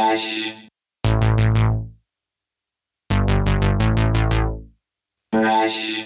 Brush. Brush.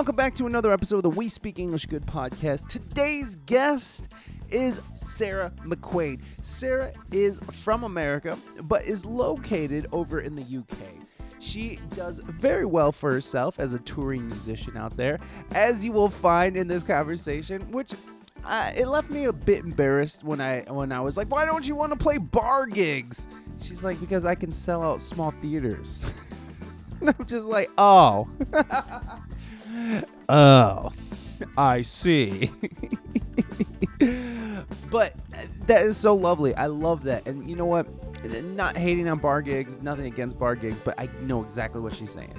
Welcome back to another episode of the We Speak English Good podcast. Today's guest is Sarah McQuaid. Sarah is from America, but is located over in the UK. She does very well for herself as a touring musician out there, as you will find in this conversation, which uh, it left me a bit embarrassed when I when I was like, "Why don't you want to play bar gigs?" She's like, "Because I can sell out small theaters." I'm just like, "Oh." Oh, I see. but that is so lovely. I love that. And you know what? Not hating on bar gigs, nothing against bar gigs, but I know exactly what she's saying.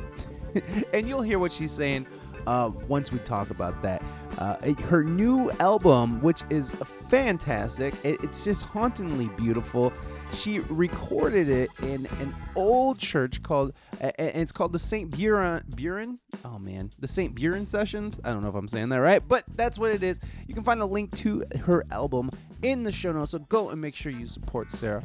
and you'll hear what she's saying uh, once we talk about that. Uh, her new album, which is fantastic, it, it's just hauntingly beautiful. She recorded it in an old church called, and it's called the St. Buren, Buren? Oh man, the St. Buren Sessions. I don't know if I'm saying that right, but that's what it is. You can find a link to her album in the show notes, so go and make sure you support Sarah.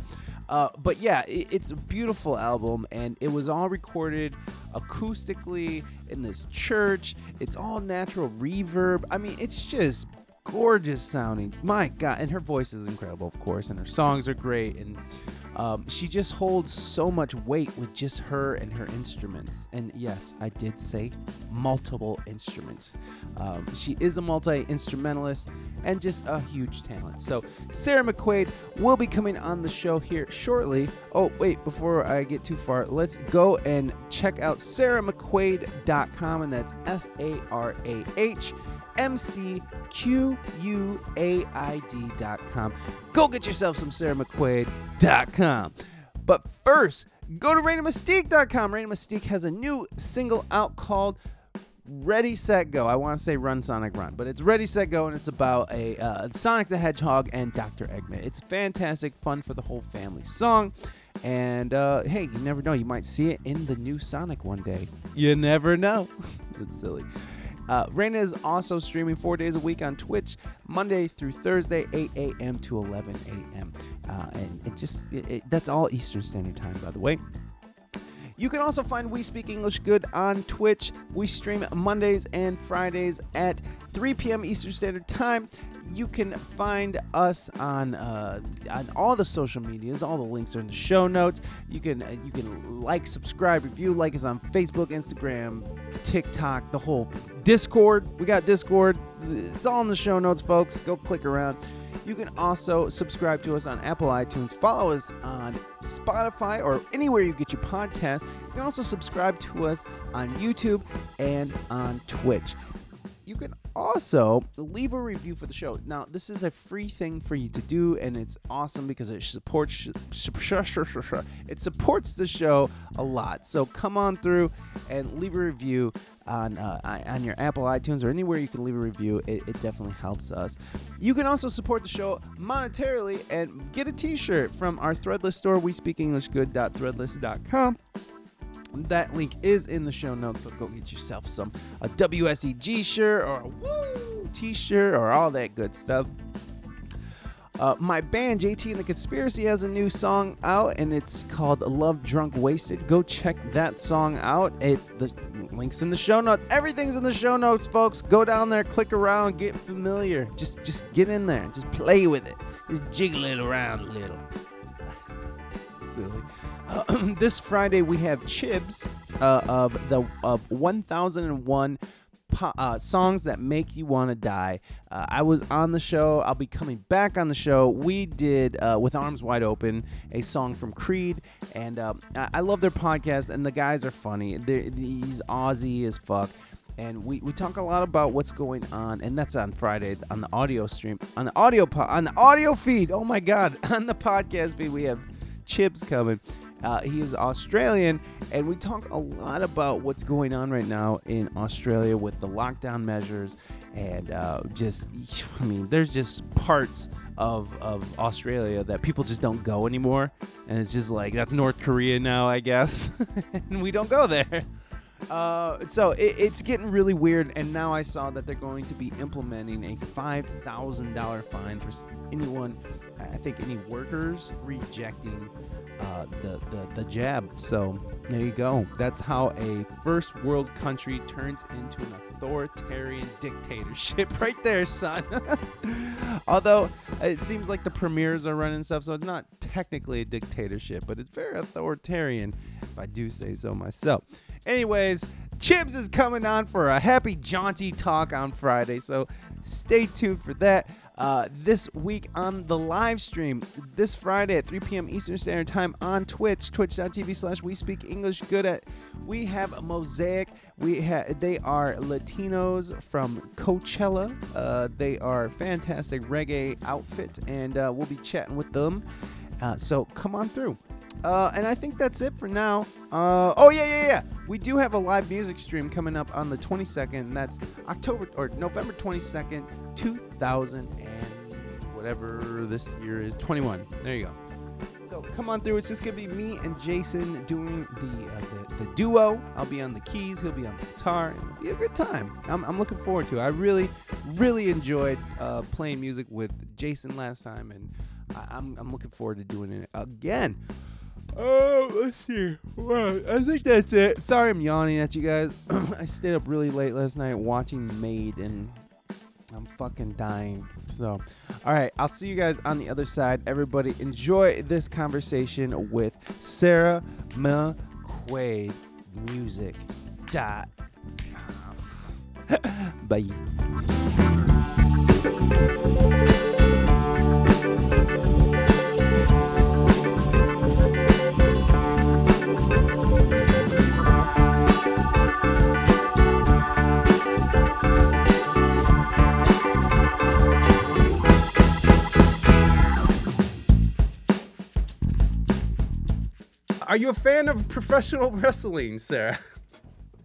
Uh, but yeah, it, it's a beautiful album, and it was all recorded acoustically in this church. It's all natural reverb. I mean, it's just gorgeous sounding. My God, and her voice is incredible, of course, and her songs are great, and um, she just holds so much weight with just her and her instruments. And yes, I did say multiple instruments. Um, she is a multi instrumentalist and just a huge talent. So, Sarah McQuaid will be coming on the show here shortly. Oh, wait, before I get too far, let's go and check out sarahmcquaid.com, and that's S A R A H. M-C-Q-U-A-I-D.com. Go get yourself some SarahMcQuaid.com. But first, go to RainaMystique.com. Raina Mystique has a new single out called Ready, Set, Go. I want to say Run Sonic Run, but it's Ready, Set, Go, and it's about a uh, Sonic the Hedgehog and Dr. Eggman. It's fantastic, fun for the whole family song. And uh, hey, you never know. You might see it in the new Sonic one day. You never know. it's silly. Uh, Raina is also streaming four days a week on Twitch, Monday through Thursday, 8 a.m. to 11 a.m. Uh, and it just it, it, that's all Eastern Standard Time, by the way. You can also find We Speak English Good on Twitch. We stream Mondays and Fridays at 3 p.m. Eastern Standard Time. You can find us on uh, on all the social medias. All the links are in the show notes. You can uh, you can like, subscribe, review. Like us on Facebook, Instagram, TikTok, the whole Discord. We got Discord. It's all in the show notes, folks. Go click around. You can also subscribe to us on Apple iTunes, follow us on Spotify or anywhere you get your podcast. You can also subscribe to us on YouTube and on Twitch. You can also leave a review for the show. Now, this is a free thing for you to do, and it's awesome because it supports it supports the show a lot. So come on through and leave a review on uh, on your Apple iTunes or anywhere you can leave a review. It, it definitely helps us. You can also support the show monetarily and get a T-shirt from our Threadless store. We speak English good.threadless.com. That link is in the show notes, so go get yourself some a WSEG shirt or a woo t-shirt or all that good stuff. Uh, my band JT and the Conspiracy has a new song out, and it's called "Love Drunk Wasted." Go check that song out. It's the links in the show notes. Everything's in the show notes, folks. Go down there, click around, get familiar. Just, just get in there, just play with it, just jiggle it around a little. Silly. This Friday we have Chibs uh, of the of 1001 po- uh, songs that make you want to die. Uh, I was on the show. I'll be coming back on the show. We did uh, with arms wide open a song from Creed, and um, I-, I love their podcast. And the guys are funny. They're, he's Aussie as fuck. And we, we talk a lot about what's going on, and that's on Friday on the audio stream, on the audio po- on the audio feed. Oh my god, on the podcast feed we have Chibs coming, Uh, he is Australian, and we talk a lot about what's going on right now in Australia with the lockdown measures, and uh, just, I mean, there's just parts of of Australia that people just don't go anymore, and it's just like that's North Korea now, I guess, and we don't go there. Uh, so it, it's getting really weird, and now I saw that they're going to be implementing a five thousand dollar fine for anyone, I think any workers rejecting uh, the, the the jab. So there you go. That's how a first world country turns into an authoritarian dictatorship, right there, son. Although it seems like the premiers are running stuff, so it's not technically a dictatorship, but it's very authoritarian, if I do say so myself. Anyways, Chibs is coming on for a happy, jaunty talk on Friday, so stay tuned for that. Uh, this week on the live stream, this Friday at 3 p.m. Eastern Standard Time on Twitch, twitch.tv slash we speak English good at. We have Mosaic. We have they are Latinos from Coachella. Uh, they are fantastic reggae outfit, and uh, we'll be chatting with them. Uh, so come on through. Uh, and I think that's it for now. Uh, oh yeah, yeah, yeah. We do have a live music stream coming up on the 22nd. And that's October or November 22nd, 2000 and whatever this year is, 21. There you go. So come on through. It's just gonna be me and Jason doing the uh, the, the duo. I'll be on the keys. He'll be on the guitar. It'll be a good time. I'm, I'm looking forward to it. I really, really enjoyed uh, playing music with Jason last time, and I, I'm I'm looking forward to doing it again. Oh, let's see. Well, I think that's it. Sorry, I'm yawning at you guys. I stayed up really late last night watching Maid, and I'm fucking dying. So, all right, I'll see you guys on the other side. Everybody, enjoy this conversation with Sarah McQuaid. Music. Dot. Bye. Are you a fan of professional wrestling, Sarah?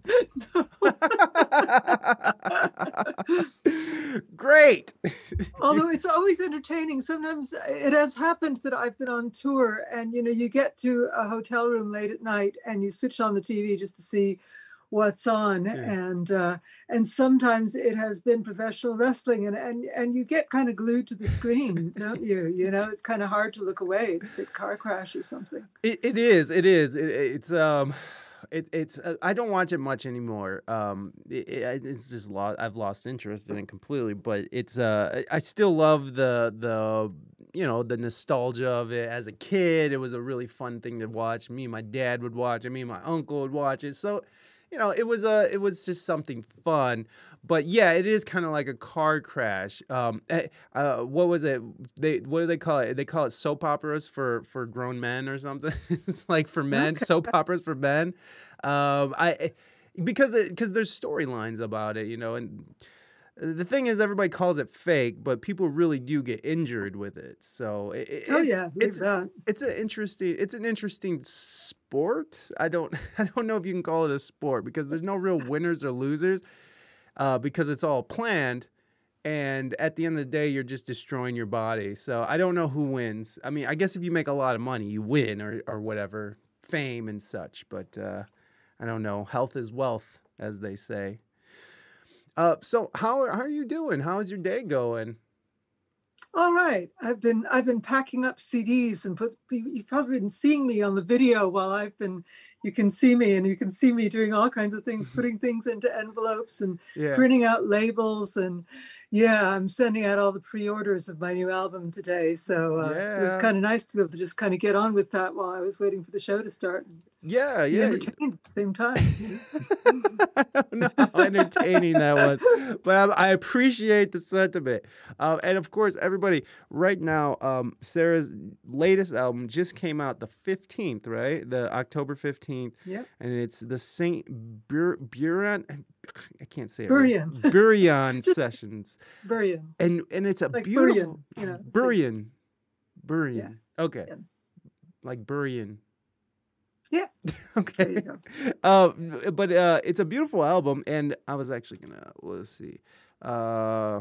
Great. Although it's always entertaining. Sometimes it has happened that I've been on tour and you know you get to a hotel room late at night and you switch on the TV just to see what's on Yeah. and uh, and sometimes it has been professional wrestling and and and you get kind of glued to the screen don't you you know it's kind of hard to look away it's a big car crash or something It, it is. It is. It, it's um, it, it's. Uh, I don't watch it much anymore. Um, it, it, it's just lost. I've lost interest in it completely. But it's. Uh, I still love the the you know the nostalgia of it. As a kid, it was a really fun thing to watch. Me and my dad would watch it. Me and my uncle would watch it. So. You know, it was a, it was just something fun, but yeah, it is kind of like a car crash. Um, eh, uh, what was it? They, what do they call it? They call it soap operas for for grown men or something. it's like for men, soap operas for men. Um, I eh, because because there's storylines about it, you know, and the thing is, everybody calls it fake, but people really do get injured with it. So it, it- oh it's- yeah it's that it's an interesting it's an interesting sport. I don't I don't know if you can call it a sport because there's no real winners or losers uh, because it's all planned. And at the end of the day, you're just destroying your body. So I don't know who wins. I mean, I guess if you make a lot of money, you win or, or whatever, fame and such. But uh, I don't know. Health is wealth, as they say. Uh, so how, how are you doing? How is your day going? All right. I've been I've been packing up CDs and put you- you've probably been seeing me on the video while I've been you can see me and you can see me doing all kinds of things, putting things into envelopes and Yeah. printing out labels and yeah, I'm sending out all the pre-orders of my new album today. So uh, it was kind of nice to be able to just kind of get on with that while I was waiting for the show to start Yeah, yeah. entertained at the same time. I don't know how entertaining that was, but I, I appreciate the sentiment. Um, and of course, everybody, right now, um, Sarah's latest album just came out the 15th, right? The October 15th. Yep. And it's the St. Bur- Buran, I can't say it. right. Buryan. Buryan Sessions. Buryan. And and it's a Like beautiful. Buryan, you know, it's like- Buryan. Buryan. Okay. Yeah. Like Buryan. Yeah. Okay. Uh, but uh, it's a beautiful album, and I was actually gonna let's see. Uh,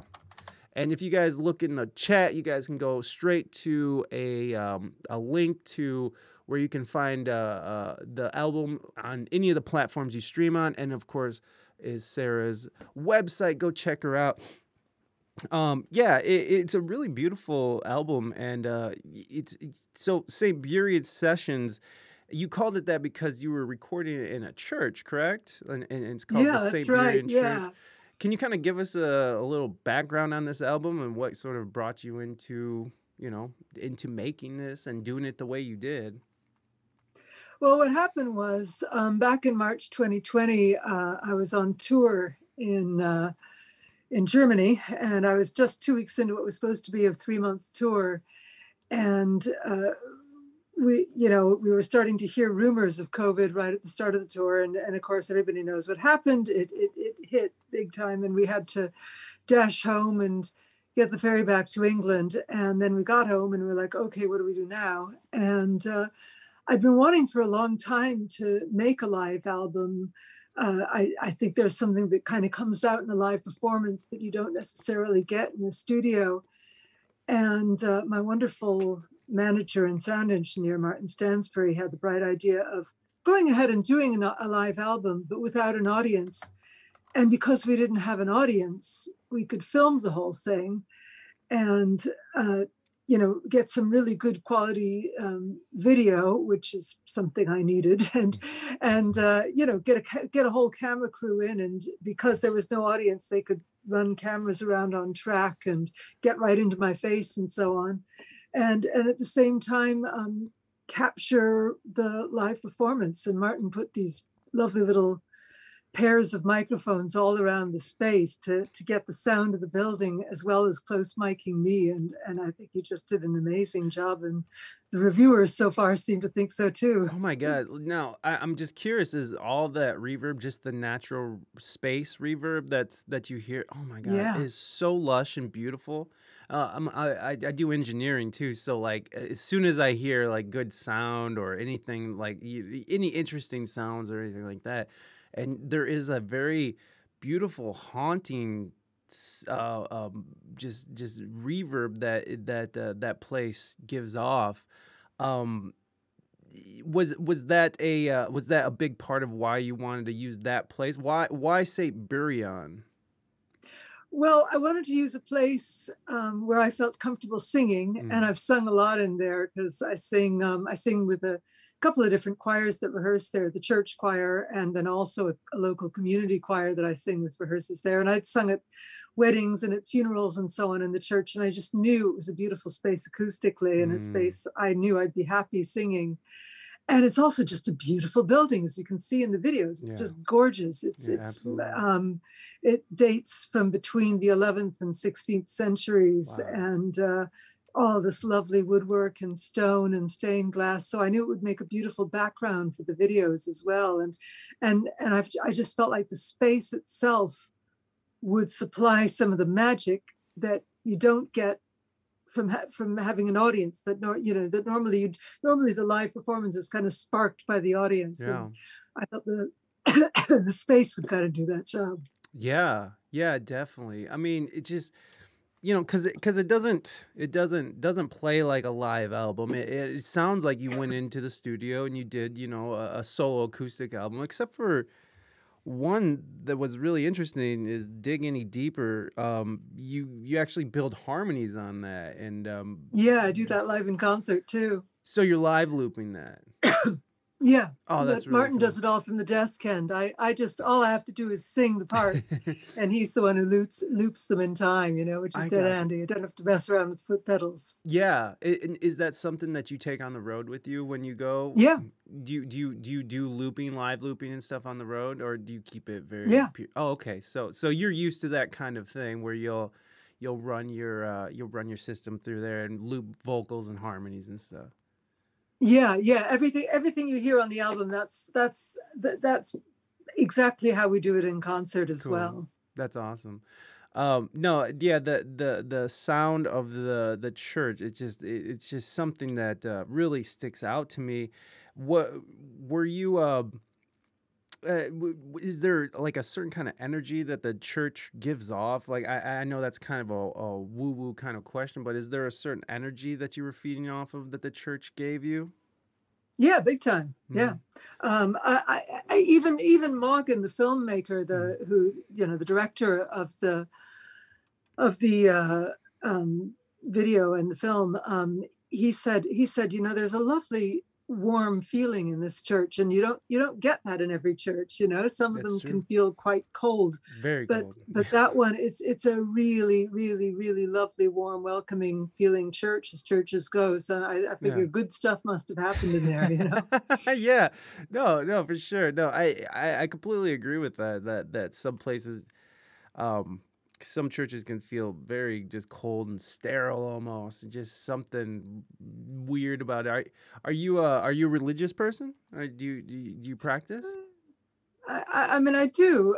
and if you guys look in the chat, you guys can go straight to a um, a link to where you can find uh, uh, the album on any of the platforms you stream on, and of course is Sarah's website. Go check her out. Um, yeah, it, it's a really beautiful album, and uh, it's, it's so St. Buryan Sessions. You called it that because you were recording it in a church, correct? And, and it's called Yeah, the that's St. right. Church. Yeah. Can you kind of give us a, a little background on this album and what sort of brought you into, you know, into making this and doing it the way you did? Well, what happened was um, back in March 2020, uh, I was on tour in uh, in Germany, and I was just two weeks into what was supposed to be a three month tour, and uh, we, you know, we were starting to hear rumors of COVID right at the start of the tour, and, and of course everybody knows what happened. It, it it hit big time, and we had to dash home and get the ferry back to England, and then we got home and we are like, okay, what do we do now? And uh, I've been wanting for a long time to make a live album. Uh, I, I think there's something that kind of comes out in a live performance that you don't necessarily get in the studio. And uh, my wonderful manager and sound engineer, Martin Stansbury, had the bright idea of going ahead and doing a live album, but without an audience. And because we didn't have an audience, we could film the whole thing and uh, you know get some really good quality um, video which is something i needed and and uh, you know get a get a whole camera crew in and because there was no audience they could run cameras around on track and get right into my face and so on and and at the same time um, capture the live performance and martin put these lovely little pairs of microphones all around the space to to get the sound of the building as well as close miking me and and I think he just did an amazing job and the reviewers so far seem to think so too. Oh my God. Now, I, I'm just curious, is all that reverb just the natural space reverb that's that you hear? Oh my God. Yeah. It is so lush and beautiful. Uh, I, I, do engineering too. So like as soon as I hear like good sound or anything like any interesting sounds or anything like that, and there is a very beautiful haunting uh, um, just just reverb that that uh, that place gives off um was was that a uh, was that a big part of why you wanted to use that place why why St. Buryan Well, I wanted to use a place um, where I felt comfortable singing, Mm. and I've sung a lot in there because I sing. Um, I sing with a couple of different choirs that rehearse there, the church choir, and then also a, a local community choir that I sing with rehearses there. And I'd sung at weddings and at funerals and so on in the church, and I just knew it was a beautiful space acoustically, and a Mm. space I knew I'd be happy singing. And it's also just a beautiful building, as you can see in the videos. It's Yeah. just gorgeous. It's Yeah, it's um, it dates from between the 11th and 16th centuries Wow. and uh, all this lovely woodwork and stone and stained glass so i knew it would make a beautiful background for the videos as well and and and I've, i just felt like the space itself would supply some of the magic that you don't get from ha- from having an audience that nor you know that normally you'd normally the live performance is kind of sparked by the audience yeah. And i thought the the space would kind of do that job. Yeah yeah definitely. I mean it just you know because because it, doesn't it doesn't doesn't play like a live album. It, it, it sounds like you went into the studio and you did you know a, a solo acoustic album except for one that was really interesting is dig any deeper um you you actually build harmonies on that and um Yeah, I do that live in concert too. so you're live looping that Yeah. oh that's really Martin cool. does it all from the desk end. I, I just all I have to do is sing the parts and he's the one who loops loops them in time, you know, which I is dead gotcha. handy. You don't have to mess around with foot pedals. Yeah, is that something that you take on the road with you when you go? Yeah. Do you do you do you do looping, live looping, and stuff on the road, or do you keep it very? Yeah. pu- Oh, okay. So so you're used to that kind of thing where you'll you'll run your uh, you'll run your system through there and loop vocals and harmonies and stuff. Yeah, yeah. Everything everything you hear on the album, that's that's that, that's exactly how we do it in concert as Cool. well. That's awesome. Um, no, yeah, the the the sound of the the church, it's just it, it's just something that uh, really sticks out to me. what were you? Uh, uh, is there like a certain kind of energy that the church gives off? Like I, I know that's kind of a, a woo woo kind of question, but is there a certain energy that you were feeding off of that the church gave you? Yeah, big time. Yeah. Mm, Um, I, I, I even even Morgan, the filmmaker, mm, the who you know the director of the of the uh, um, video and the film, um, he said he said you know there's a lovely warm feeling in this church, and you don't you don't get that in every church. You know, some of that's them true. can feel quite cold, Very but cold. but that one it's it's a really really really lovely warm welcoming feeling church as churches go. So I, I Yeah. figure good stuff must have happened in there. You know. yeah. No, no, for sure. No, I, I I completely agree with that. That that some places um some churches can feel very just cold and sterile almost and just something weird about it are, are you uh are you a religious person or do you do you, do you practice I, I mean I mean, I do.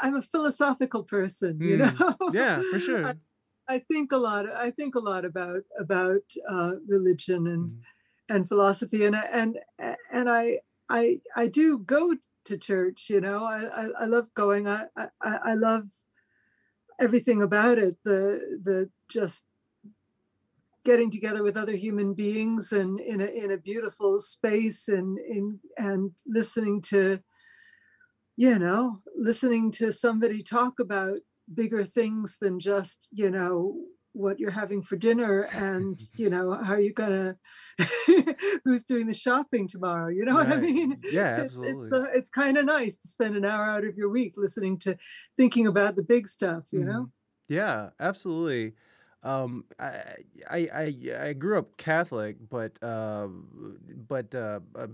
i'm a philosophical person, you Hmm. know. yeah for sure I think a lot. I think a lot about about uh, religion and Mhm. and philosophy, and I, and and I I I do go to church. You know, I I, I love going. I, I I I love everything about it. The the just getting together with other human beings and in a in a beautiful space and in and listening to you know listening to somebody talk about bigger things than just you know what you're having for dinner and you know how are you're gonna who's doing the shopping tomorrow you know what i mean yeah it's it's absolutely uh, it's kind of nice to spend an hour out of your week listening to thinking about the big stuff you hmm know Yeah, absolutely. Um, I, I I I grew up Catholic, but uh, but uh, uh,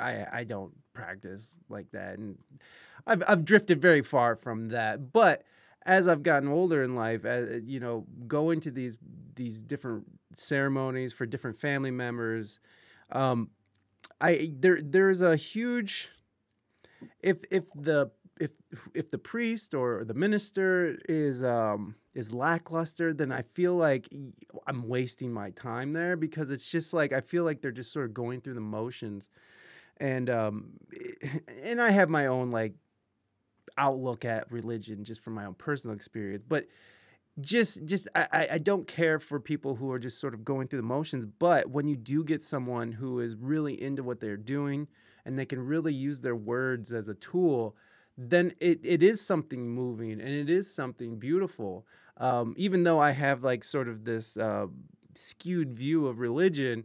I I don't practice like that, and I've I've drifted very far from that. But as I've gotten older in life, uh, you know, going to these these different ceremonies for different family members, um, I there there's a huge if if the if if the priest or the minister is um is lackluster then i feel like I'm wasting my time there because it's just like i feel like they're just sort of going through the motions. And um and i have my own like outlook at religion just from my own personal experience but just just I, I don't care for people who are just sort of going through the motions but when you do get someone who is really into what they're doing and they can really use their words as a tool then it, it is something moving and it is something beautiful. Um, even though i have like sort of this uh, skewed view of religion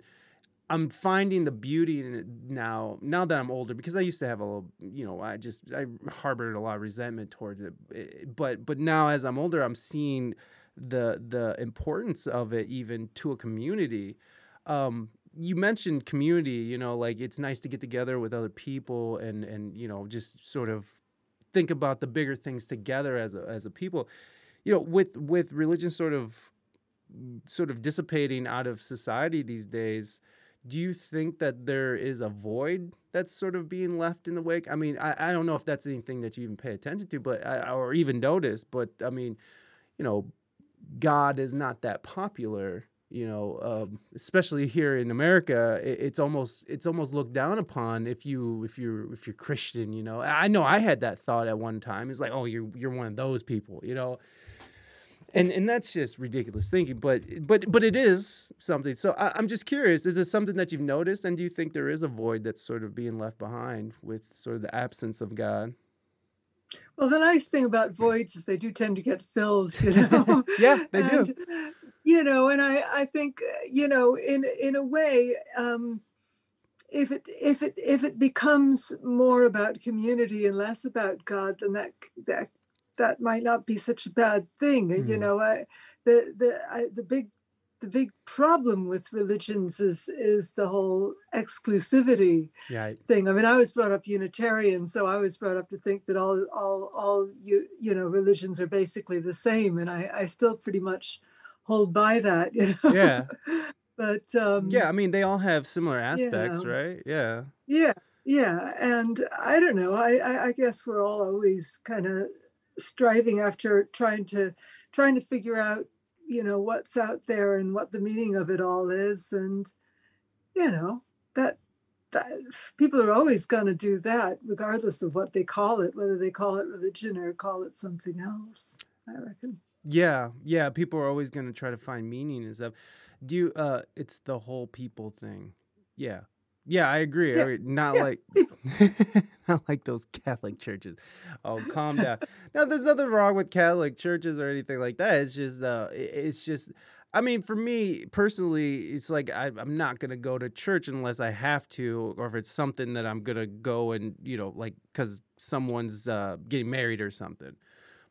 I'm finding the beauty in it now. Now that I'm older, because I used to have a little, you know, I just I harbored a lot of resentment towards it. eh, But but now as I'm older, I'm seeing the the importance of it even to a community. Um, you mentioned community. You know, like it's nice to get together with other people and and you know just sort of think about the bigger things together as a as a people. You know, with with religion sort of sort of dissipating out of society these days do you think that there is a void that's sort of being left in the wake? I mean, I, I don't know if that's anything that you even pay attention to, but or even notice. But I mean, you know, God is not that popular. You know, um, especially here in America, it, it's almost it's almost looked down upon if you if you're if you're Christian. You know, I know I had that thought at one time. It's like, oh, you're you're one of those people. You know, and and that's just ridiculous thinking but but but it is something. So I, i'm just curious is it something that you've noticed? And do you think there is a void that's sort of being left behind with sort of the absence of god? Well the nice thing about voids is they do tend to get filled you know? yeah they do. And you know and i i think uh, you know in in a way um if it if it if it becomes more about community and less about god then that that that might not be such a bad thing uh, you Mm, know I, the the I, the big the big problem with religions is is the whole exclusivity yeah thing. I mean, I was brought up Unitarian, so I was brought up to think that all all all you you know religions are basically the same, and I I still pretty much hold by that, you know. yeah but um, yeah i mean they all have similar aspects know, right yeah yeah, yeah, and I don't know. I I, I guess we're all always kind of striving after trying to trying to figure out you know what's out there and what the meaning of it all is and you know that that, people are always going to do that, regardless of what they call it, whether they call it religion or call it something else. I reckon. Yeah, yeah. People are always going to try to find meaning and stuff. Do you? Uh, it's the whole people thing. Yeah, yeah. I agree. Yeah, Not yeah, like, not like those Catholic churches. Oh, calm down. now, there's nothing wrong with Catholic churches or anything like that. It's just, uh, it's just. I mean, for me personally, it's like I, I'm not gonna go to church unless I have to, or if it's something that I'm gonna go and you know, like, cause someone's uh, getting married or something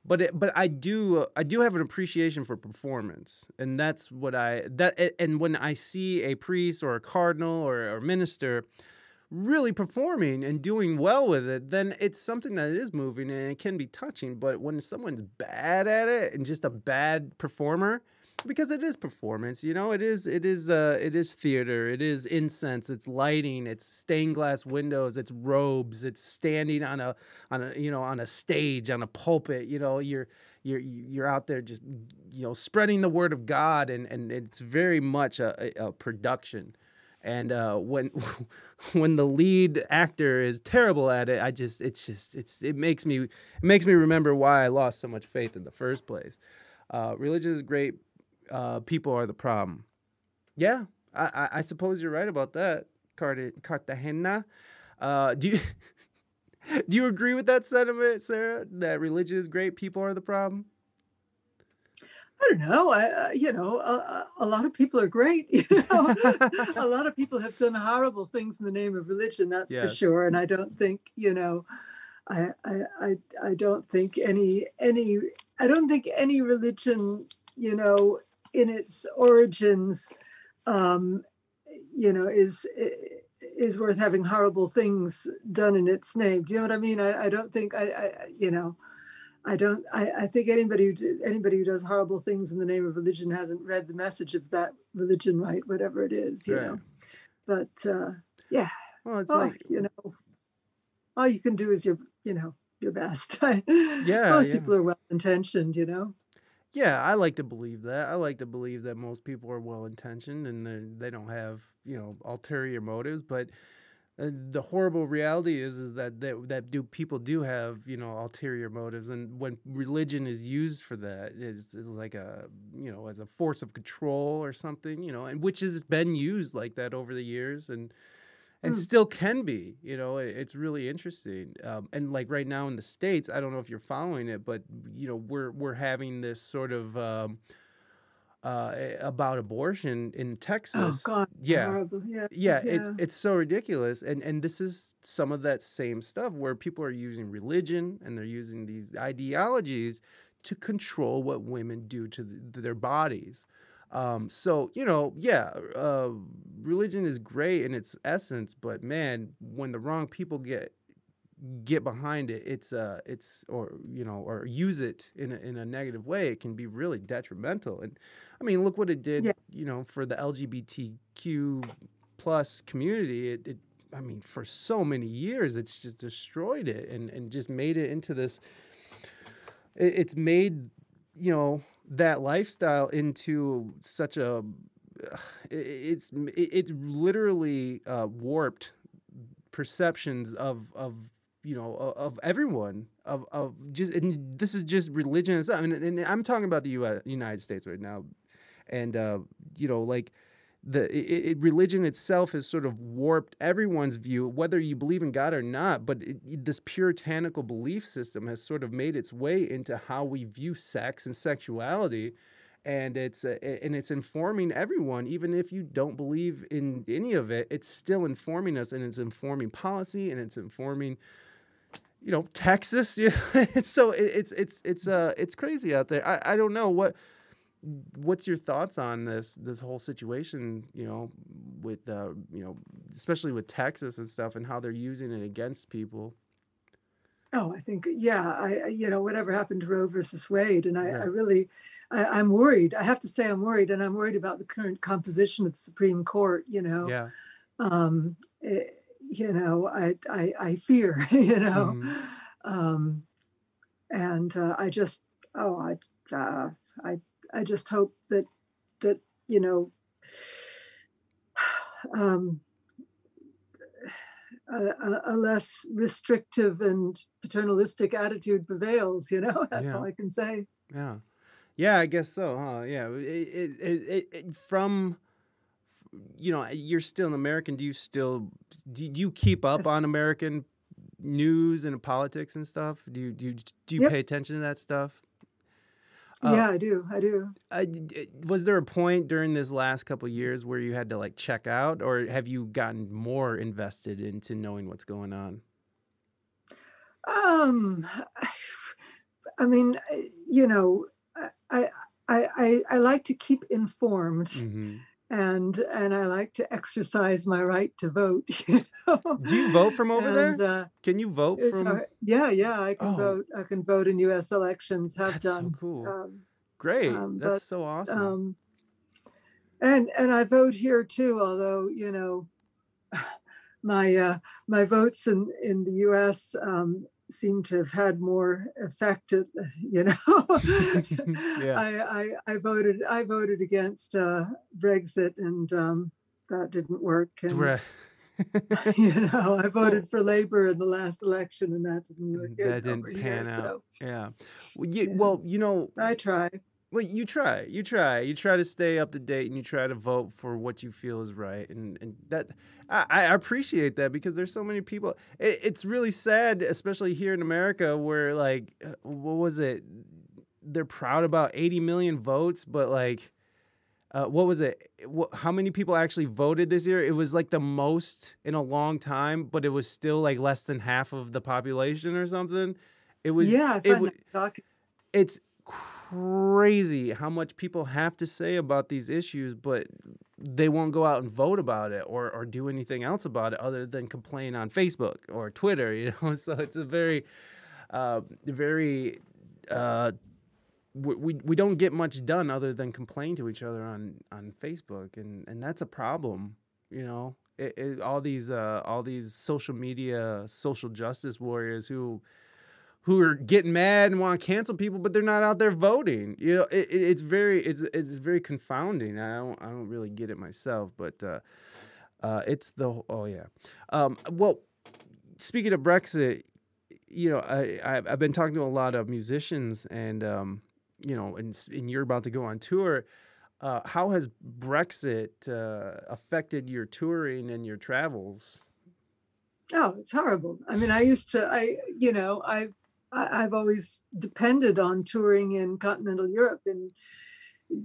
but it, but I do I do have an appreciation for performance, and that's what I that and when I see a priest or a cardinal or a minister really performing and doing well with it, then it's something that is moving and it can be touching. But when someone's bad at it and just a bad performer, because it is performance, you know, it is it is uh it is theater, it is incense, it's lighting, it's stained glass windows, it's robes, it's standing on a on a you know on a stage on a pulpit, you know, you're you're you're out there just you know spreading the word of God and and it's very much a, a, production. And uh, when when the lead actor is terrible at it, I just it's just it's it makes me it makes me remember why I lost so much faith in the first place. Uh, religion is great. Uh, people are the problem. Yeah, I, I, I suppose you're right about that, Carte- Cartagena. Uh, do you do you agree with that sentiment, Sarah? That religion is great, people are the problem. I don't know. I, uh, you know, a, a lot of people are great. You know, a lot of people have done horrible things in the name of religion. That's for sure. And I don't think, you know, I, I, I don't think any, any, I don't think any religion, you know, in its origins, um, you know, is is worth having horrible things done in its name. Do you know what I mean? I, I don't think I, I, you know. I don't. I, I think anybody who anybody who does horrible things in the name of religion hasn't read the message of that religion right, whatever it is, you Right. know. But uh, yeah, Well, it's oh, like you know, all you can do is your, you know, your best. Yeah, most yeah. people are well intentioned, you know. Yeah, I like to believe that. I like to believe that most people are well intentioned and they they don't have you know ulterior motives. But uh, the horrible reality is is that that that do people do have you know ulterior motives, and when religion is used for that, is it's like a you know as a force of control or something, you know, and which has been used like that over the years and. And Mm. still can be, you know. It's really interesting, um, and like right now in the states, I don't know if you're following it, but you know we're we're having this sort of um, uh, about abortion in Texas. Oh Texas. God, yeah. Yeah, yeah, it's it's so ridiculous, and and this is some of that same stuff where people are using religion and they're using these ideologies to control what women do to th their bodies. Um, so you know, yeah, uh, religion is great in its essence, but man, when the wrong people get get behind it, it's uh, it's or you know, or use it in a, in a negative way, it can be really detrimental. And I mean, look what it did, Yeah. you know, for the LGBTQ plus community. It, it, I mean, for so many years, it's just destroyed it and and just made it into this. It, it's made, you know, that lifestyle into such a. It's it, it's literally uh, warped perceptions of of you know of, everyone of of just and this is just religion and stuff. I mean, and I'm talking about the US, United States right now, and uh, you know like the it, it, religion itself has sort of warped everyone's view, whether you believe in God or not. But it, this puritanical belief system has sort of made its way into how we view sex and sexuality and it's uh, and it's informing everyone even if you don't believe in any of it it's still informing us and it's informing policy and it's informing you know Texas you know? it's so it, it's it's it's uh it's crazy out there I, I don't know what what's your thoughts on this this whole situation you know with uh you know especially with Texas and stuff and how they're using it against people Oh, I think, yeah, I, you know, whatever happened to Roe versus Wade, and I, Yeah. I really, I, I'm worried. I have to say, I'm worried, and I'm worried about the current composition of the Supreme Court. You know, yeah um, eh, you know, I, I, I fear, you know, Mhm. um, and uh, I just, oh, I, uh, I, I just hope that that you know, um, a, a, less restrictive and paternalistic attitude prevails. You know, that's Yeah. all I can say. Yeah, yeah, I guess so, huh? Yeah, it, it, it, it, it from you know you're still an American. Do you still do you keep up on American news and politics and stuff? Do you do you, do you Yep. pay attention to that stuff? Uh, yeah, I do. I do. Uh, was there a point during this last couple years where you had to like check out, or have you gotten more invested into knowing what's going on? Um, I mean, you know, I I I, I like to keep informed, hmm and and I like to exercise my right to vote. You know? Do you vote from over and, there? Uh, Can you vote from? yeah, yeah, I can Oh. vote. I can vote in U.S. elections. Have That's so done. cool. Um, Great. um, That's but, so awesome. um, and and I vote here too. Although you know, my uh, my votes in in the U.S. Seem to have had more effect. At, you know, Yeah. I, I I voted I voted against uh, Brexit, and um, that didn't work. And Right. you know, I voted for Labour in the last election, and that didn't work. that didn't over here, pan out. So Yeah. Well, you, Yeah. well, you know, I try. Well, you try. You try. You try to stay up to date, and you try to vote for what you feel is right, and and that I, I appreciate that because there's so many people. It, it's really sad, especially here in America, where like, uh, what was it? They're proud about 80 million votes, but like. Uh, what was it? How many people actually voted this year? It was like the most in a long time, but it was still like less than half of the population or something. It was yeah, I it find wa- that shocking. it's crazy how much people have to say about these issues, but they won't go out and vote about it or, or do anything else about it other than complain on Facebook or Twitter, you know. So it's a very, uh, very, uh, we, we, don't get much done other than complain to each other on, on Facebook, and, and that's a problem, you know. It, it, all these uh, all these social media social justice warriors who who are getting mad and want to cancel people, but they're not out there voting. You know, it, it- it's very it's it's very confounding. I don't I don't really get it myself, but uh, uh, it's the oh yeah. Um, well, speaking of Brexit, you know, I I- I've been talking to a lot of musicians, and um, you know, and and you're about to go on tour. Uh, how has Brexit uh, affected your touring and your travels? Oh, it's horrible. I mean, I used to, I, you know, I've, I- I've always depended on touring in continental Europe, in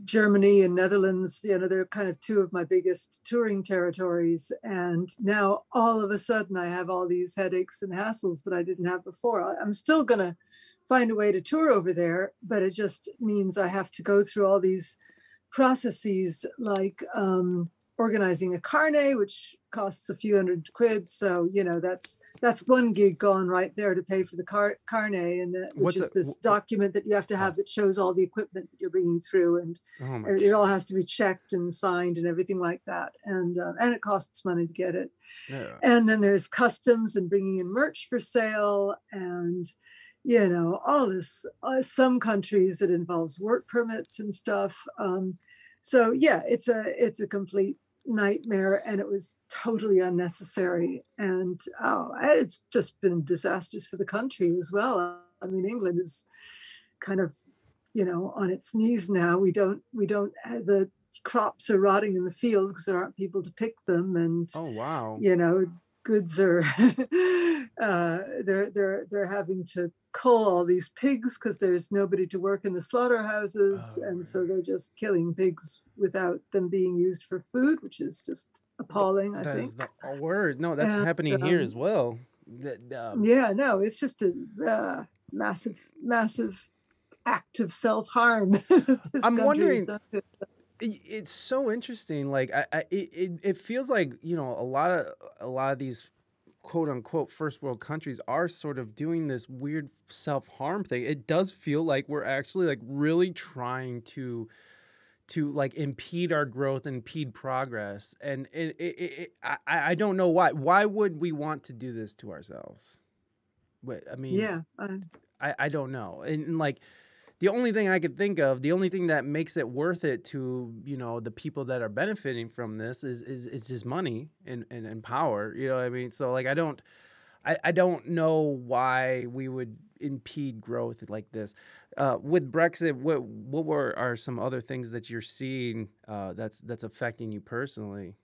Germany and Netherlands. You know, they're kind of two of my biggest touring territories. And now all of a sudden I have all these headaches and hassles that I didn't have before. I'm still going to find a way to tour over there, but it just means I have to go through all these processes like um, organizing a carnet, which costs a few hundred quid. So you know that's that's one gig gone right there to pay for the car- carnet, and What's which is a- this document that you have to have that shows all the equipment that you're bringing through, and Oh it it all has to be checked and signed and everything like that. And uh, and it costs money to get it. yeah. And then there's customs and bringing in merch for sale and you know all this uh, some countries it involves work permits and stuff um, so yeah it's a it's a complete nightmare and it was totally unnecessary. And oh it's just been disastrous for the country as well. I mean england is kind of you know on its knees now. We don't we don't the crops are rotting in the field because there aren't people to pick them and Oh wow. you know goods are uh, they're they're they're having to cull all these pigs because there's nobody to work in the slaughterhouses Oh, and so they're just killing pigs without them being used for food which is just appalling i That is think the word. No, that's And, happening here um, as well. That, um, yeah no it's just a uh, massive massive act of self-harm I'm wondering- done to i- it's so interesting. Like I, I it, it, it feels like you know a lot of a lot of these quote unquote first world countries are sort of doing this weird self harm thing. It does feel like we're actually like really trying to to like impede our growth and impede progress and it, it, it, I, I don't know why why would we want to do this to ourselves but i mean yeah uh, I, I don't know. And, and, like the only thing I could think of, the only thing that makes it worth it to you know the people that are benefiting from this is is, is just money and, and and power. You know what I mean? So like I don't, I I don't know why we would impede growth like this. Uh, with Brexit, what what were are some other things that you're seeing uh, that's that's affecting you personally?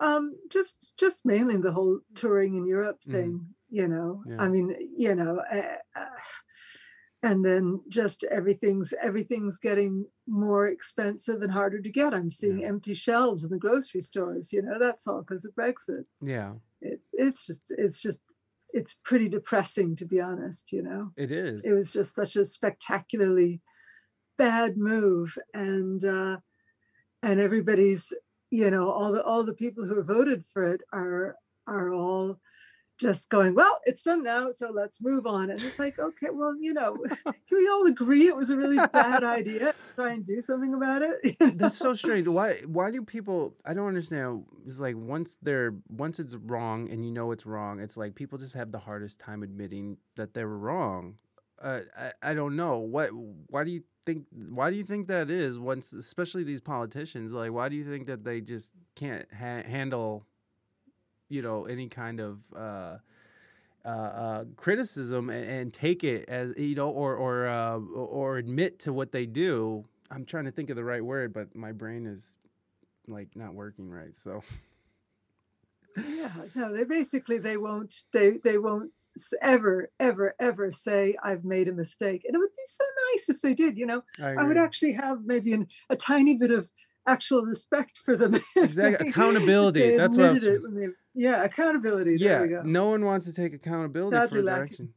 Um, just just mainly the whole touring in Europe Mhm. thing, you know. Yeah. I mean, you know, uh, and then just everything's everything's getting more expensive and harder to get. I'm seeing Yeah. empty shelves in the grocery stores. You know, that's all because of Brexit. Yeah, It's it's just it's just it's pretty depressing to be honest. You know, it is. it was just such a spectacularly bad move, and uh, and everybody's you know all the all the people who voted for it are are all just going well it's done now so let's move on and it's like okay well you know can we all agree it was a really bad idea try and do something about it you know? That's so strange. Why why do people I don't understand. It's like once they're once it's wrong and you know it's wrong, it's like people just have the hardest time admitting that they were wrong. Uh, I I don't know. What why do you think why do you think that is once especially these politicians like why do you think that they just can't ha- handle you know any kind of uh uh, uh, criticism and, and take it as you know, or or uh, or admit to what they do. I'm trying to think of the right word, but my brain is like not working right. So yeah no they basically they won't they they won't ever ever ever say i've made a mistake and it would be so nice if they did you know I, I would actually have maybe an, a tiny bit of actual respect for them. Exactly. Accountability. That's what I was- it they, yeah, accountability. yeah. We go. No one wants to take accountability for direction.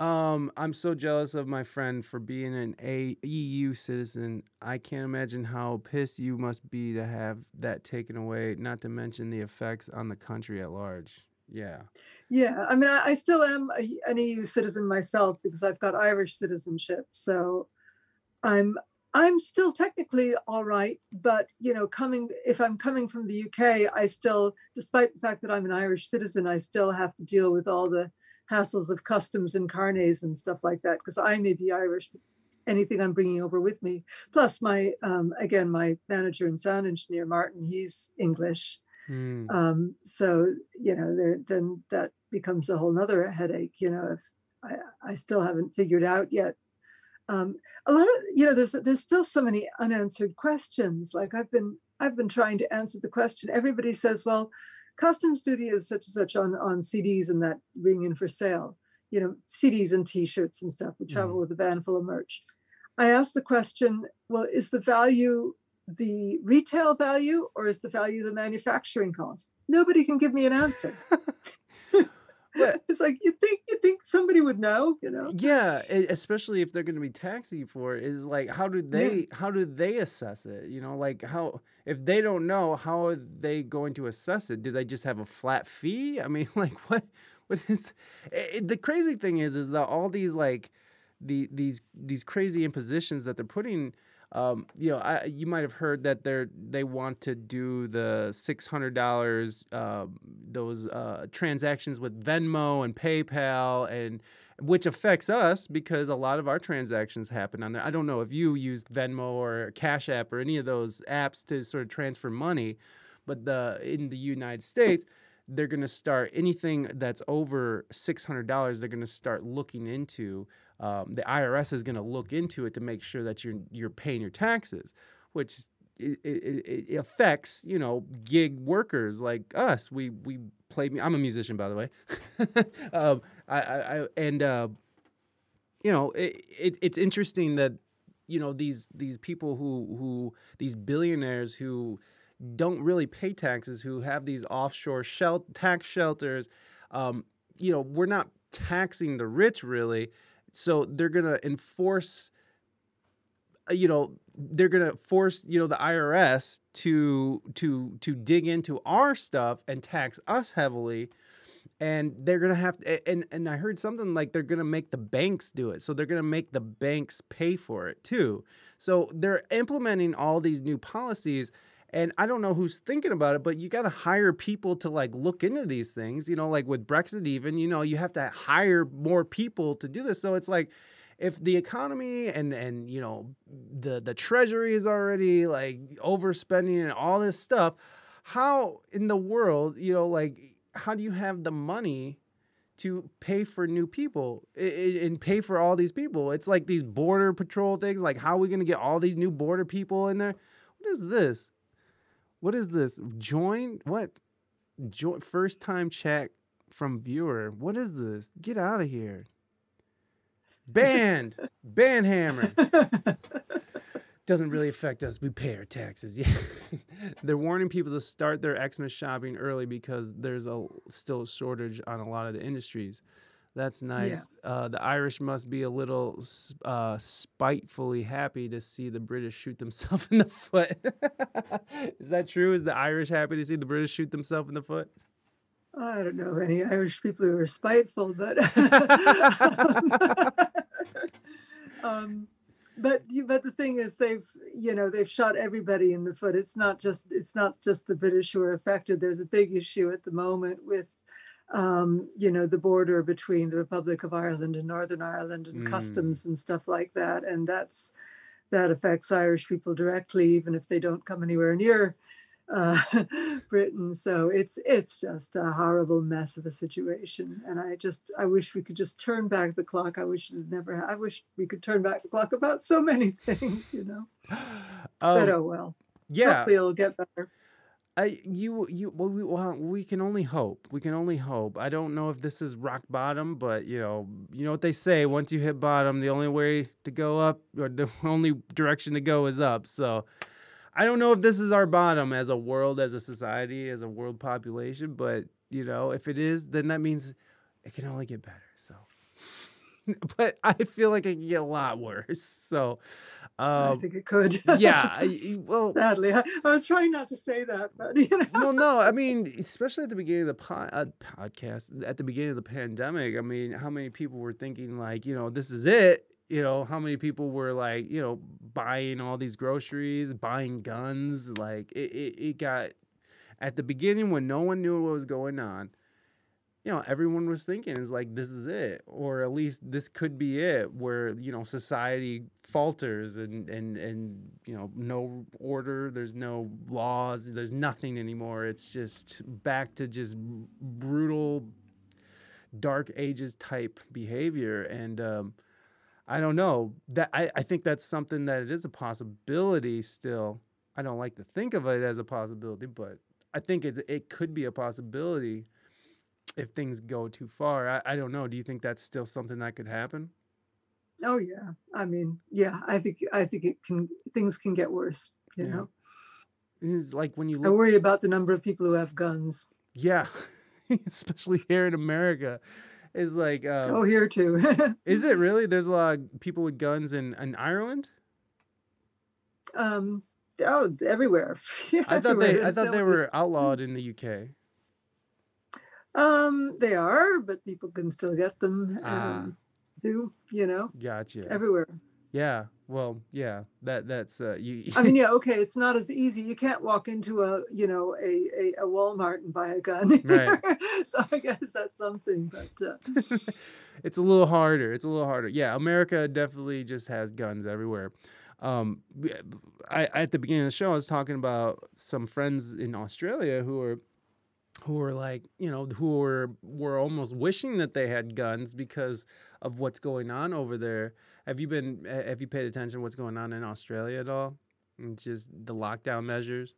Um, I'm so jealous of my friend for being an A- EU citizen. I can't imagine how pissed you must be to have that taken away. Not to mention the effects on the country at large. Yeah. Yeah, I mean, I, I still am a, an EU citizen myself because I've got Irish citizenship. So I'm I'm still technically all right, but you know, coming if I'm coming from the UK, I still, despite the fact that I'm an Irish citizen, I still have to deal with all the hassles of customs and carnets and stuff like that because I may be Irish. but Anything I'm bringing over with me, plus my um, again my manager and sound engineer Martin, he's English, Hmm. um, so you know there then that becomes a whole nother headache you know if i i still haven't figured out yet um, a lot of you know there's there's still so many unanswered questions. Like i've been i've been trying to answer the question. Everybody says well customs duty is such and such on on cds and that ring in for sale. You know cds and t-shirts and stuff. We travel with a van full of merch. I asked the question well is the value the retail value or is the value the manufacturing cost? Nobody can give me an answer. It's like you think you think somebody would know, you know? yeah especially if they're going to be taxing you for it is like how do they how do they assess it? You know like how if they don't know how are they going to assess it? Do they just have a flat fee? I mean like what what is i- i- the crazy thing is is that all these like the these these crazy impositions that they're putting um, you know, I, you might have heard that they're they want to do the six hundred dollars um, those uh, transactions with Venmo and PayPal and which affects us because a lot of our transactions happen on there. I don't know if you used Venmo or Cash App or any of those apps to sort of transfer money, but the in the United States, they're going to start anything that's over six hundred dollars. They're going to start looking into. Um, the IRS is going to look into it to make sure that you're you're paying your taxes, which it, it, it affects you know gig workers like us. We we play. I'm a musician, by the way. um, I, I, I and uh, you know it, it, it's interesting that you know these these people who who these billionaires who don't really pay taxes who have these offshore shel- tax shelters um, you know we're not taxing the rich really so they're going to enforce uh, you know they're going to force you know the IRS to to to dig into our stuff and tax us heavily and they're gonna have to, and and I heard something like they're gonna make the banks do it. So they're gonna make the banks pay for it too. So they're implementing all these new policies. And I don't know who's thinking about it, but you got to hire people to like look into these things. You know, like with Brexit, even you know you have to hire more people to do this. So it's like, if the economy and and you know the the treasury is already like overspending and all this stuff, how in the world, you know, like how do you have the money to pay for new people and pay for all these people? It's like these border patrol things. Like, how are we gonna get all these new border people in there? What is this? What is this? Join what? Join first time check from viewer. What is this? Get out of here. Banned. Ban hammer. Doesn't really affect us. We pay our taxes. Yeah. They're warning people to start their Xmas shopping early because there's a still a shortage on a lot of the industries. That's nice. Uh, the Irish must be a little uh, spitefully happy to see the British shoot themselves in the foot. Is that true? Is the Irish happy to see the British shoot themselves in the foot? I don't know any Irish people who are spiteful, but um, but but the thing is, they've you know they've shot everybody in the foot. It's not just it's not just the British who are affected. There's a big issue at the moment with um, you know the border between the Republic of Ireland and Northern Ireland and Mm. customs and stuff like that, and that's that affects Irish people directly, even if they don't come anywhere near uh, Britain. So it's it's just a horrible mess of a situation, and I just I wish we could just turn back the clock. I wish it never. ha- I wish we could turn back the clock about so many things, you know. but Um, oh well. yeah, Hopefully it'll get better. I you you well we well, we can only hope. We can only hope. I don't know if this is rock bottom, but you know you know what they say. Once you hit bottom, the only way to go up or the only direction to go is up. So I don't know if this is our bottom as a world, as a society, as a world population. But you know if it is, then that means it can only get better. So. But I feel like it can get a lot worse. So, I um, think it could. yeah. I, well, Sadly, I, I was trying not to say that, but you know. well, no, I mean, especially at the beginning of the po- uh, podcast, at the beginning of the pandemic, I mean, how many people were thinking like, you know, this is it? You know, how many people were like, you know, buying all these groceries, buying guns? Like, it, it, it got at the beginning when no one knew what was going on. You know, everyone was thinking is like, this is it, or at least this could be it, where you know society falters and and and you know no order, there's no laws, there's nothing anymore. It's just back to just brutal, dark ages type behavior, and um, I don't know that I I think that's something that it is a possibility still. I don't like to think of it as a possibility, but I think it it could be a possibility if things go too far. I, I don't know. Do you think that's still something that could happen? Oh yeah. I mean, yeah. I think I think it can. Things can get worse. You Yeah. know. It's like when you I worry about the number of people who have guns. yeah, especially here in America, is like, uh, oh, here too. is it really? There's a lot of people with guns in, in Ireland. um. Oh, everywhere. I thought they, I thought they were outlawed in the UK. Um, they are, but people can still get them. Ah. Um, do you know Gotcha. everywhere? yeah. Well, yeah. That that's uh, you. I mean, yeah, okay, it's not as easy. You can't walk into a, you know, a a, a Walmart and buy a gun. Right. so I guess that's something. But uh, it's a little harder. It's a little harder. Yeah, America definitely just has guns everywhere. Um, I, at the beginning of the show, I was talking about some friends in Australia who are who were like, you know, who were were almost wishing that they had guns because of what's going on over there. Have you been? Have you paid attention to what's going on in Australia at all? And just the lockdown measures.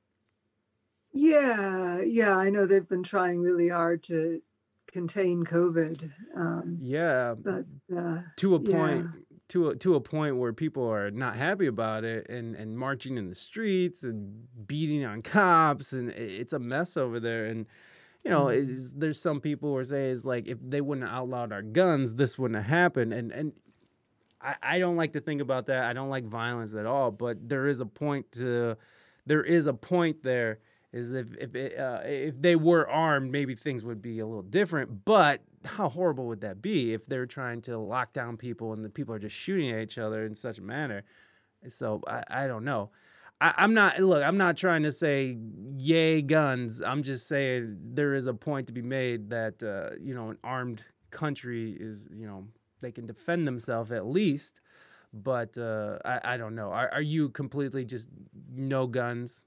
yeah, yeah, I know they've been trying really hard to contain COVID. Um, Yeah, but uh, to a Yeah. point to a, to a point where people are not happy about it and and marching in the streets and beating on cops and it's a mess over there and you know Mhm. is, there's some people who say is like if they wouldn't have outlawed our guns this wouldn't have happened and and I, I don't like to think about that I don't like violence at all but there is a point to there is a point there is if if it, uh, if they were armed, maybe things would be a little different. But how horrible would that be if they're trying to lock down people and the people are just shooting at each other in such a manner? So I, I don't know. I, I'm not look. I'm not trying to say yay guns. I'm just saying there is a point to be made that uh, you know an armed country is you know they can defend themselves at least. But uh, I, I don't know. Are, are you completely just no guns?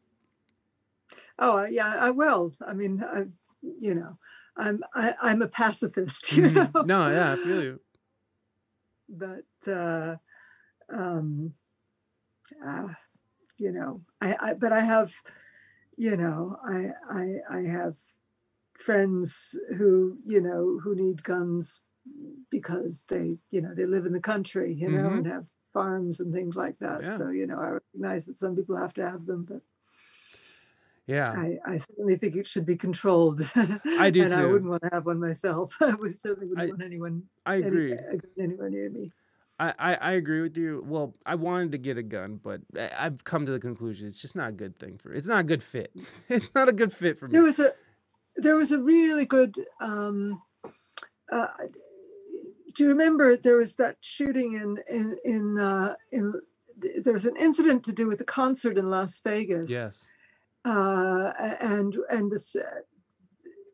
Oh uh, yeah, I will. I mean, I, you know, I'm I, I'm a pacifist, you Mhm. know. No, yeah, I feel you. But uh, um, uh, you know, I, I but I have, you know, I I I have friends who you know who need guns because they you know they live in the country, you know, Mhm. and have farms and things like that. Yeah. So you know, I recognize that some people have to have them, but Yeah. I, I certainly think it should be controlled. I do and I wouldn't want to have one myself. I would certainly wouldn't I- want anyone I agree. a gun anywhere near me. I, I, I agree with you. Well, I wanted to get a gun, but I- I've come to the conclusion it's just not a good thing for. It's not a good fit. It's not a good fit for me. There was a there was a really good. Um, uh, do you remember there was that shooting in in in uh, in there was an incident to do with a concert in Las Vegas. Yes. uh, and and this uh,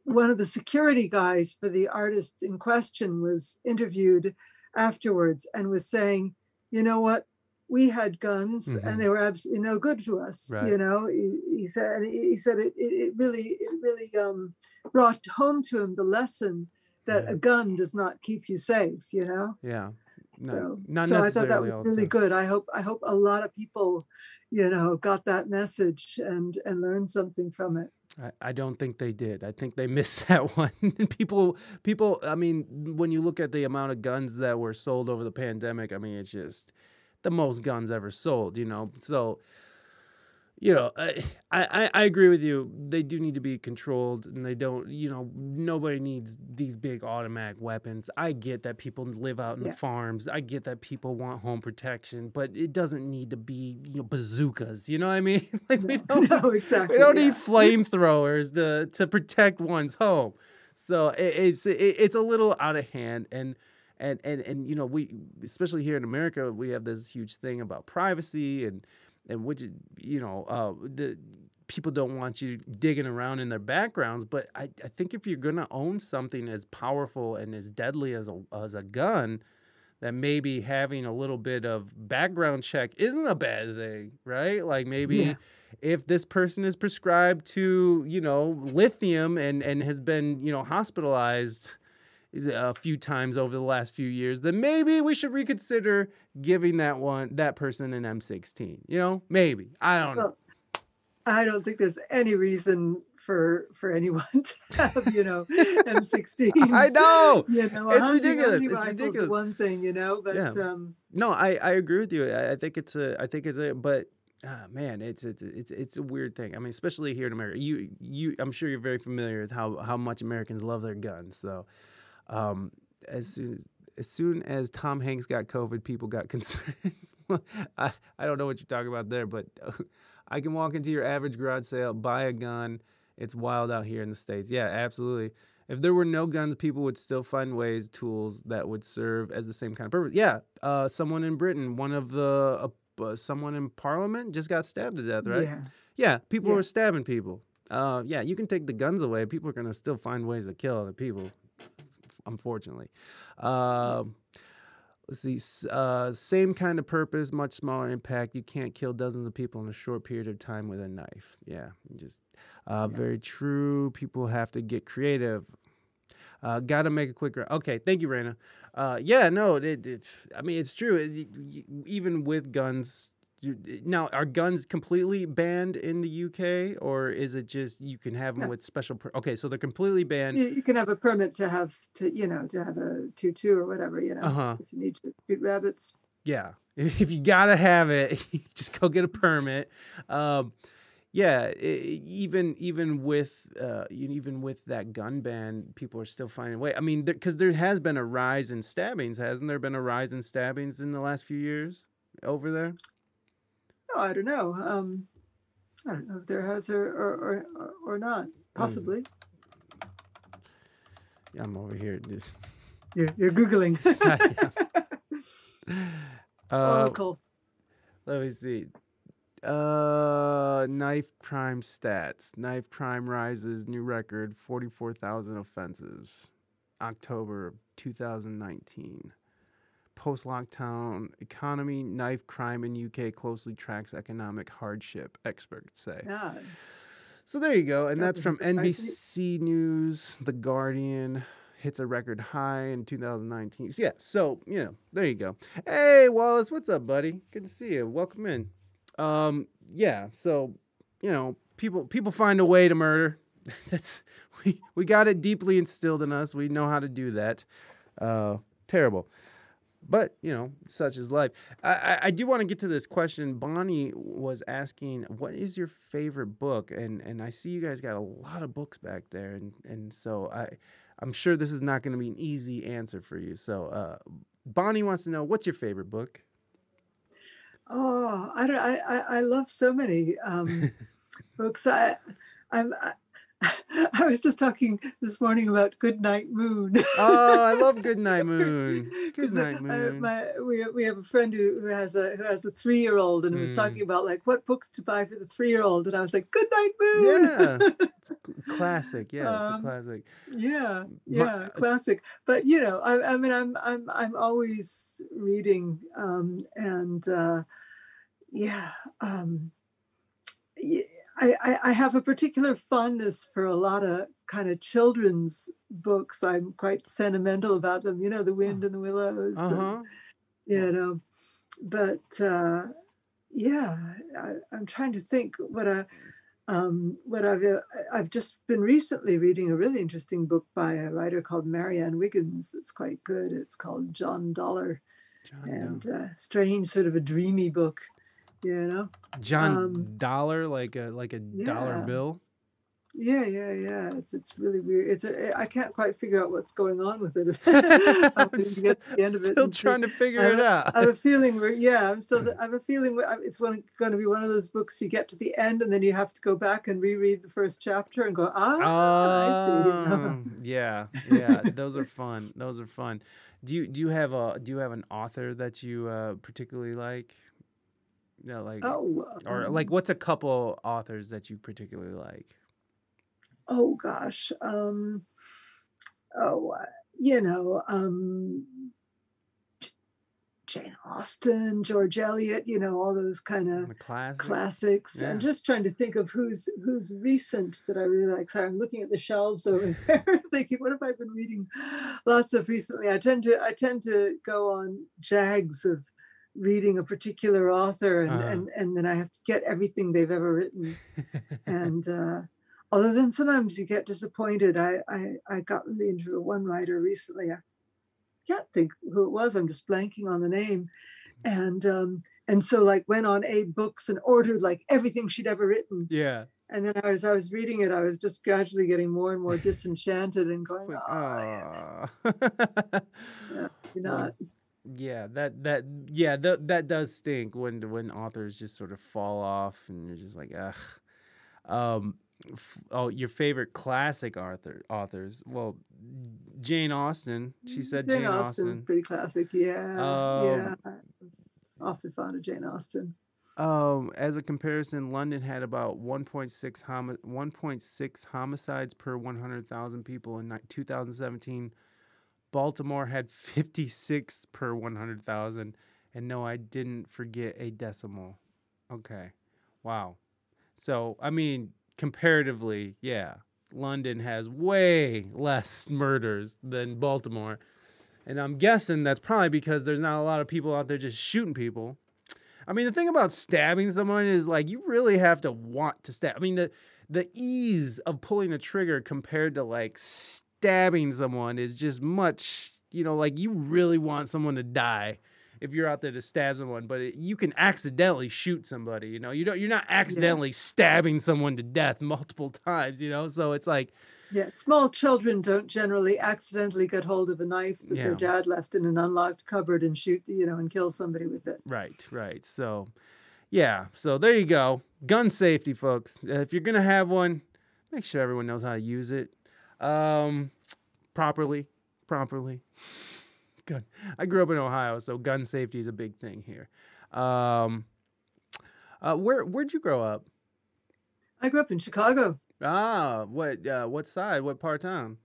one of the security guys for the artist in question was interviewed afterwards and was saying, you know what, we had guns Mhm. and they were absolutely no good to us. Right. You know, he, he said he he said it, it, really it really um, brought home to him the lesson that Yeah. a gun does not keep you safe. You know. Yeah. No, So, so I thought that was really good. I hope I hope a lot of people, you know, got that message and and learned something from it. I, I don't think they did. I think they missed that one. people, people. I mean, when you look at the amount of guns that were sold over the pandemic, I mean, it's just the most guns ever sold. You know, so you know, I, I, I agree with you. They do need to be controlled, and they don't. You know, nobody needs these big automatic weapons. I get that people live out in Yeah. the farms. I get that people want home protection, but it doesn't need to be you know bazookas. You know what I mean? like we No, don't no, exactly. we don't yeah. need flamethrowers to to protect one's home. So it, it's it, it's a little out of hand, and and and and you know we especially here in America we have this huge thing about privacy and and which is you know uh, the people don't want you digging around in their backgrounds. But I, I think if you're gonna own something as powerful and as deadly as a as a gun. That maybe having a little bit of background check isn't a bad thing, right? Like maybe Yeah. if this person is prescribed to you know lithium and and has been you know hospitalized a few times over the last few years then maybe we should reconsider giving that one that person an m16 you know? Maybe. I don't know. I don't think there's any reason for for anyone to have, you know, M16s. i know. You know, It's ridiculous, it's ridiculous. one thing, you know, but Yeah. um, no i i agree with you. I, I think it's a i think it's a but ah, man it's it's it's it's a weird thing. I mean especially here in america you you i'm sure you're very familiar with how how much americans love their guns so um as soon as as soon as Tom Hanks got COVID, people got concerned. I, I don't know what you're talking about there, but I can walk into your average garage sale, buy a gun. It's wild out here in the States. Yeah, absolutely. If there were no guns, people would still find ways, tools that would serve as the same kind of purpose. Yeah, uh, someone in Britain, one of the, uh, uh, someone in Parliament just got stabbed to death, right? yeah. Yeah, people Yeah. were stabbing people. Uh, yeah, you can take the guns away. People are gonna still find ways to kill other people. Unfortunately, Um let's see. Uh, same kind of purpose, much smaller impact. You can't kill dozens of people in a short period of time with a knife. Yeah, just uh, Yeah. very true. People have to get creative. Uh, Got to make a quick. Okay, thank you, Raina. Uh, yeah, no, it, it's. I mean, it's true. It- it- even with guns, now are guns completely banned in the UK, or is it just you can have them No. with special? Per- okay, so they're completely banned. You, you can have a permit to have to, you know, to have a two two or whatever, you know, Uh huh. if you need to shoot rabbits. Yeah, if you gotta have it, just go get a permit. Um, yeah, even even with uh, even with that gun ban, people are still finding a way. I mean, because there, has been a rise in stabbings, hasn't there? Been a rise in stabbings in the last few years over there. No, I don't know. Um, I don't know if there has or or or, or, not. Possibly. Yeah, I'm over here. Just, You're, you're googling. uh, Oracle. Let me see. Uh, knife crime stats. Knife crime rises. New record. Forty-four thousand offenses. October 2019. Post lockdown economy, knife crime in UK closely tracks economic hardship, experts say. Yeah. So there you go. And that's from doesn't surprise me. NBC News, The Guardian hits a record high in 2019. So, yeah, so, you know, there you go. Hey, Wallace, what's up, buddy? Good to see you. Welcome in. Um, yeah, so, you know, people people find a way to murder. that's we we got it deeply instilled in us. We know how to do that. Uh, terrible. But you know, such is life. I, I, I do want to get to this question. Bonnie was asking, "What is your favorite book?" And and I see you guys got a lot of books back there, and and so I, I'm sure this is not going to be an easy answer for you. So, uh, Bonnie wants to know, "What's your favorite book?" Oh, I don't. I I, I love so many um, books. I I'm. I, was just talking this morning about Good Night Moon. Oh, I love Goodnight Moon. 'Cause, Goodnight uh, Moon. my, we, we have a friend who, who has a who has a three year old and was Mm. talking about like what books to buy for the three year old and I was like Good Night Moon. Yeah. It's classic. Yeah, it's a Um, classic. yeah My- yeah classic but you know I, I mean i'm i'm i'm always reading um and uh yeah um y- I, I, I have a particular fondness for a lot of kind of children's books. I'm quite sentimental about them. You know, The Wind in the Willows. Uh and, you know, but uh, yeah, I, I'm trying to think what I um, what I've uh, I've just been recently reading a really interesting book by a writer called Marianne Wiggins. That's quite good. It's called John Dollar, John, and uh, strange, sort of a dreamy book. You know. John um, Dollar, like a like a dollar bill. Yeah, yeah, yeah. It's it's really weird. It's a, I can't quite figure out what's going on with it. I'm to get to the end of it. still and see. trying to figure it out. I have a feeling where, yeah, I'm still, I have a feeling it's one, going to be one of those books you get to the end and then you have to go back and reread the first chapter and go, ah, I see. Oh, yeah, yeah. Those are fun. Those are fun. Do you do you have a do you have an author that you uh, particularly like? No, like oh, or um, like what's a couple authors that you particularly like? oh gosh. Um, oh, uh, you know, um, Jane Austen, George Eliot, you know, all those kind of classic. classics. Yeah. I'm just trying to think of who's who's recent that I really like. Sorry, I'm looking at the shelves over there, thinking, what have I been reading? Lots of recently. I tend to I tend to go on jags of reading a particular author, and Uh-huh. and and then I have to get everything they've ever written. And uh, although then sometimes you get disappointed. I I, I got really into one writer recently. I can't think who it was. I'm just blanking on the name. And um, and so like went on AbeBooks and ordered like everything she'd ever written. yeah. And then I was I was reading it, I was just gradually getting more and more disenchanted and going, like, oh, "Aw." you're well, not. Yeah, that that yeah, that that does stink when when authors just sort of fall off and you're just like, ugh. Um, f- oh, your favorite classic author authors? Well, Jane Austen. She said Jane, Austen's Austen. Is pretty classic. Yeah. yeah. Um, Often fond of Jane Austen. Um, as a comparison, London had about 1.6 homi- 1.6 homicides per 100,000 people in ni- 2017. Baltimore had 56 per 100,000. And no, I didn't forget a decimal. Okay. Wow. So, I mean, comparatively, yeah, London has way less murders than Baltimore. And I'm guessing that's probably because there's not a lot of people out there just shooting people. I mean, the thing about stabbing someone is like you really have to want to stab. I mean, the the ease of pulling a trigger compared to like stabbing someone is just much, you know, like you really want someone to die if you're out there to stab someone, but it, you can accidentally shoot somebody, you know. You don't you're not accidentally stabbing someone to death multiple times, you know. So it's like Yeah, small children don't generally accidentally get hold of a knife that their dad left in an unlocked cupboard and shoot, you know, and kill somebody with it. Right, right. So, yeah. So there you go. Gun safety, folks. Uh, If you're gonna have one, make sure everyone knows how to use it um, properly. Properly. Good. I grew up in Ohio, so gun safety is a big thing here. Um, uh, where Where'd you grow up? I grew up in Chicago, Ah, what uh, what side? What part of town?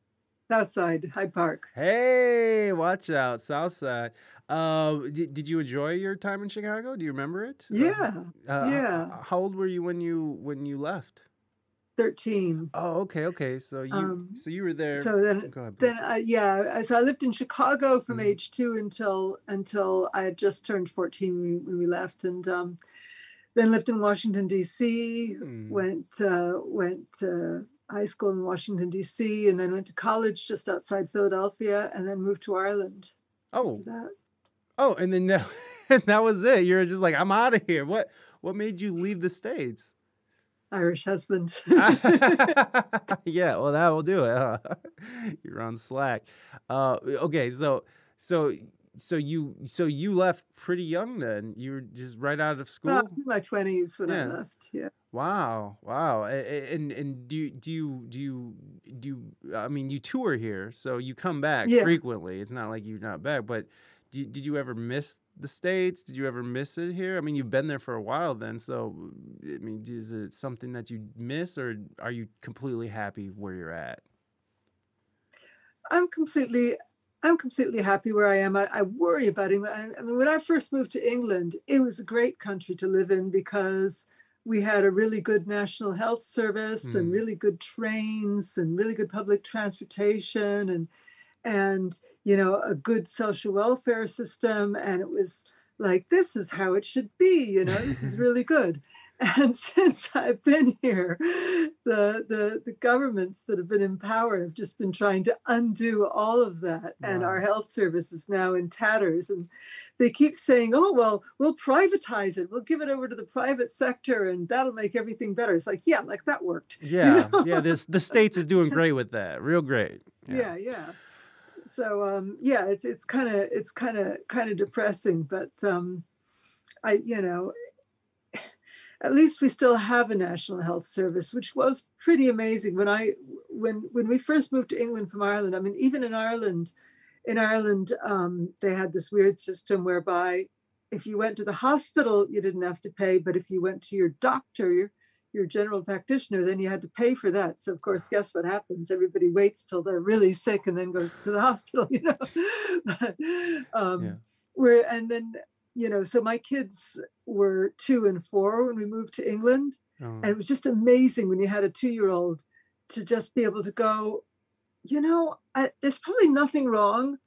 Southside, Hyde Park. Hey, watch out, Southside. Uh, did, did you enjoy your time in Chicago? Do you remember it? Yeah, uh, yeah. How old were you when you when you left? 13. Oh, okay, okay. So you Um, so you were there. So then, Go ahead. then uh, yeah, so I lived in Chicago from Mhm. age two until until I had just turned 14 when we, left, and um, then lived in Washington D.C. Hmm. Went uh, went to high school in Washington D.C. and then went to college just outside Philadelphia, and then moved to Ireland. Oh, That. oh, and then that, that was it. You're just like, I'm out of here. What what made you leave the states? Irish husband. yeah, well, that will do it. Huh? You're on Slack. Uh, okay, so so so you so you left pretty young then. You were just right out of school. well, in my 20s when Yeah. I left. Yeah. Wow, wow. And and do you do you do you do you, I mean you tour here, so you come back Yeah. frequently. It's not like you're not back, but do, did you ever miss the states? Did you ever miss it here? I mean, you've been there for a while then, so I mean, is it something that you miss or are you completely happy where you're at? I'm completely I'm completely happy where I am. I, I worry about England. I, I mean, when I first moved to England, it was a great country to live in because we had a really good national health service and Mm. really good trains and really good public transportation and and you know a good social welfare system and it was like this is how it should be you know this is really good. And since i've been here the the the governments that have been in power have just been trying to undo all of that and our health service is now in tatters and they keep saying oh well we'll privatize it. We'll give it over to the private sector and that'll make everything better. It's like yeah like that worked Yeah, yeah. This the states is doing great with that, real great. yeah yeah so um yeah it's it's kind of it's kind of kind of depressing but um i you know at least we still have a national health service which was pretty amazing. When i when when we first moved to england from ireland i mean even in ireland in ireland um, they had this weird system whereby if you went to the hospital you didn't have to pay but if you went to your doctor your your general practitioner then you had to pay for that. So of course guess what happens? Everybody waits till they're really sick and then goes to the hospital you know? But, um, Yeah. where and then you know so my kids were two and four when we moved to england. Oh, and it was just amazing when you had a two year old to just be able to go you know I, there's probably nothing wrong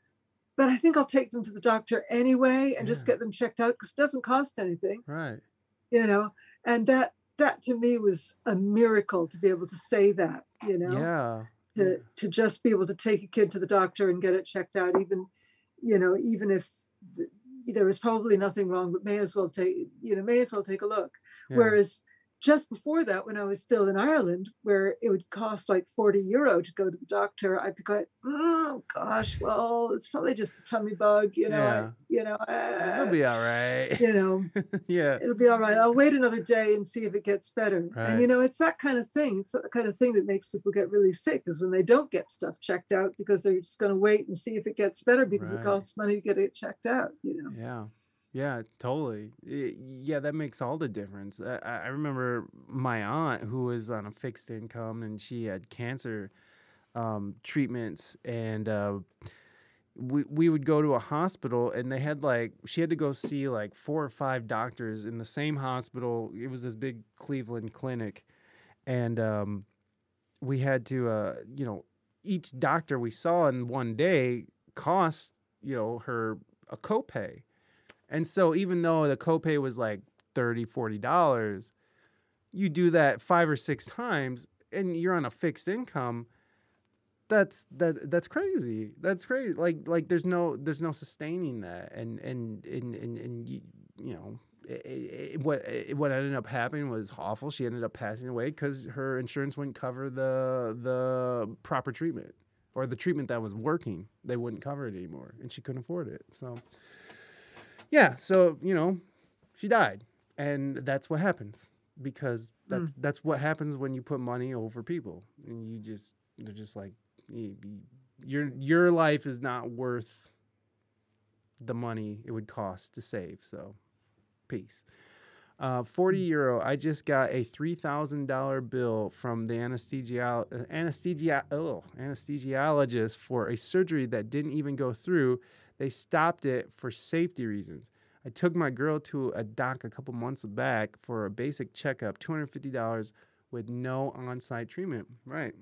but i think i'll take them to the doctor anyway and just get them checked out because it doesn't cost anything. Right. you know? And that that to me was a miracle to be able to say that you know Yeah. to yeah. to just be able to take a kid to the doctor and get it checked out even you know even if th- there was probably nothing wrong but may as well take you know may as well take a look yeah. whereas just before that when i was still in ireland where it would cost like 40 euro to go to the doctor i'd be going oh gosh well it's probably just a tummy bug you know I, Yeah. you know uh, be all right. you know yeah. it'll be all right. I'll wait another day and see if it gets better. And you know, it's that kind of thing. It's that kind of thing that makes people get really sick is when they don't get stuff checked out because they're just going to wait and see if it gets better because Right. it costs money to get it checked out. You know. Yeah. Yeah, totally. I- yeah, that makes all the difference. I I remember my aunt who was on a fixed income and she had cancer um, treatments, and uh, we we would go to a hospital, and they had like she had to go see like four or five doctors in the same hospital. It was this big Cleveland clinic, and um, we had to, uh, you know, each doctor we saw in one day cost you know her a copay. And so even though the copay was like 30 40 dollars, you do that 5 or 6 times and you're on a fixed income, that's that that's crazy. That's crazy. Like like there's no there's no sustaining that and and and and, and you, you know it, it, what it, what ended up happening was awful. She ended up passing away because her insurance wouldn't cover the the proper treatment or the treatment that was working. They wouldn't cover it anymore, and she couldn't afford it. So yeah, so you know, she died, and that's what happens because that's that's what happens when you put money over people, and you just they're just like your your life is not worth the money it would cost to save. So, peace. Uh, 40 euro. I just got a $3,000 bill from the anesthesiol- anesthesia- oh, anesthesiologist for a surgery that didn't even go through. They stopped it for safety reasons. I took my girl to a doc a couple months back for a basic checkup, $250 with no on site treatment. Right.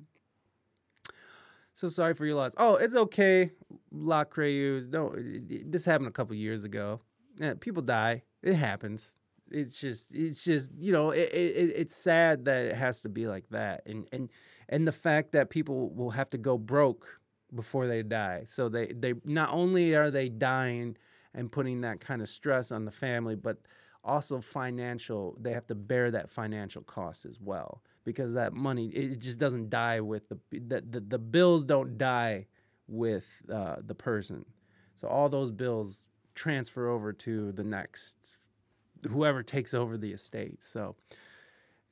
So sorry for your loss. Oh, it's okay. La Crayus. No, this happened a couple years ago. Yeah, people die. It happens. It's just, it's just, you know, it, it, it's sad that it has to be like that, and and and the fact that people will have to go broke before they die. So they they not only are they dying and putting that kind of stress on the family, but also financial. They have to bear that financial cost as well because that money it just doesn't die with the the the, the bills don't die with uh, the person. So all those bills transfer over to the next whoever takes over the estate. So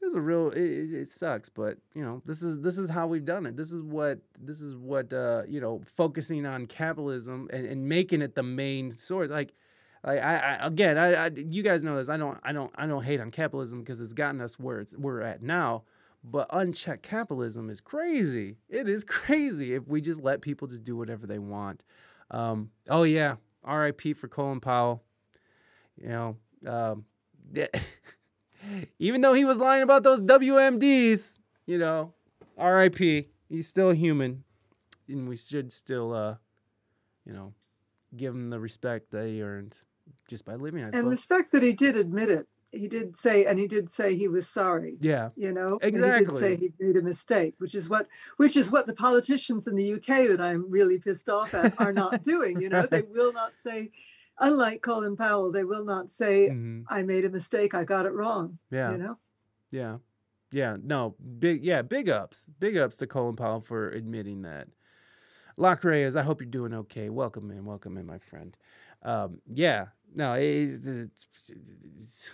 it was a real it, it, it sucks, but you know this is this is how we've done it. This is what this is what uh, you know focusing on capitalism and, and making it the main source. Like like I, I again I, I you guys know this. I don't I don't I don't hate on capitalism because it's gotten us where it's we're at now. But unchecked capitalism is crazy. It is crazy if we just let people just do whatever they want. Um, oh yeah, R.I.P. for Colin Powell. You know, um, yeah. Even though he was lying about those WMDs, you know, R.I.P. He's still human, and we should still, uh, you know, give him the respect that he earned just by living. I and suppose. respect that he did admit it. He did say, and he did say he was sorry. yeah, You know, And he did say he made a mistake, which is what, which is what the politicians in the UK that I'm really pissed off at are not doing. You know, they will not say, unlike Colin Powell, they will not say, Mhm. "I made a mistake. I got it wrong." yeah, You know. yeah, yeah. No, big, yeah, big ups, big ups to Colin Powell for admitting that. Lock Reyes, I hope you're doing okay. Welcome in, welcome in, my friend. Um, yeah, no, it's, it's, it's-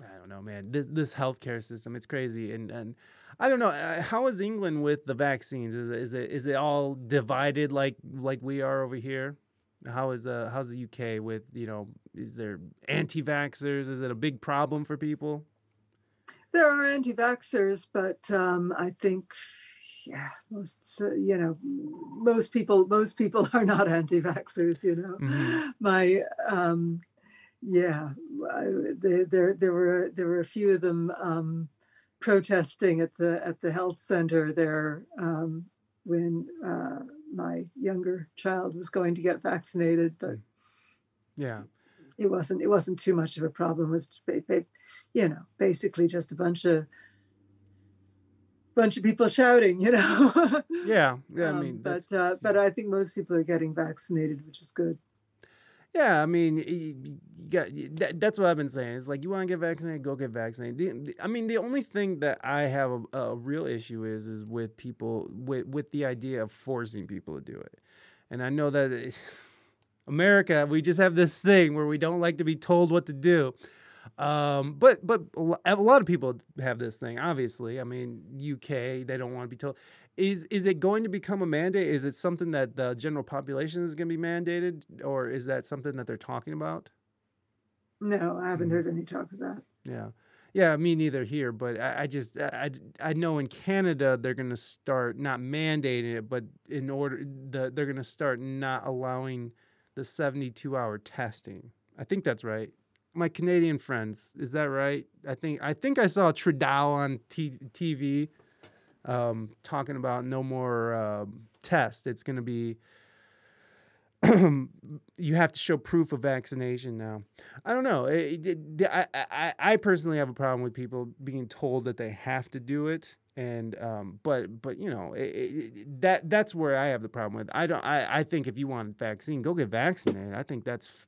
I don't know, man. This this healthcare system, it's crazy, and and I don't know. uh, How is England with the vaccines? Is it, is it is it all divided like like we are over here? How is uh how's the UK with you know? Is there anti-vaxxers? Is it a big problem for people? There are anti-vaxxers, but um, I think, yeah, most uh, you know, most people most people are not anti-vaxxers. You know, Mhm. my um, yeah, I- there there there were there were a few of them um, protesting at the at the health center there um, when uh, my younger child was going to get vaccinated, but Yeah. it wasn't it wasn't too much of a problem. It was just ba- ba- you know basically just a bunch of bunch of people shouting, you know. Yeah. Yeah. I Um, mean, but uh, that's- but I think most people are getting vaccinated, which is good. Yeah, I mean, you got, that, that's what I've been saying. It's like you want to get vaccinated, go get vaccinated. The, the- I mean, the only thing that I have a, a real issue is is with people with with the idea of forcing people to do it. And I know that it- America, we just have this thing where we don't like to be told what to do. Um, but but a lot of people have this thing. Obviously, I mean, UK, they don't want to be told. Is is it going to become a mandate? Is it something that the general population is going to be mandated, or is that something that they're talking about? No, I haven't Mhm. heard any talk of that. Yeah, yeah, me neither here. But I, I just I, I I know in Canada they're going to start not mandating it, but in order the they're going to start not allowing the seventy two hour testing. I think that's right. My Canadian friends, is that right? I think I think I saw Trudeau on T- TV um, talking about no more um tests. It's going to be you have to show proof of vaccination now. I don't know. It- it- I, I, I personally have a problem with people being told that they have to do it, and um, but but you know it, that that's where I have the problem with. I don't. I, I think if you want a vaccine, go get vaccinated. I think that's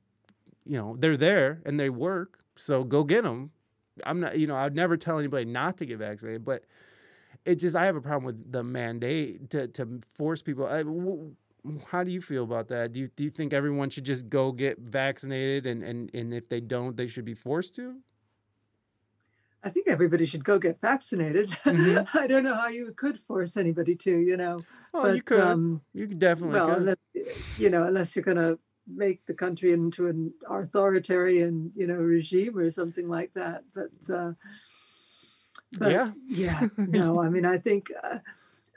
you know they're there and they work, so go get them. I'm not. You know, I'd never tell anybody not to get vaccinated, but it just I have a problem with the mandate to to force people. I, w- how do you feel about that? Do you do you think everyone should just go get vaccinated and and and if they don't, they should be forced to? I think everybody should go get vaccinated. Mhm. I don't know how you could force anybody to, you know. Oh, but you could. um, you could definitely well, could. unless, you know, unless you're gonna make the country into an authoritarian, you know, regime or something like that. But uh, but Yeah. yeah, no, I mean, I think uh,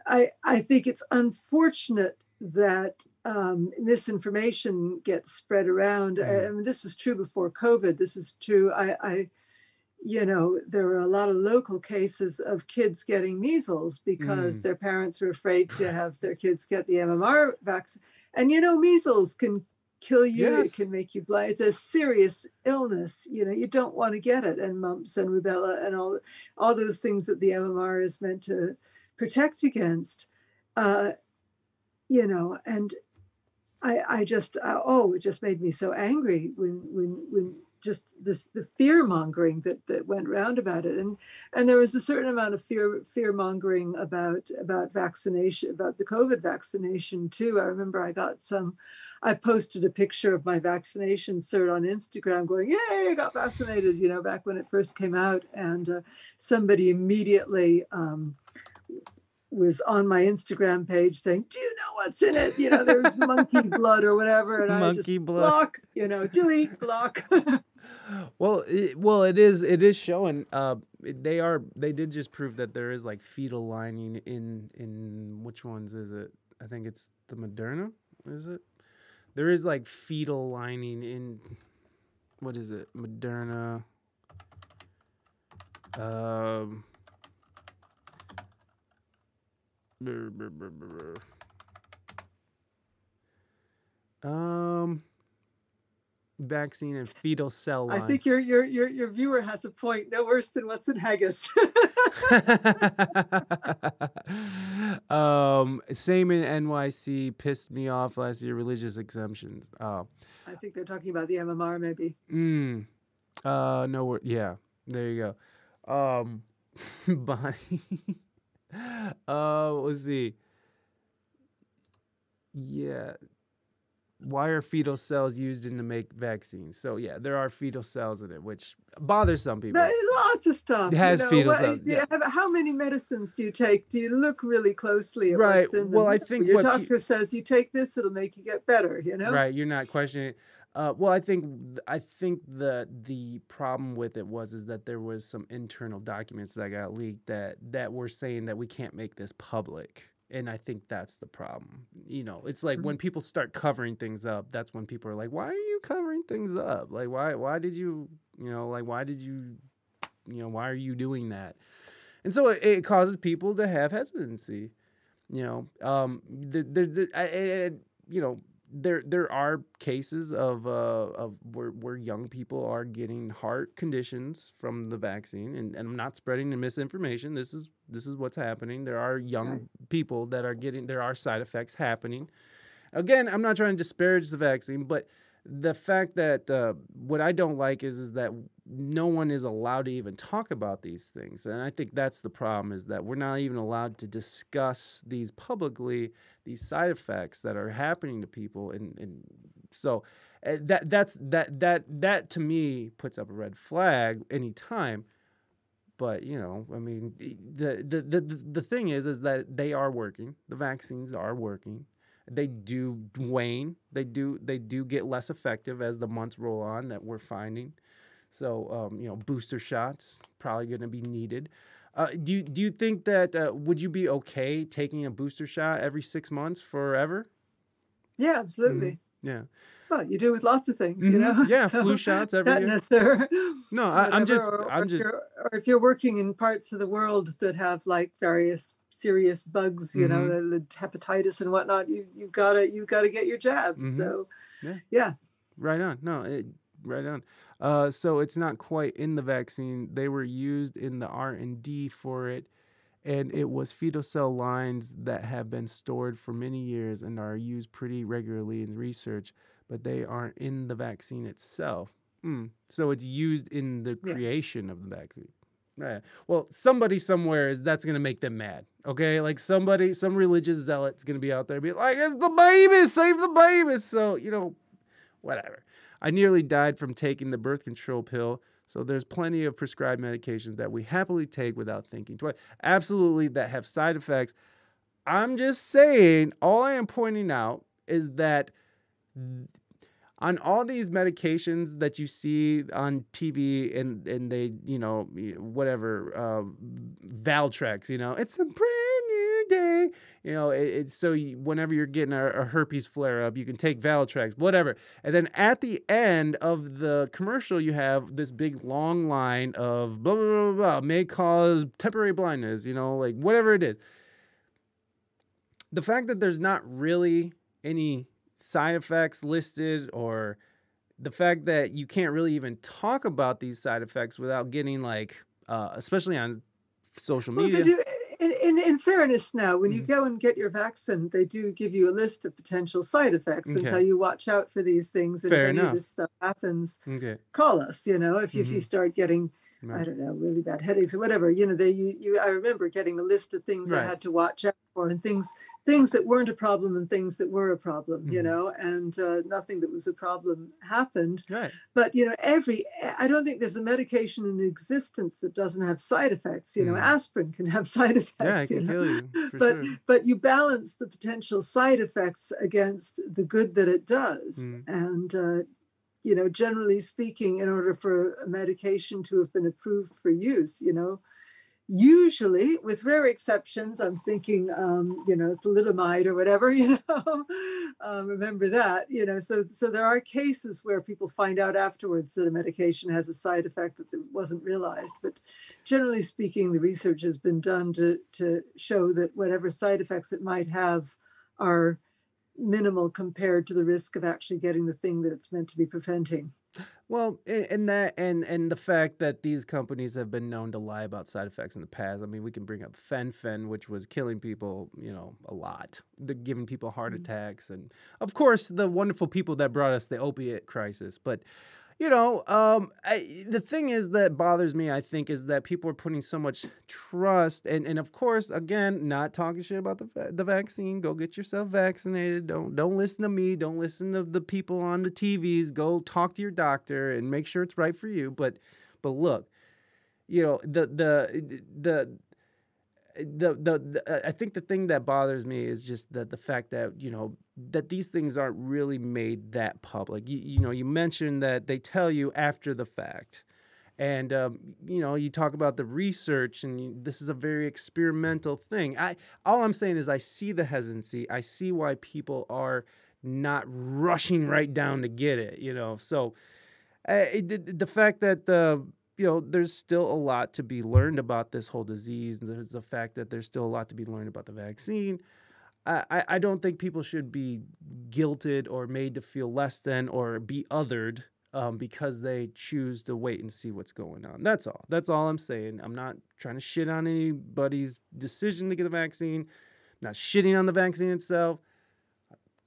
I I think it's unfortunate that um, misinformation gets spread around. I, Mhm. I mean, this was true before COVID. This is true. I, I you know, there were a lot of local cases of kids getting measles because Mm. their parents were afraid to have their kids get the MMR vaccine. And you know, measles can kill you, Yes. it can make you blind. It's a serious illness. You know, you don't want to get it, and mumps and rubella and all all those things that the MMR is meant to protect against. Uh, you know, and I I just uh, oh, it just made me so angry when when when just this the fear mongering that that went round about it and and there was a certain amount of fear fear mongering about about vaccination about the covid vaccination too i remember i got some i posted a picture of my vaccination cert on instagram going yay i got vaccinated you know back when it first came out and uh, somebody immediately um, was on my Instagram page saying, "Do you know what's in it? You know, there's monkey blood or whatever." And I Monkey just blood. block, you know, delete, block. Well, it, well, it is. It is showing. Uh, they are. They did just prove that there is like fetal lining in in which ones is it? I think it's the Moderna. Is it? There is like fetal lining in. What is it? Moderna. Um. Um. Vaccine and fetal cell I think your your your your viewer has a point. No worse than what's in haggis. um, same in NYC pissed me off last year. Religious exemptions. Oh, I think they're talking about the MMR, maybe. mm, uh, no, wor- yeah, there you go. Um, Bonnie. uh, let's see. Yeah. Why are fetal cells used in to make vaccines? So yeah, there are fetal cells in it, which bothers some people. But lots of stuff. It has you know, fetal what- cells, yeah. How many medicines do you take? Do you look really closely at Right, what's in them? well, I think your what pe- doctor says you take this, it'll make you get better. You know. Right, you're not questioning it. Uh, well, I think I think the the problem with it was is that there was some internal documents that got leaked that that were saying that we can't make this public, and I think that's the problem. You know, it's like Mm-hmm. when people start covering things up, that's when people are like, "Why are you covering things up? Like, why why did you you know like why did you you know why are you doing that?" And so it, it causes people to have hesitancy. You know, um, the, the, the, I, I, I- you know, there there are cases of uh, of where, where young people are getting heart conditions from the vaccine, and, and I'm not spreading the misinformation. This is this is what's happening. There are young Right. people that are getting there are side effects happening. Again, I'm not trying to disparage the vaccine, but the fact that uh, what I don't like is is that no one is allowed to even talk about these things, and I think that's the problem is that we're not even allowed to discuss these publicly, these side effects that are happening to people, and and so uh, that that's that that that to me puts up a red flag anytime. But you know, I mean, the the the the thing is, is that they are working. The vaccines are working they do wane. They do they do get less effective as the months roll on that we're finding. So um, you know booster shots probably going to be needed. Uh, do you do you think that uh, would you be okay taking a booster shot every six months forever? Yeah, absolutely. yeah. Well, you do with lots of things, you Mhm. know. yeah So flu shots every year. no I, i'm just or i'm just or if you're working in parts of the world that have like various serious bugs, you know, the, the hepatitis and whatnot, you you've got to you got to get your jabs. Mhm. So, Yeah. yeah, Right on. No, it, right on. Uh, so it's not quite in the vaccine. They were used in the R and D for it, and it was fetal cell lines that have been stored for many years and are used pretty regularly in research, but they aren't in the vaccine itself. Hmm. So it's used in the Yeah. creation of the vaccine. Right. Well, somebody somewhere is that's gonna make them mad. Okay, like somebody, some religious zealot's gonna be out there, be like, "It's the babies, save the babies." So you know, whatever. I nearly died from taking the birth control pill. So there's plenty of prescribed medications that we happily take without thinking twice. Absolutely, that have side effects. I'm just saying, all I am pointing out is that th- on all these medications that you see on TV and and they you know whatever uh, Valtrex you know it's a brand new day. You know it, it's so you, whenever you're getting a, a herpes flare up you can take Valtrex whatever. And then at the end of the commercial you have this big long line of blah blah blah, blah may cause temporary blindness you know like whatever it is. The fact that there's not really any side effects listed or the fact that you can't really even talk about these side effects without getting like uh, especially on social Well, media they do. In, in, in fairness, now when you Mhm. go and get your vaccine, they do give you a list of potential side effects and tell you watch out for these things. And Fair if any of this stuff happens, okay call us. You know, if, if you Mhm. start getting, I don't know, really bad headaches or whatever, you know, they you, you I remember getting a list of things Right. I had to watch out for and things things that weren't a problem and things that were a problem. You Mhm. know, and uh, nothing that was a problem happened right but you know every i don't think there's a medication in existence that doesn't have side effects you know aspirin can have side effects yeah i you can know? kill you but sure but you balance the potential side effects against the good that it does Mm. and uh, you know generally speaking in order for a medication to have been approved for use you know. Usually with rare exceptions i'm thinking um, you know thalidomide or whatever you know. Um, remember that you know. So so there are cases where people find out afterwards that a medication has a side effect that wasn't realized. But generally speaking the research has been done to to show that whatever side effects it might have are minimal compared to the risk of actually getting the thing that it's meant to be preventing Well, and that and and the fact that these companies have been known to lie about side effects in the past. I mean, we can bring up Fen-Phen, which was killing people, you know, a lot. They're giving people heart Mhm. attacks, and of course, the wonderful people that brought us the opiate crisis. But you know, um, I, the thing is that bothers me. I think is that people are putting so much trust, and and of course, again, not talking shit about the the vaccine. Go get yourself vaccinated. Don't don't listen to me. Don't listen to the people on the TVs. Go talk to your doctor and make sure it's right for you. But but look, you know the the the. The, the the I think the thing that bothers me is just that the fact that you know that these things aren't really made that public. You, you know, you mentioned that they tell you after the fact, and um, you know, you talk about the research, and you, this is a very experimental thing. I all I'm saying is I see the hesitancy. I see why people are not rushing right down to get it. You know, so uh, it, the, the fact that the you know there's still a lot to be learned about this whole disease there's the fact that there's still a lot to be learned about the vaccine I, I- don't think people should be guilted or made to feel less than or be othered um, because they choose to wait and see what's going on. That's all. That's all I'm saying. I'm not trying to shit on anybody's decision to get the vaccine. I'm not shitting on the vaccine itself.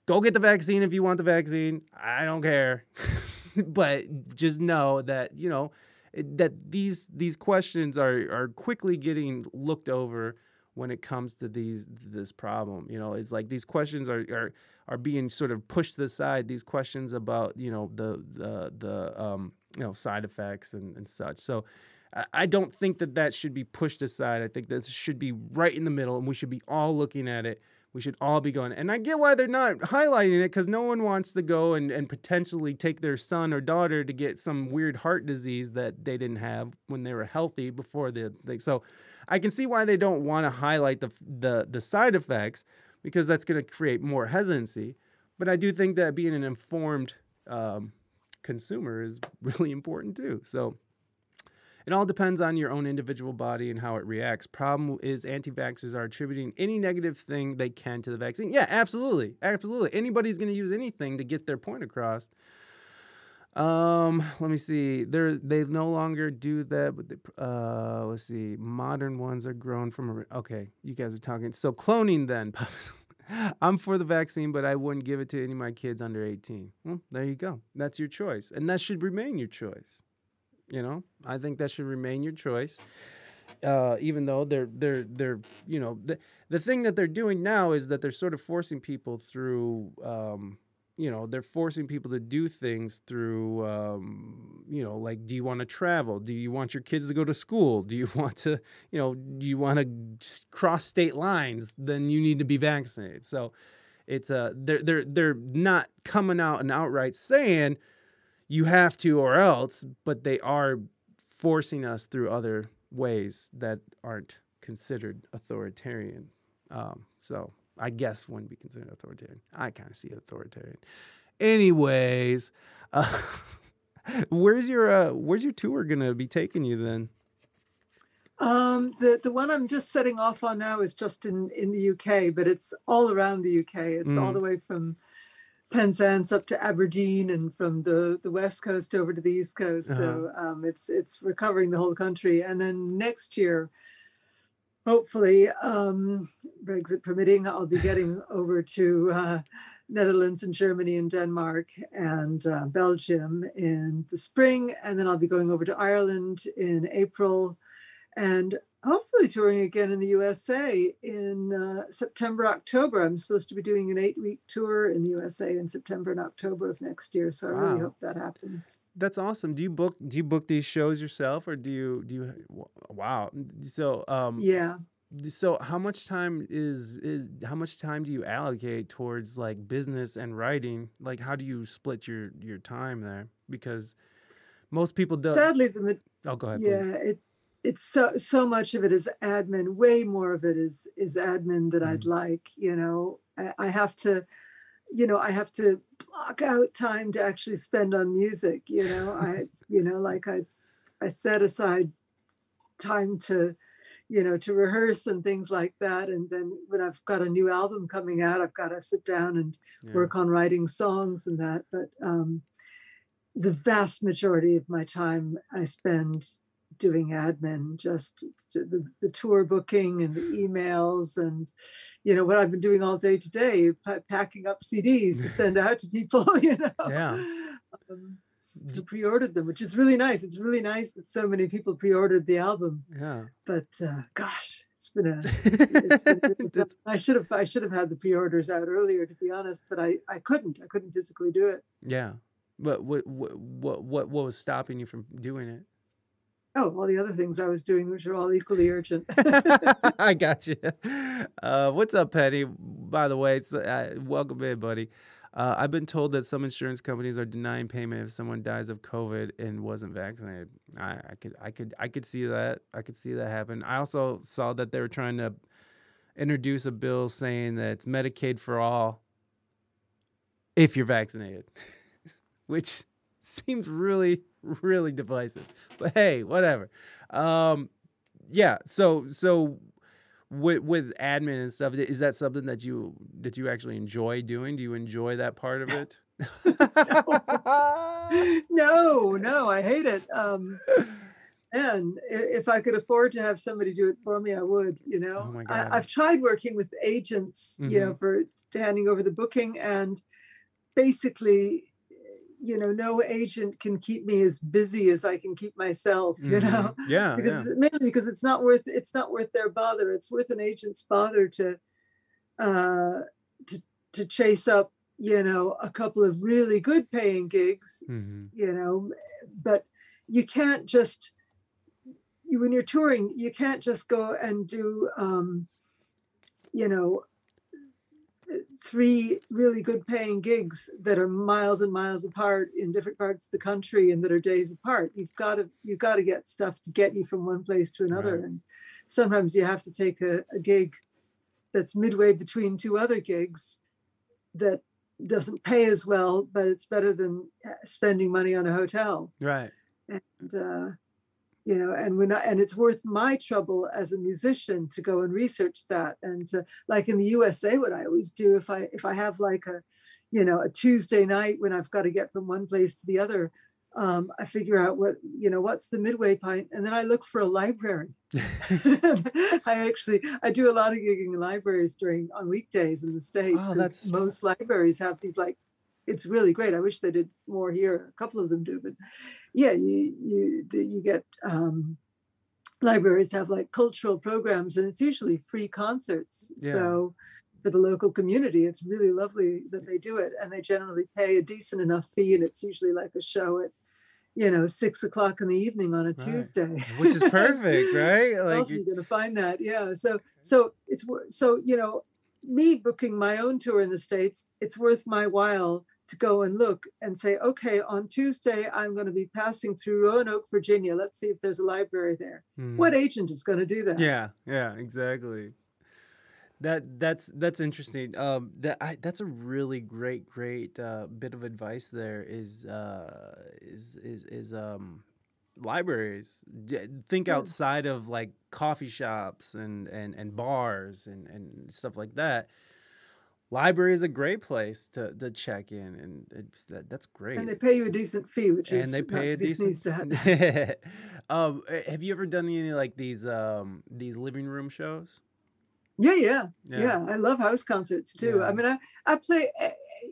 Go get the vaccine if you want the vaccine. I don't care. but just know that, you know, that these these questions are are quickly getting looked over when it comes to these this problem. You know, it's like these questions are are are being sort of pushed to the side. These questions about you know the the the um, you know side effects and, and such. So. I- I don't think that that should be pushed aside. I think this should be right in the middle, and we should be all looking at it. We should all be going. And I get why they're not highlighting it because no one wants to go and, and potentially take their son or daughter to get some weird heart disease that they didn't have when they were healthy before the thing. So I can see why they don't want to highlight the the the side effects because that's going to create more hesitancy. But I do think that being an informed um, consumer is really important too. So it all depends on your own individual body and how it reacts. Problem is, anti vaxxers are attributing any negative thing they can to the vaccine. Yeah, absolutely. Absolutely. Anybody's going to use anything to get their point across. Um, let me see. They're they no longer do that, but the, uh, let's see. Modern ones are grown from. A, okay, you guys are talking. So cloning then. I'm for the vaccine, but I wouldn't give it to any of my kids under 18. Well, there you go. That's your choice, and that should remain your choice. You know, I think that should remain your choice. Uh, even though they're they're they're you know the the thing that they're doing now is that they're sort of forcing people through um, you know they're forcing people to do things through um, you know like do you want to travel? Do you want your kids to go to school? Do you want to you know do you want to cross state lines? Then you need to be vaccinated. So it's uh they're they're they're not coming out and outright saying you have to or else, but they are forcing us through other ways that aren't considered authoritarian. Um, so I guess wouldn't be considered authoritarian. I kind of see authoritarian. Anyways, uh, where's your uh, where's your tour gonna be taking you then? Um, the the one I'm just setting off on now is just in in the UK, but it's all around the UK. It's all Mm. the way from Penzance up to Aberdeen, and from the the west coast over to the east coast. So um, it's it's recovering the whole country. And then next year, hopefully, um, Brexit permitting, I'll be getting over to uh, Netherlands and Germany and Denmark and uh, Belgium in the spring, and then I'll be going over to Ireland in April and hopefully touring again in the USA in uh, September, October. I'm supposed to be doing an eight week tour in the USA in September and October of next year. So I really hope that happens. That's awesome. Do you book do you book these shows yourself or do you do you wow. So um Yeah. so how much time is is how much time do you allocate towards like business and writing? Like how do you split your your time there? Because most people don't Sadly, the ma- Oh, go ahead, yeah, it it's so so much of it is admin. Way more of it is is admin that I'd like. You know, I, I have to, you know, I have to block out time to actually spend on music. You know, I you know like I I set aside time to you know to rehearse and things like that and then when i've got a new album coming out i've got to sit down and Yeah. work on writing songs and that but um the vast majority of my time i spend doing admin just the, the tour booking and the emails and you know what i've been doing all day today pa- packing up cds to send out to people you know Yeah. um, who pre-ordered them which is really nice it's really nice that so many people pre-ordered the album Yeah. but uh, gosh it's been a it's, it's been really i should have i should have had the pre-orders out earlier to be honest but i i couldn't i couldn't physically do it yeah. But what what what what was stopping you from doing it? Oh all the other things i was doing which are all equally urgent I got you. Uh, what's up, Penny? By the way, uh, welcome in, buddy. Uh, I've been told that some insurance companies are denying payment if someone dies of COVID and wasn't vaccinated. I, I could, I could, I could see that. I could see that happen. I also saw that they were trying to introduce a bill saying that it's Medicaid for all if you're vaccinated, which seems really, really divisive. But hey, whatever. Um, yeah. So, so with with admin and stuff, is that something that you that you actually enjoy doing? Do you enjoy that part of it? no no i hate it um and if i could afford to have somebody do it for me i would you know Oh my God. Mm-hmm. I, i've tried working with agents you know for handing over the booking and basically you know no agent can keep me as busy as i can keep myself you know Mhm. yeah, because yeah. mainly because it's not worth it's not worth their bother it's worth an agent's bother to uh to to chase up you know a couple of really good paying gigs Mhm. you know but you can't just you, when you're touring you can't just go and do um you know three really good paying gigs that are miles and miles apart in different parts of the country and that are days apart you've got to you've got to get stuff to get you from one place to another Right. and sometimes you have to take a, a gig that's midway between two other gigs that doesn't pay as well but it's better than uh, spending money on a hotel Right. and uh, you know and when I, and it's worth my trouble as a musician to go and research that. And to, like in the usa what i always do if i if i have like a you know a tuesday night when i've got to get from one place to the other um, i figure out what you know what's the midway point and then i look for a library. I actually i do a lot of gigging in libraries during on weekdays in the states Oh, 'cause that's smart. most libraries have these like it's really great. I wish they did more here. A couple of them do but yeah you you you get um libraries have like cultural programs and it's usually free concerts. Yeah. so for the local community it's really lovely that they do it and they generally pay a decent enough fee and it's usually like a show at you know six o'clock in the evening on a tuesday. Which is perfect, right? Like else are you going to find that? Yeah so so it's so you know me booking my own tour in the States, it's worth my while to go and look and say, okay, on Tuesday, I'm going to be passing through Roanoke, Virginia. Let's see if there's a library there. Mm. What agent is going to do that? Yeah, yeah, exactly. That that's that's interesting. Um, that I, that's a really great great uh, bit of advice. There is uh, is is is um libraries. Think outside of like coffee shops and and and bars and and stuff like that. Library is a great place to to check in, and it's, that that's great. And they pay you a decent fee, which and is they pay to a decent. um, have you ever done any like these um these living room shows? Yeah, yeah, Yeah. yeah. I love house concerts too. Yeah. I mean, I, I play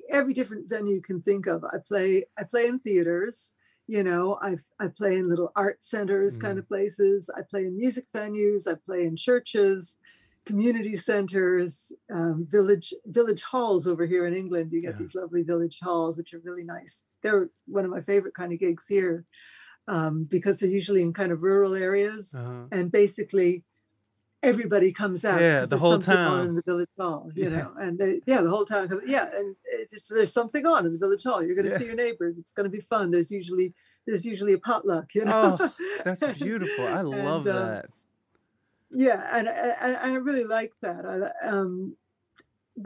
every different venue you can think of. I play I play in theaters. You know, I I play in little art centers kind Mhm. of places. I play in music venues. I play in churches, community centers, um, village village halls over here in England. You get Yeah. these lovely village halls, which are really nice. They're one of my favorite kind of gigs here um, because they're usually in kind of rural areas Uh-huh. and basically everybody comes out Yeah, because the there's whole something on town. in the village hall you Yeah. know and they, yeah the whole town comes yeah and it's just, there's something on in the village hall you're going to Yeah. see your neighbors it's going to be fun there's usually there's usually a potluck you know Oh, that's beautiful. I love And, um, that. Yeah and I, I, I really like that I, um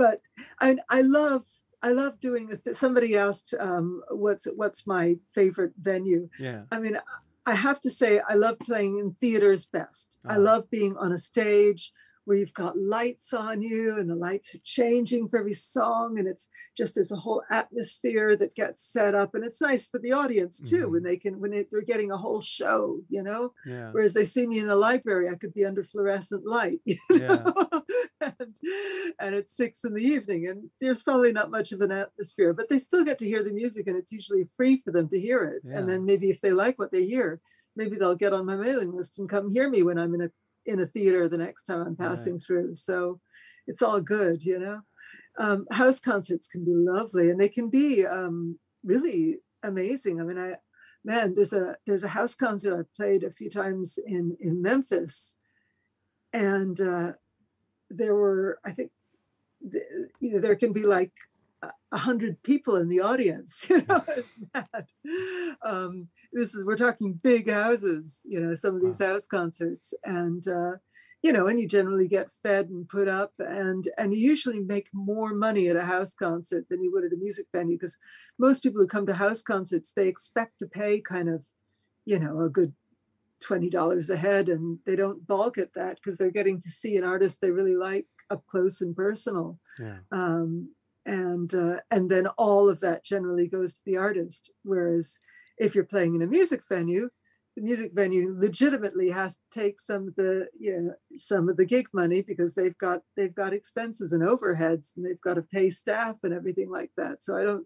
but i i love i love doing this. somebody asked um what's what's my favorite venue Yeah. I mean, I have to say, I love playing in theaters best. I Ah. love being on a stage where you've got lights on you and the lights are changing for every song. And it's just there's a whole atmosphere that gets set up. And it's nice for the audience too when mm-hmm. they can, when it, they're getting a whole show, you know? Yeah. Whereas they see me in the library, I could be under fluorescent light. you Yeah. know? and, and it's six in the evening, and there's probably not much of an atmosphere, but they still get to hear the music, and it's usually free for them to hear it. Yeah. And then maybe if they like what they hear, maybe they'll get on my mailing list and come hear me when I'm in a in a theater the next time I'm Right. passing through. So it's all good, you know. Um, house concerts can be lovely, and they can be um, really amazing. I mean, I man, there's a there's a house concert I've played a few times in in Memphis, and uh, there were I think th- you know there can be like a a hundred people in the audience. You know, it's mad. Um, this is we're talking big houses. You know, some of these house concerts, and uh, you know, and you generally get fed and put up, and and you usually make more money at a house concert than you would at a music venue because most people who come to house concerts they expect to pay kind of, you know, a good twenty dollars a head, and they don't balk at that because they're getting to see an artist they really like up close and personal Yeah. um, and uh, and then all of that generally goes to the artist. Whereas if you're playing in a music venue, the music venue legitimately has to take some of the you know, some of the gig money because they've got they've got expenses and overheads and they've got to pay staff and everything like that. So I don't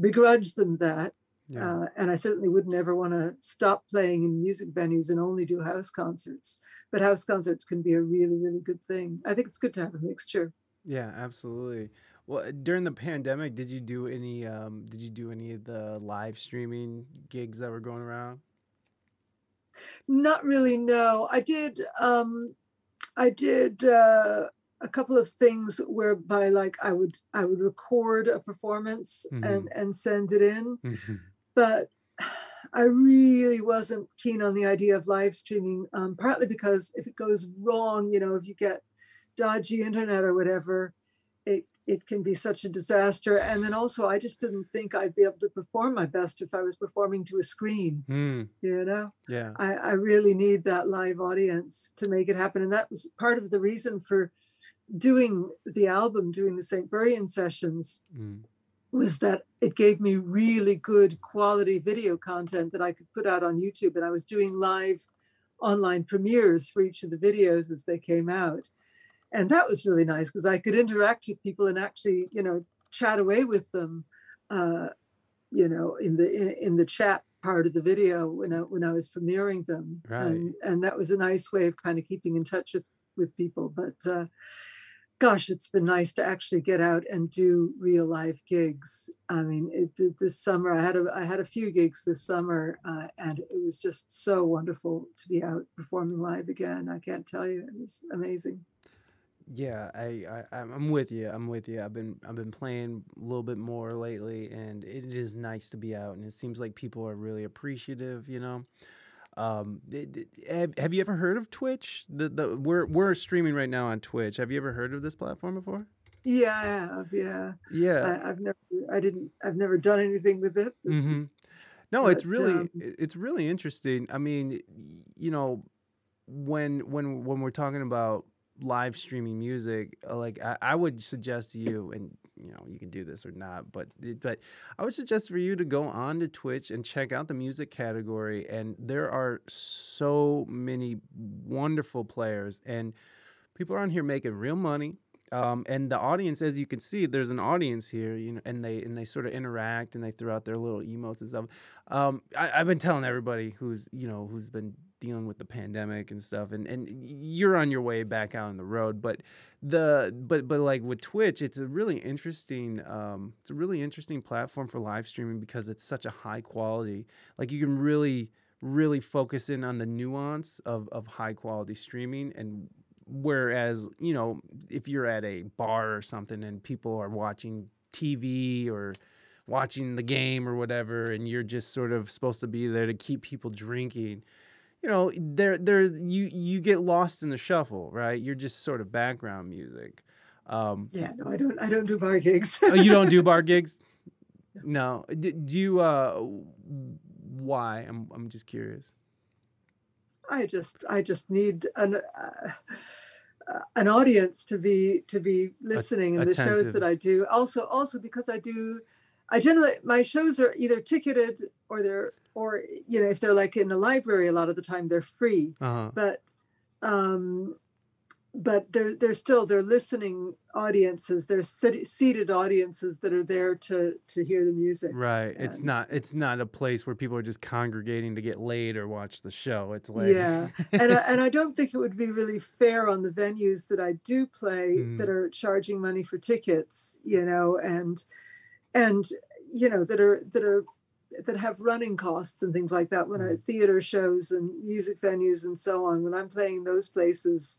begrudge them that. Yeah. Uh, and I certainly wouldn't ever want to stop playing in music venues and only do house concerts. But house concerts can be a really, really good thing. I think it's good to have a mixture. Yeah, absolutely. Well, during the pandemic, did you do any um did you do any of the live streaming gigs that were going around? Not really, no. I did um I did uh a couple of things whereby like I would I would record a performance and and send it in, but I really wasn't keen on the idea of live streaming, um, partly because if it goes wrong, you know, if you get dodgy internet or whatever, it can be such a disaster. And then also I just didn't think I'd be able to perform my best if I was performing to a screen, Hmm. you know? Yeah. I, I really need that live audience to make it happen. And that was part of the reason for doing the album, doing the St. Buryan sessions, Mm. was that it gave me really good quality video content that I could put out on YouTube. And I was doing live online premieres for each of the videos as they came out. And that was really nice because I could interact with people and actually, you know, chat away with them, uh, you know, in the in, in the chat part of the video when I when I was premiering them. Right. And and that was a nice way of kind of keeping in touch with with people. But uh, gosh, it's been nice to actually get out and do real live gigs. I mean, it, this summer I had a I had a few gigs this summer, uh, and it was just so wonderful to be out performing live again. I can't tell you, it was amazing. Yeah, I, I I'm with you. I'm with you. I've been I've been playing a little bit more lately, and it is nice to be out. And it seems like people are really appreciative. You know, um, it- it- have, have you ever heard of Twitch? The the we're we're streaming right now on Twitch. Have you ever heard of this platform before? Yeah, I have. Yeah, Yeah. I, I've never, I didn't, I've never done anything with it. This Mhm. is- No, it's But, really um, it's really interesting. I mean, y- you know, when when when we're talking about live streaming music, uh, like I, I would suggest you, and you know, you can do this or not, but but I would suggest for you to go on to Twitch and check out the music category. And there are so many wonderful players, and people are on here making real money. Um, and the audience, as you can see, there's an audience here, you know, and they and they sort of interact and they throw out their little emotes and stuff. Um, I, I've been telling everybody who's you know who's been dealing with the pandemic and stuff, and and you're on your way back out on the road, but the but but like with Twitch, it's a really interesting um, it's a really interesting platform for live streaming because it's such a high quality. Like you can really really focus in on the nuance of of high quality streaming and whereas you know if you're at a bar or something and people are watching TV or watching the game or whatever and you're just sort of supposed to be there to keep people drinking you know there there's you you get lost in the shuffle right? You're just sort of background music. Um yeah, no, I don't, I don't do bar gigs. oh, you don't do bar gigs? No. D- do you uh why? I'm i'm just curious. I just, I just need an, uh, uh, an audience to be, to be listening in the shows that I do. Also, also because I do, I generally, my shows are either ticketed or they're, or, you know, if they're like in a library, a lot of the time they're free. uh-huh but um but they're they're still they're listening audiences they're sit- seated audiences that are there to to hear the music Right. It's not it's not a place where people are just congregating to get laid or watch the show. It's like yeah and I, and I don't think it would be really fair on the venues that I do play that Mhm. are charging money for tickets you know and and you know that are that are that have running costs and things like that. When I theater shows and music venues and so on when I'm playing those places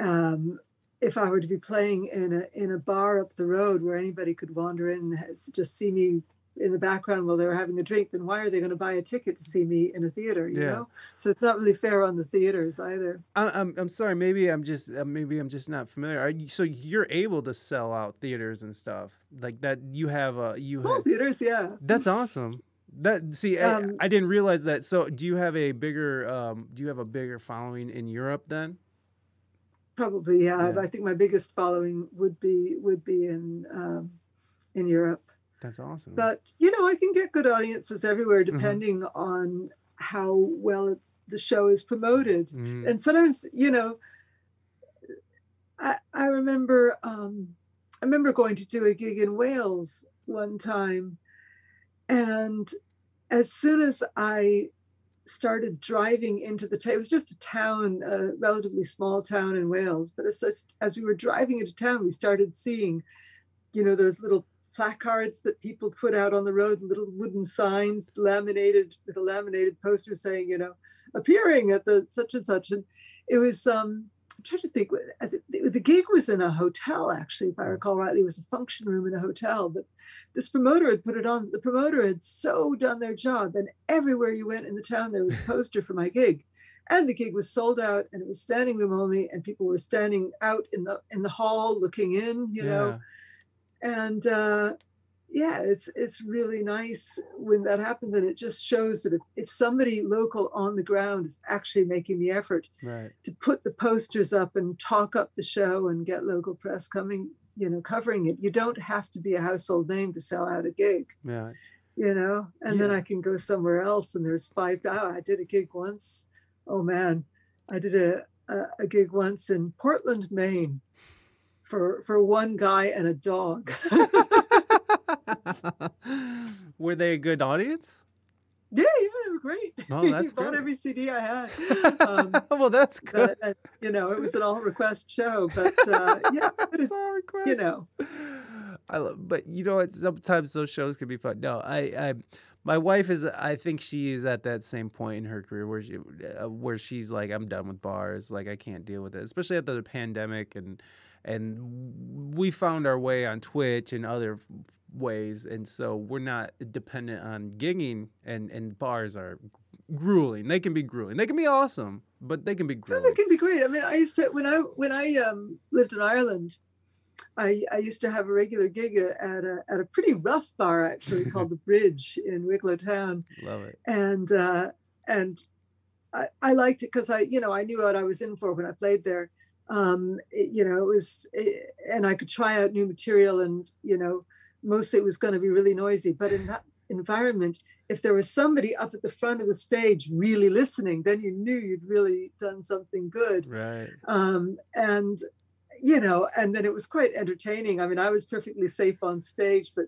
um if I were to be playing in a in a bar up the road where anybody could wander in and has- just see me in the background while they were having a drink, then why are they going to buy a ticket to see me in a theater? You Yeah. know, so it's not really fair on the theaters either. I, I'm I'm sorry. Maybe I'm just uh, maybe I'm just not familiar. Are you, so you're able to sell out theaters and stuff like that. You have a you Well, have, theaters, yeah. that's awesome. That see, I, Um, I didn't realize that. So do you have a bigger um do you have a bigger following in Europe then? Probably, yeah. Yeah. I think my biggest following would be would be in um, in Europe. That's awesome. But you know, I can get good audiences everywhere Mm-hmm. depending on how well it's the show is promoted. Mhm. and sometimes you know i i remember um i remember going to do a gig in wales one time and as soon as i started driving into the town it was just a town a relatively small town in wales but as, as we were driving into town we started seeing you know those little placards that people put out on the road little wooden signs laminated with a laminated poster saying you know appearing at the such and such. And it was um i'm trying to think, the gig was in a hotel actually if i recall rightly. It was a function room in a hotel but this promoter had put it on the promoter had so done their job and everywhere you went in the town there was a poster for my gig. And the gig was sold out and it was standing room only and people were standing out in the in the hall looking in you know and uh, yeah, it's it's really nice when that happens, and it just shows that if, if somebody local on the ground is actually making the effort. Right. to put the posters up and talk up the show and get local press coming, you know, covering it, you don't have to be a household name to sell out a gig, Yeah. you know. And then I can go somewhere else, and there's five. Oh, I did a gig once. Oh man, I did a a, a gig once in Portland, Maine. For, for one guy and a dog. Were they a good audience? Yeah, yeah, they were great. Oh, that's he bought every CD I had. Um, well, that's good. but, uh, you know, it was an all request show, but uh, yeah, but it, Song request. you know, I love, but you know, what? sometimes those shows can be fun. No, I, I, My wife is. I think she is at that same point in her career where she, uh, where she's like, I'm done with bars. Like I can't deal with it, especially after the pandemic and and we found our way on Twitch and other ways, and so we're not dependent on gigging. And and bars are grueling. They can be grueling. They can be awesome, but they can be No, grueling. that can be great. I mean, I used to when I when I um, lived in Ireland, I I used to have a regular gig at a at a pretty rough bar actually called the Bridge in Wicklow Town, Love it. and uh, and I, I liked it because I you know I knew what I was in for when I played there. Um, it- you know, it was it, and I could try out new material, and you know, mostly it was going to be really noisy. But in that environment, if there was somebody up at the front of the stage really listening, then you knew you'd really done something good Right. um, and you know and then it was quite entertaining i mean i was perfectly safe on stage but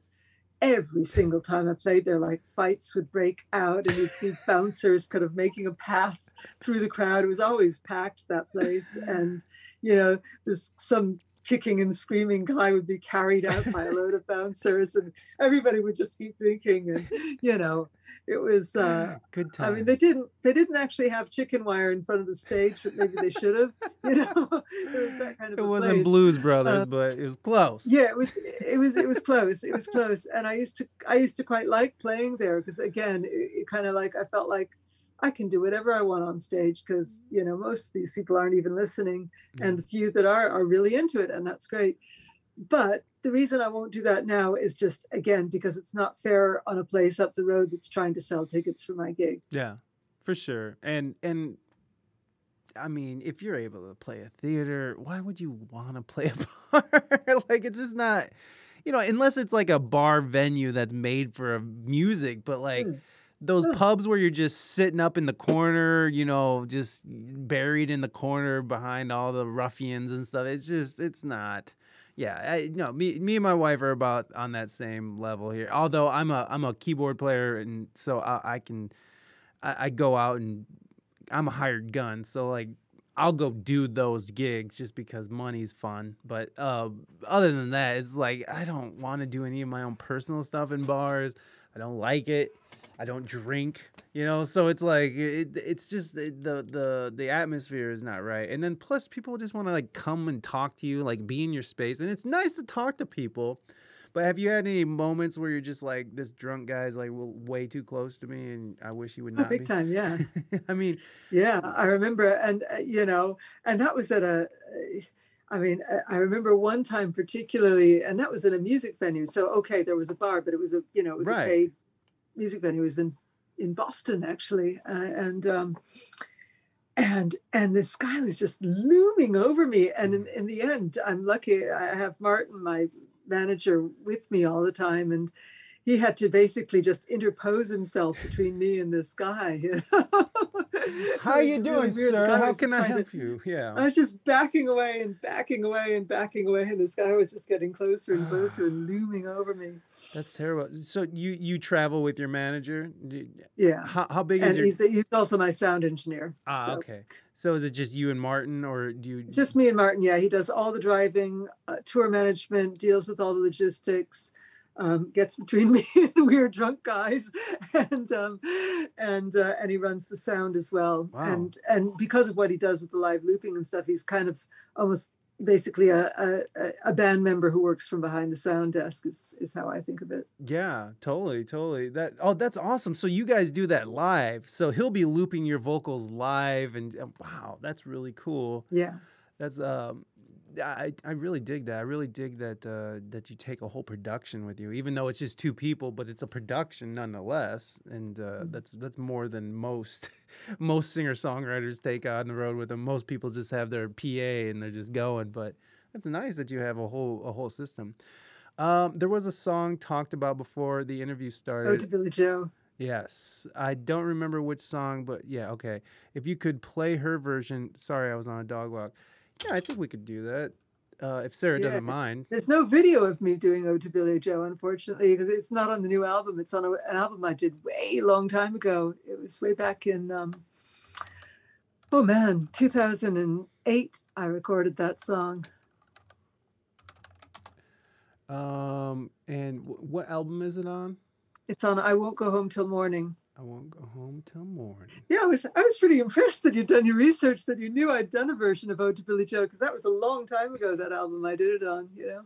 every single time i played there like fights would break out and you'd see bouncers kind of making a path through the crowd it was always packed that place and you know this some kicking and screaming guy would be carried out by a load of bouncers and everybody would just keep drinking and you know it was uh Good time I mean, they didn't. They didn't actually have chicken wire in front of the stage, but maybe they should have. You know, it was that kind of. it wasn't place. Blues Brothers, Uh, but it was close. Yeah, it was. It was. It was close. It was close. And I used to. I used to quite like playing there because again, it, it kind of like I felt like I can do whatever I want on stage because you know most of these people aren't even listening, and the few that are are really into it, and that's great. But the reason I won't do that now is just again because it's not fair on a place up the road that's trying to sell tickets for my gig. Yeah, for sure. And and I mean, if you're able to play a theater, why would you want to play a bar? like it's just not, you know, unless it's like a bar venue that's made for music. But like Mm. Those pubs where you're just sitting up in the corner, you know, just buried in the corner behind all the ruffians and stuff. It's just, it's not. Yeah, I, no, me, me and my wife are about on that same level here. Although I'm a, I'm a keyboard player, and so I, I can, I, I go out and I'm a hired gun, so like I'll go do those gigs just because money's fun. But uh, other than that, it's like I don't want to do any of my own personal stuff in bars. I don't like it. I don't drink, you know. So it's like it, it's just the the the atmosphere is not right. And then plus people just want to like come and talk to you, like be in your space, and it's nice to talk to people. But have you had any moments where you're just like this drunk guy's like w- way too close to me, and I wish he would not. Oh, not big be? time, yeah. I mean, Yeah, I remember, and uh, you know, and that was at a. I mean, I- I remember one time particularly, and that was in a music venue. So okay, there was a bar, but it was a you know it was Right. a paid music venue. Was in in Boston actually, uh, and um, and and the sky was just looming over me. And in, in the end, I'm lucky. I have Martin, my manager, with me all the time, and he had to basically just interpose himself between me and this guy. you know? how are you really doing, weird. Sir? How can I trying to- help you? Yeah. I was just backing away and backing away and backing away, and this guy was just getting closer and closer and looming over me. That's terrible. So you you travel with your manager? Yeah, How how big is and your? he's he's also my sound engineer. ah, so okay. So is it just you and Martin, or do you? It's just me and Martin. Yeah, he does all the driving, uh, tour management, deals with all the logistics, um, gets between me and weird drunk guys, and um, and uh, and he runs the sound as well. Wow. And and because of what he does with the live looping and stuff, he's kind of almost basically a, a, a- band member who works from behind the sound desk. Is is how I think of it. Yeah, totally, totally. That oh, that's awesome. So you guys do that live. So he'll be looping your vocals live, and uh, wow, that's really cool. Yeah. That's um, I I really dig that. I really dig that uh, that you take a whole production with you, even though it's just two people, but it's a production nonetheless, and uh, Mm-hmm. that's that's more than most most singer songwriters take on the road with them. Most people just have their PA and they're just going, but that's nice that you have a whole a whole system. Um, there was a song talked about before the interview started. Oh, to Billie Joe. Yes. I don't remember which song, but yeah, okay. If you could play her version, sorry, I was on a dog walk. Yeah, I think we could do that. Uh, if Sarah Yeah. doesn't mind. There's no video of me doing "Ode to Billie Joe," unfortunately, because it's not on the new album. It's on a, an album I did way long time ago. It was way back in, um, oh man, 2008. I recorded that song. Um, and w- what album is it on? It's on I Won't Go Home Till Morning. I won't go home till morning. Yeah, I was I was pretty impressed that you'd done your research, that you knew I'd done a version of Ode to Billie Joe, because that was a long time ago, that album I did it on, you know.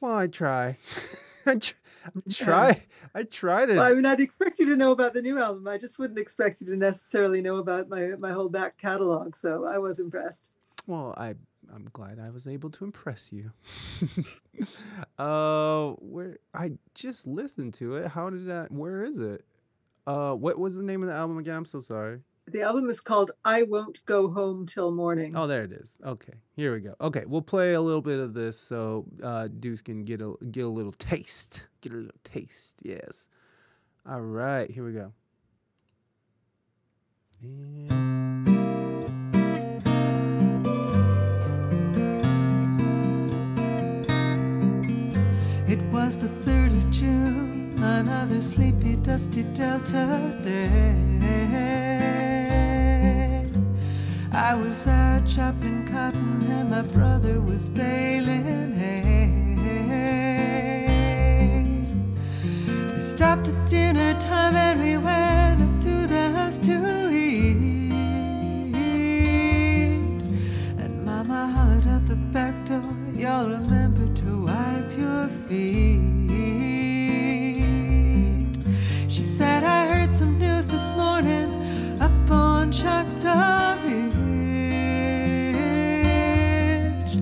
Well, I try. I tr- I try. I try to. Well, I mean, I'd expect you to know about the new album. I just wouldn't expect you to necessarily know about my my whole back catalog. So I was impressed. Well, I I'm glad I was able to impress you. uh, where I just listened to it. How did that? Where is it? Uh, what was the name of the album again? I'm so sorry. The album is called I Won't Go Home Till Morning. Oh, there it is. Okay, here we go. Okay, we'll play a little bit of this so uh, Deuce can get a get a little taste. Get a little taste. Yes. All right, here we go. And- It was the 3rd of June, another sleepy, dusty Delta day. I was out chopping cotton and my brother was baling hay. We stopped at dinner time and we went up to the house to eat. And Mama hollered out the back door, y'all remember to wipe your feet. Ridge.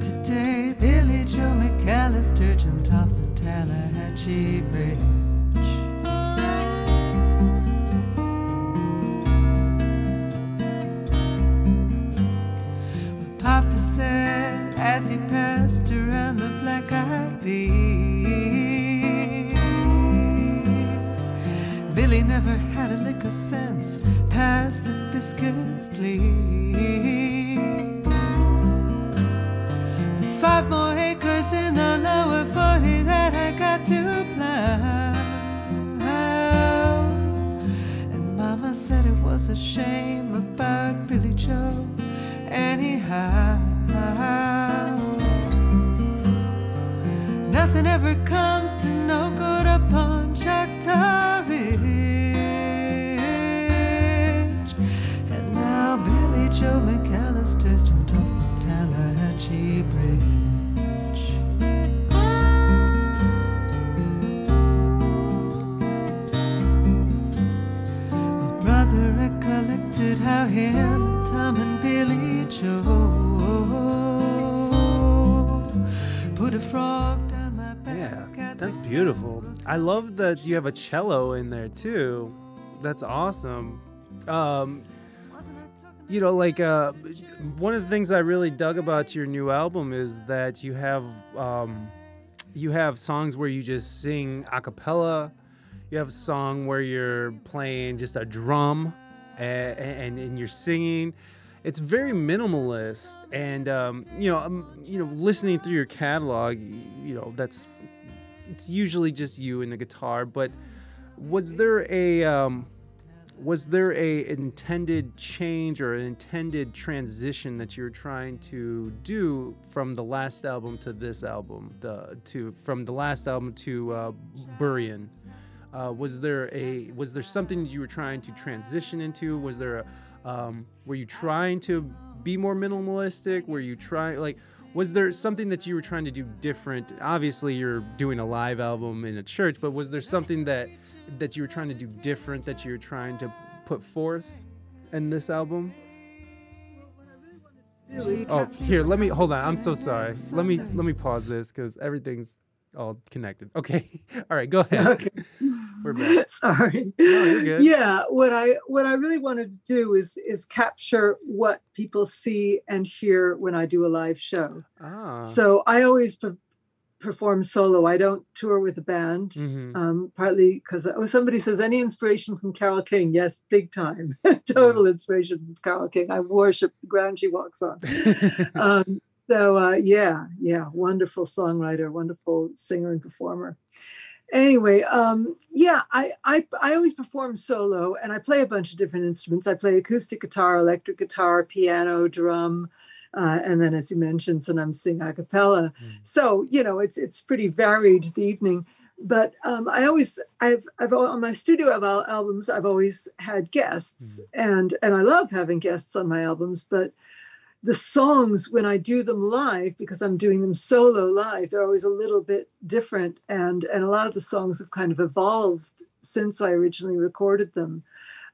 Today, Billie Joe McAllister jumped off the Tallahatchie Bridge. What Papa said as he passed around the black eyed peas. Billie never had a lick of sense. Pass the biscuits, please. There's five more acres in the lower 40 that I got to plow. And Mama said it was a shame about Billie Joe. Anyhow, nothing ever comes to no good upon Choctaw Joe McAllister's jumped off the Tallahatchie Bridge. Well, brother recollected how him and Tom and Billie Joe put a frog down my back. Yeah, that's beautiful. I love that you have a cello in there too. That's awesome. Um, Wasn't I talking you know, like uh, one of the things I really dug about your new album is that you have um, you have songs where you just sing a cappella. You have a song where you're playing just a drum and, and, and you're singing. It's very minimalist, and um, you know, um, you know, listening through your catalog, you know, that's it's usually just you and the guitar. But was there a um, was there a intended change or an intended transition that you're trying to do from the last album to this album the to from the last album to uh, Buryan? Uh, was there a was there something you were trying to transition into? Was there a um, were you trying to be more minimalistic? Were you trying like was there something that you were trying to do different? Obviously you're doing a live album in a church but was there something that that you were trying to do different that you were trying to put forth in this album oh here let me hold on i'm so sorry let me let me pause this because everything's all connected okay all right go ahead Okay. we're back Sorry. good. Yeah, what I what I really wanted to do is is capture what people see and hear when I do a live show. ah So I always perform solo. I don't tour with a band. mhm. Um, partly because oh, somebody says any inspiration from Carole King. Yes, big time, total inspiration from Carole King. I worship the ground she walks on. um, so uh, yeah, yeah, wonderful songwriter, wonderful singer and performer. Anyway, um, yeah, I, I I always perform solo, and I play a bunch of different instruments. I play acoustic guitar, electric guitar, piano, drum, uh, and then, as you mentioned, sometimes sing a cappella. Mm. So you know, it's it's pretty varied the evening. but um, I always I've I've on my studio al- albums I've always had guests and and I love having guests on my albums, but the songs when I do them live because I'm doing them solo live, they're always a little bit different and and a lot of the songs have kind of evolved since I originally recorded them.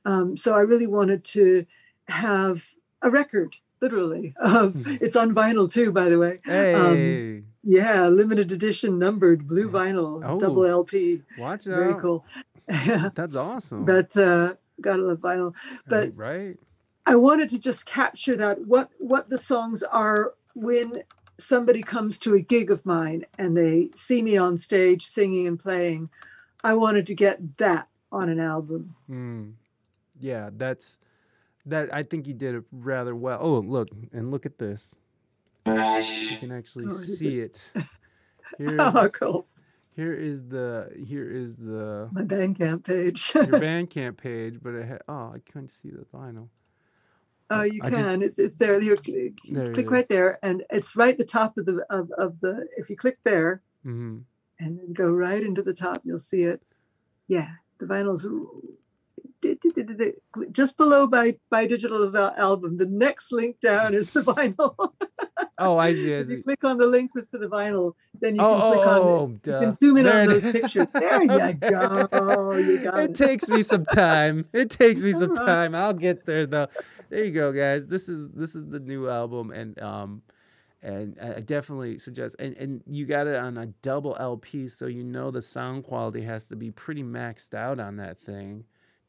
Um, so I really wanted to have a record, literally. Of Mhm. it's on vinyl too, by the way. Hey, Yeah, limited edition, numbered blue vinyl, Oh. double LP. watch out. Very cool. That's awesome. but uh, gotta love vinyl. But right. I wanted to just capture that what what the songs are when somebody comes to a gig of mine and they see me on stage singing and playing. I wanted to get that on an album. Mm. Yeah, that's that. I think you did it rather well. Oh, look and look at this. You can actually Oh, see it. Here, Oh, cool. here is the here is the My Bandcamp page. your Bandcamp page, but it had, oh, I couldn't see the vinyl. oh, you I just- can. it's it's there. Here, click, There click right there, and it's right the top of the of, of the. If you click there, hmm and then go right into the top, you'll see it. Yeah, the vinyl's just below by by digital album. The next link down is the vinyl. Oh, I see. If you click on the link for the vinyl, then you Oh, can click oh, on it. You can zoom in There on those pictures. There you go. You got it it. takes me some time. It takes me some time. I'll get there though. There you go, guys. This is this is the new album, and um, and I I definitely suggest. And and you got it on a double LP, so you know the sound quality has to be pretty maxed out on that thing.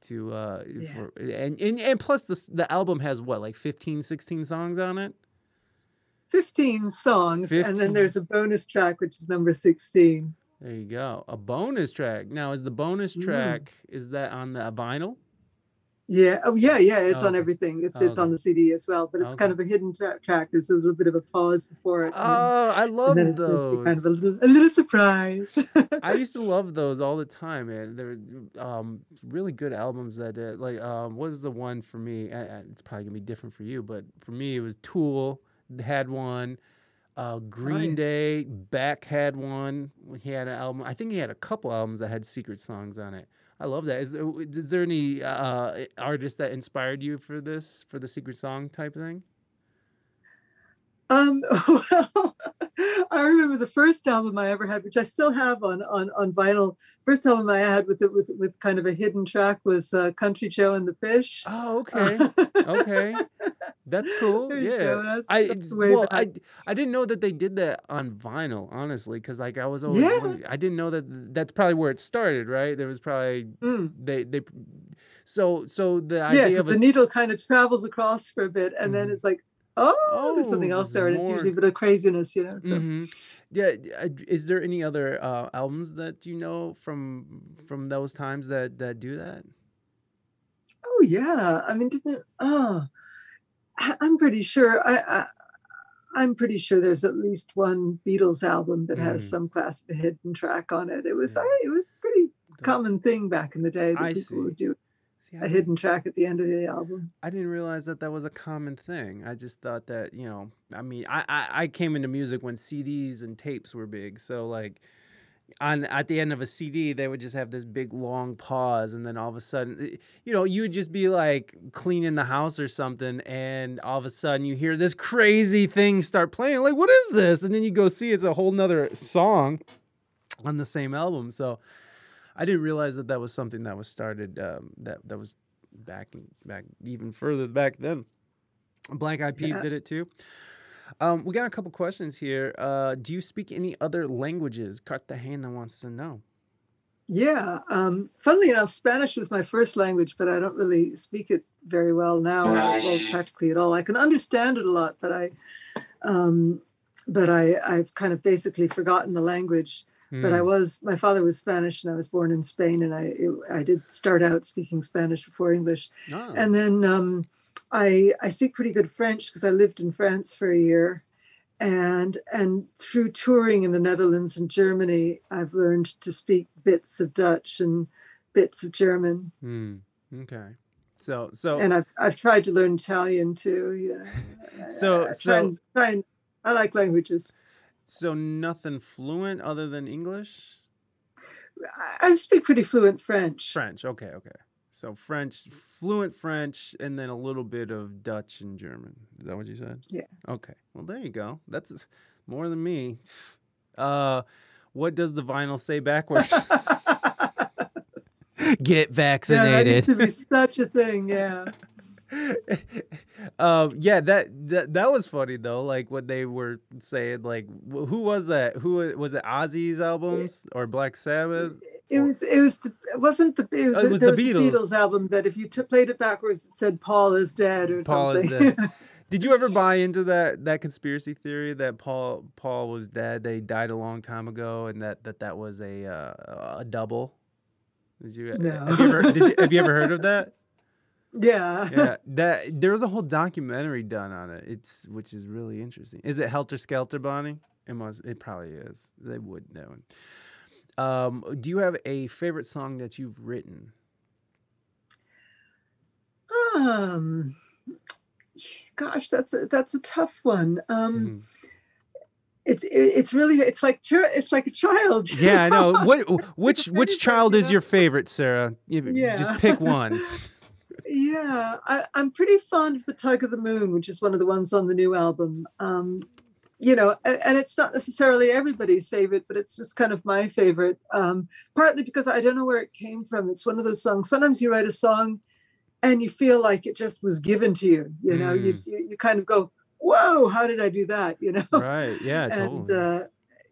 To uh, Yeah. for, and, and and plus the the album has what like 15, 16 songs on it. 15 songs, and then there's a bonus track, which is number 16. There you go. A bonus track. Now, is the bonus Mm. track is that on the vinyl? Yeah. Oh, yeah, yeah. It's Oh, on everything. It's Oh, it's on the CD as well, but it's kind of a hidden tra- track. There's a little bit of a pause before it. then- Oh, I love those. kind of a little, a little surprise. I used to love those all the time, man. They're um, really good albums that did. Like, um, what is the one for me? I, I, it's probably gonna be different for you, but for me, it was Tool had one. Uh, Green. Day, Beck had one. He had an album. I think he had a couple albums that had secret songs on it. I love that. Is, there- is there any uh, artist that inspired you for this, for the secret song type thing? Um, well, I remember the first album I ever had, which I still have on on on vinyl. First album I had with it with with kind of a hidden track was uh, "Country Joe and the Fish." Oh, okay, okay, that's cool. There yeah, that's- I that's well, I back. I didn't know that they did that on vinyl, honestly, because like I was always Yeah. I didn't know that that's probably where it started, right? There was probably Mm. they they so so the idea Yeah, of a the needle kind of travels across for a bit, and then Mhm. it's like, oh, there's something Oh, else there, and it's usually a bit of craziness, you know. So. Mhm. Yeah, is there any other uh, albums that you know from from those times that that do that? Oh yeah, I mean, didn't oh, I'm pretty sure. I, I I'm pretty sure there's at least one Beatles album that has Mm. some class of a hidden track on it. It was Yeah. I, it was a pretty common thing back in the day that I people see. would do See, I a hidden track at the end of the album. I didn't realize that that was a common thing. I just thought that you know, I mean, I, I I came into music when CDs and tapes were big. So like, on at the end of a CD, they would just have this big long pause, and then all of a sudden, eh, you know, you would just be like cleaning the house or something, and all of a sudden you hear this crazy thing start playing. Like, what is this? And then you go see it's a whole nother song on the same album. So. I didn't realize that that was something that was started um, that that was back back even further back then. Black Eyed Peas Yeah. did it too. Um, we got a couple questions here. Uh, do you speak any other languages? Cartagena wants to know. Yeah. Um, funnily enough, Spanish was my first language, but I don't really speak it very well now, well, practically at all. I can understand it a lot, but I, um, but I, I've kind of basically forgotten the language. But I Hmm. was, my father was Spanish, and I was born in Spain, and I, it, I did start out speaking Spanish before English. Oh. And then um, I I speak pretty good French because I lived in France for a year, and and through touring in the Netherlands and Germany, I've learned to speak bits of Dutch and bits of German, Hmm. Okay. So so and I've I've tried to learn Italian too. Yeah. So- I, I so- and, try and, I like languages. So nothing fluent other than English. I, speak pretty fluent French. French. Okay, okay. So French, fluent French, and then a little bit of Dutch and German. Is that what you said? Yeah. Okay. Well, there you go. That's more than me. Uh, what does the vinyl say backwards? Get vaccinated. Yeah, that used to be such a thing. Yeah. um, yeah, that, that that was funny though. Like what they were saying, like who was that? Who was it? Ozzy's albums or Black Sabbath? It was. It was. The, it wasn't the. It was, Oh, it was there the was Beatles. Beatles album that if you t- played it backwards, it said "Paul is dead" or Paul is something. dead. Did you ever buy into that that conspiracy theory that Paul Paul was dead? They died a long time ago, and that that that was a uh, a double. Did you? No. Have you ever, did you, have you ever heard of that? yeah. Yeah, that there was a whole documentary done on it. It's which is really interesting. Is it Helter Skelter, Bonnie? It must. It probably is. They would know. Um, do you have a favorite song that you've written? Um. Gosh, that's a that's a tough one. Um. Mhm. It's it, it's really it's like it's like a child. Yeah, I know. What which which child is your favorite, Sarah? You- Yeah. Just pick one. Yeah, I, I'm pretty fond of the Tug of the Moon, which is one of the ones on the new album. Um, you know, and it's not necessarily everybody's favorite, but it's just kind of my favorite. Um, partly because I don't know where it came from. It's one of those songs. Sometimes you write a song, and you feel like it just was given to you. You know, you, you you kind of go, "Whoa, how did I do that?" You know. Right. Yeah, and totally. uh,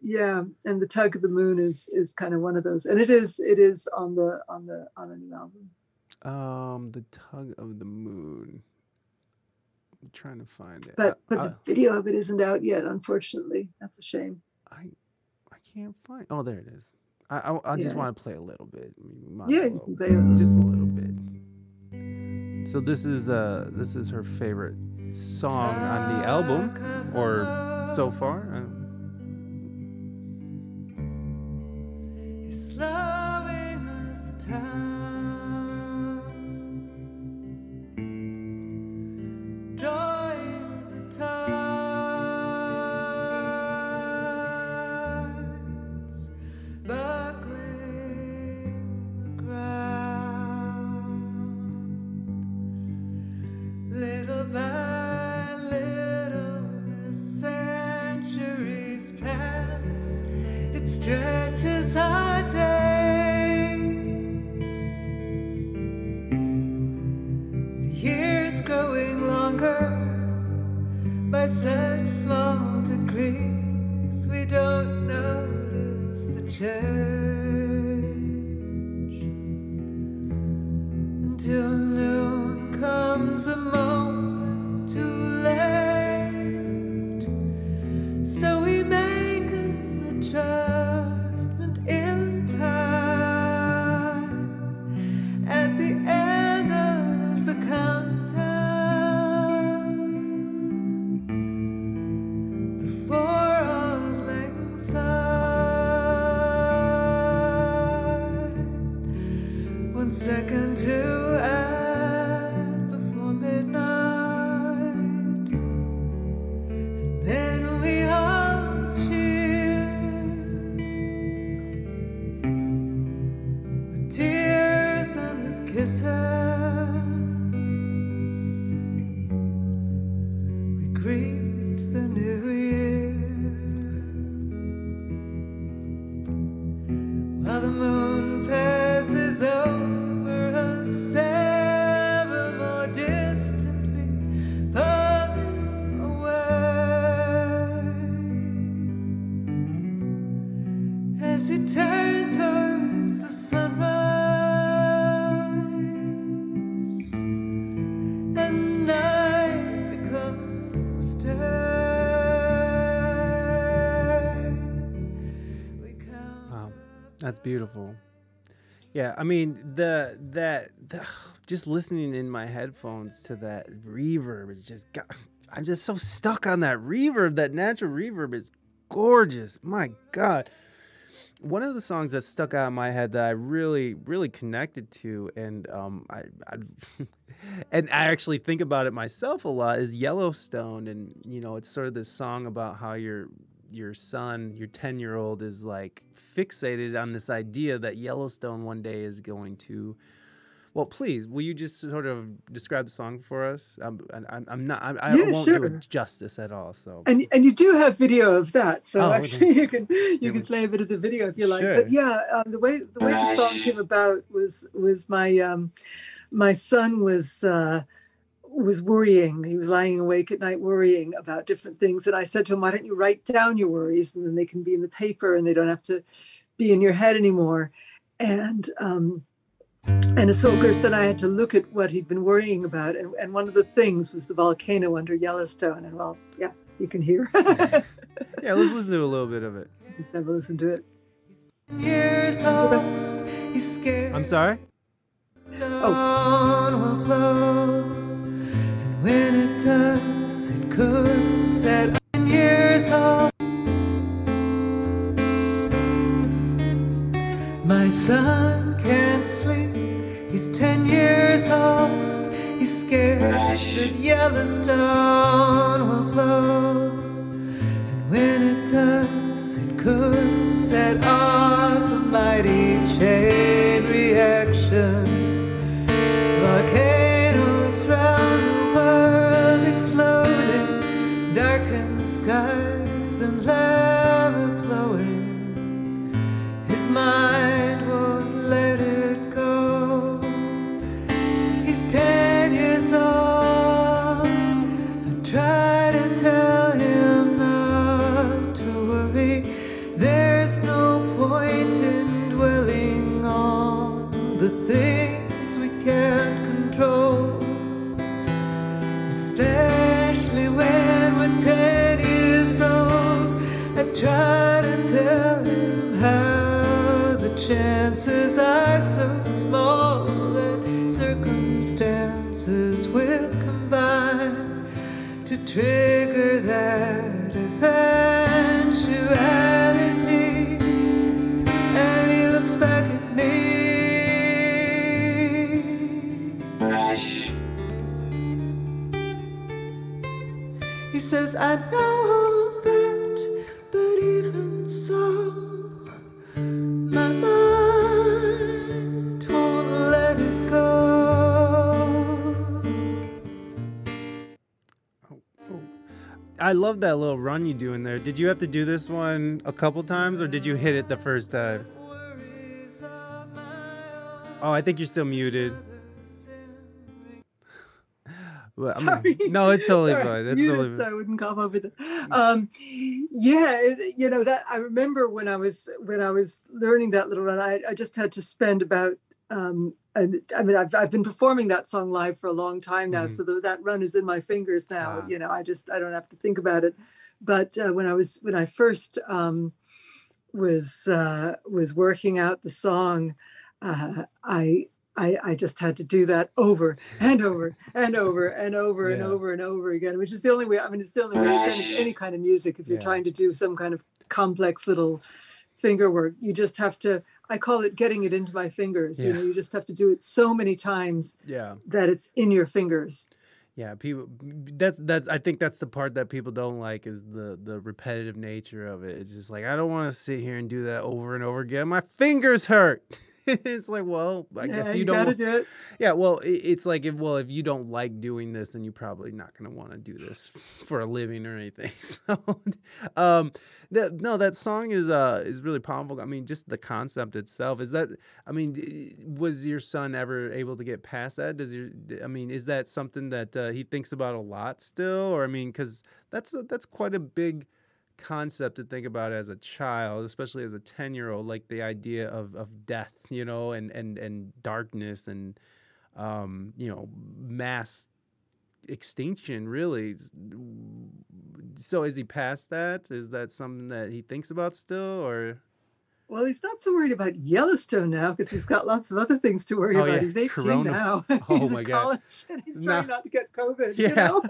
yeah, and the Tug of the Moon is is kind of one of those, and it is it is on the on the on the new album. Um, the tug of the moon. I'm trying to find it. but but I, the video of it isn't out yet unfortunately that's a shame I, I can't find. Oh, there it is. I I, I just Yeah. want to play a little bit. I mean, we might yeah as you can play it. just a little bit. So this is uh this is her favorite song on the album, or so far. Beautiful. Yeah, I mean the that the, just listening in my headphones to that reverb is just I'm just so stuck on that reverb. That natural reverb is gorgeous. My God. One of the songs that stuck out in my head that I really, really connected to, and um, I, I and I actually think about it myself a lot, is Yellowstone, and you know, it's sort of this song about how you're your son, your 10 year old, is like fixated on this idea that Yellowstone one day is going to. Well, please, will you just sort of describe the song for us? I'm, I'm, I'm not, I, I Yeah, won't do it justice at all. So, and and you do have video of that, so Oh, okay. actually you can you Yeah, can play a bit of the video if you like. Sure. But yeah, um, the way the way the song came about was was my um, my son was uh, was worrying. He was lying awake at night worrying about different things, and I said to him, "Why don't you write down your worries, and then they can be in the paper, and they don't have to be in your head anymore." And um, and so of course then I had to look at what he'd been worrying about, and, and one of the things was the volcano under Yellowstone. And well, yeah, you can hear. yeah, let's listen to a little bit of it. Let's never listen to it. Years old, he's scared. I'm sorry? Stone will close, and when it does, it could set on years old. My son can't sleep. He's ten years old. He's scared that Yellowstone will close, and when it does, it could set off a mighty chain trigger that eventuality. And he looks back at me. He says, I know I love that little run you do in there. Did you have to do this one a couple times or did you hit it the first time? Worries of my own. Oh, I think you're still muted. Well, Sorry. no, it's totally Sorry, fine. It's muted totally so. I wouldn't cough over the. Um, yeah, you know that I remember when I was when I was learning that little run, I, I just had to spend about. Um, and I mean, I've I've been performing that song live for a long time now, Mhm. so the, that run is in my fingers now. Ah. You know, I just I don't have to think about it. But uh, when I was when I first um, was uh, was working out the song, uh, I I, I just had to do that over and over and over and over and over and over again, which is the only way. I mean, it's the only way it's any, any kind of music. If you're Yeah. trying to do some kind of complex little finger work, you just have to. I call it getting it into my fingers. You know, you just have to do it so many times Yeah. that it's in your fingers. Yeah, people that's that's I think that's the part that people don't like is the the repetitive nature of it. It's just like I don't want to sit here and do that over and over again. My fingers hurt. it's like, well, I yeah, guess you, you don't do it. Yeah, well, it's like if well, if you don't like doing this, then you're probably not going to want to do this for a living or anything. So, um, that no, that song is uh is really powerful. I mean, just the concept itself is that. I mean, was your son ever able to get past that? Does your I mean, is that something that uh, he thinks about a lot still, or I mean, because that's that's quite a big concept to think about as a child, especially as a 10 year old, like the idea of, of death, you know, and, and, and darkness and, um, you know, mass extinction really. So is he past that? Is that something that he thinks about still or? Well, he's not so worried about Yellowstone now because he's got lots of other things to worry Oh, about. yeah, He's 18 Corona. now. Oh, he's my in God. college and he's No. trying not to get COVID. You Yeah. know?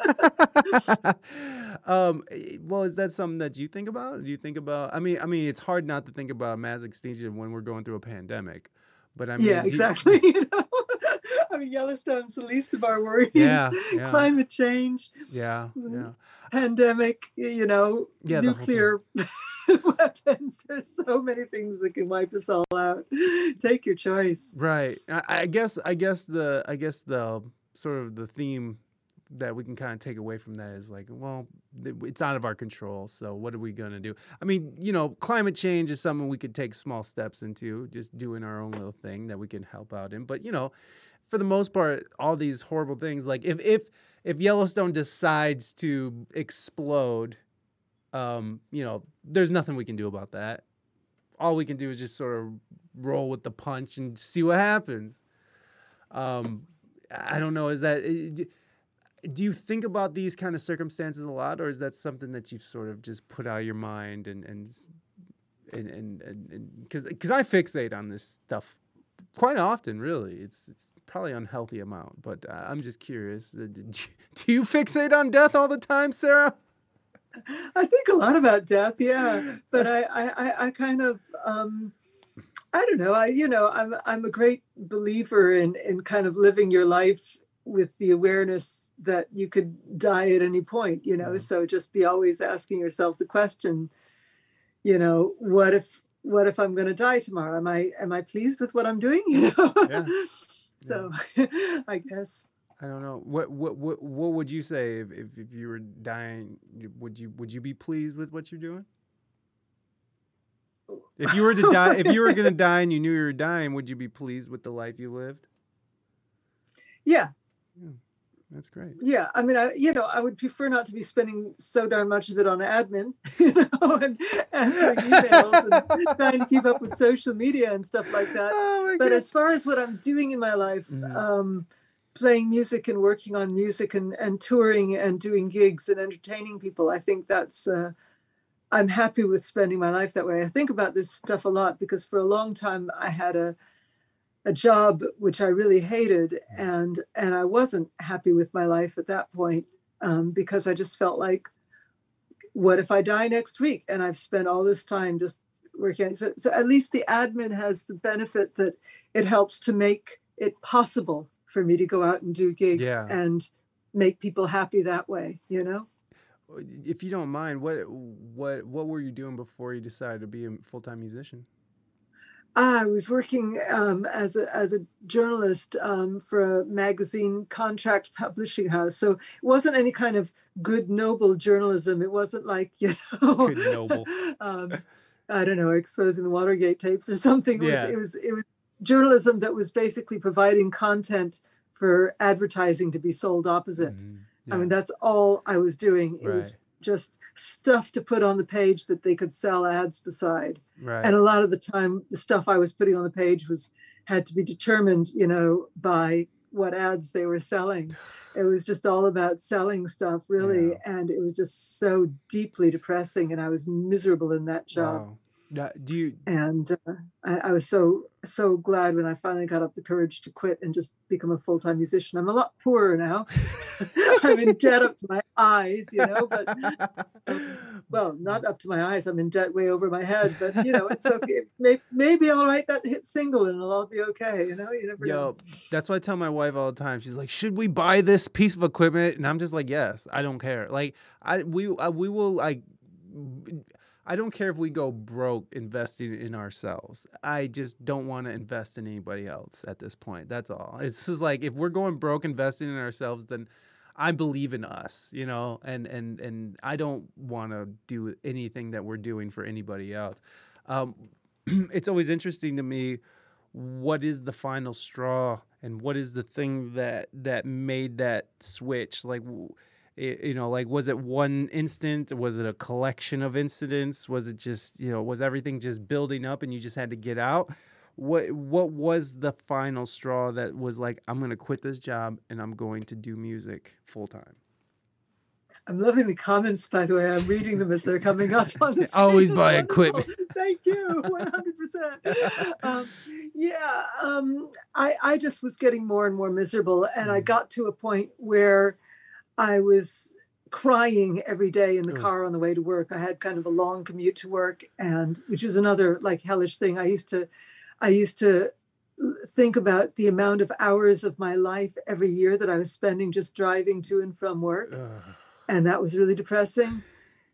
um, eh, well, is that something that you think about? Do you think about? I mean, I mean, it's hard not to think about mass extinction when we're going through a pandemic. But I mean, yeah, do you- exactly. You know, I mean, Yellowstone's the least of our worries. Yeah, yeah. Climate change, Yeah, yeah. pandemic, you know, Yeah, the whole thing. nuclear weapons. There's so many things that can wipe us all out. Take your choice. Right. I, I guess I guess the I guess the sort of the theme that we can kind of take away from that is like, well, it's out of our control. So what are we gonna do? I mean, you know, climate change is something we could take small steps into, just doing our own little thing that we can help out in. But you know, for the most part, all these horrible things, like if if if Yellowstone decides to explode, um, you know, there's nothing we can do about that. All we can do is just sort of roll with the punch and see what happens. Um, I don't know. Is that eh, do you think about these kind of circumstances a lot, or is that something that you've sort of just put out of your mind and and and and because because I fixate on this stuff quite often. Really, it's it's probably unhealthy amount, but uh, I'm just curious. uh, Do you, do you fixate on death all the time, Sarah? I think a lot about death, yeah. But I, I, I- I kind of, um, I don't know. I, you know, I'm, I'm a great believer in, in kind of living your life with the awareness that you could die at any point. You know, Mhm. so just be always asking yourself the question, you know, what if, what if I'm going to die tomorrow? Am I, am I pleased with what I'm doing? You know. Yeah. So, I guess. I don't know. What what what what would you say if, if, if you were dying? Would you would you be pleased with what you're doing? If you were to die, if you were gonna die and you knew you were dying, would you be pleased with the life you lived? Yeah, That's great. Yeah, I mean, I you know, I would prefer not to be spending so darn much of it on admin, you know, and answering emails and trying to keep up with social media and stuff like that. Oh But god. as far as what I'm doing in my life, Mhm. um, playing music and working on music and, and touring and doing gigs and entertaining people, I think that's uh, I'm happy with spending my life that way. I think about this stuff a lot because for a long time I had a a job which I really hated, and and I wasn't happy with my life at that point um, because I just felt like, what if I die next week? And I've spent all this time just working. So, so at least the admin has the benefit that it helps to make it possible for me to go out and do gigs Yeah. and make people happy that way. You know. If you don't mind, what what what were you doing before you decided to be a full time musician? I was working um, as a as a journalist um, for a magazine contract publishing house, so it wasn't any kind of good noble journalism. It wasn't like you know, Good noble. um, I don't know, exposing the Watergate tapes or something. It was Yeah. it was it was journalism that was basically providing content for advertising to be sold opposite. Mhm. I mean, that's all I was doing. It was Right. Just stuff to put on the page that they could sell ads beside right. and a lot of the time the stuff i was putting on the page was had to be determined you know by what ads they were selling it was just all about selling stuff really and it was just so deeply depressing and i was miserable in that job Wow. Yeah, do you and uh, I, I was so so glad when i finally got up the courage to quit and just become a full-time musician i'm a lot poorer now i'm in debt up to my eyes you know but well, not up to my eyes. I'm in debt way over my head, but you know, it's okay. Maybe, maybe I'll write that hit single and it'll all be okay. You know, you never know. Yo, that's what I tell my wife all the time. She's like, "Should we buy this piece of equipment?" And I'm just like, "Yes, I don't care. Like, I we uh, we will like." I don't care if we go broke investing in ourselves. I just don't want to invest in anybody else at this point. That's all. It's just like if we're going broke investing in ourselves, then I believe in us, you know, and and and I don't want to do anything that we're doing for anybody else. Um, it's always interesting to me what is the final straw and what is the thing that that made that switch like you know like was it one instant was it a collection of incidents was it just you know was everything just building up and you just had to get out what what was the final straw that was like i'm going to quit this job and i'm going to do music full time I'm loving the comments, by the way. I'm reading them as they're coming up on the screen. Always buy equipment. Thank you, 100%. um, yeah, um, I, I just was getting more and more miserable. And I Mm. got to a point where I was crying every day in the Ugh. car on the way to work. I had kind of a long commute to work, and which was another like hellish thing. I used to, I used to think about the amount of hours of my life every year that I was spending just driving to and from work. Ugh. And that was really depressing.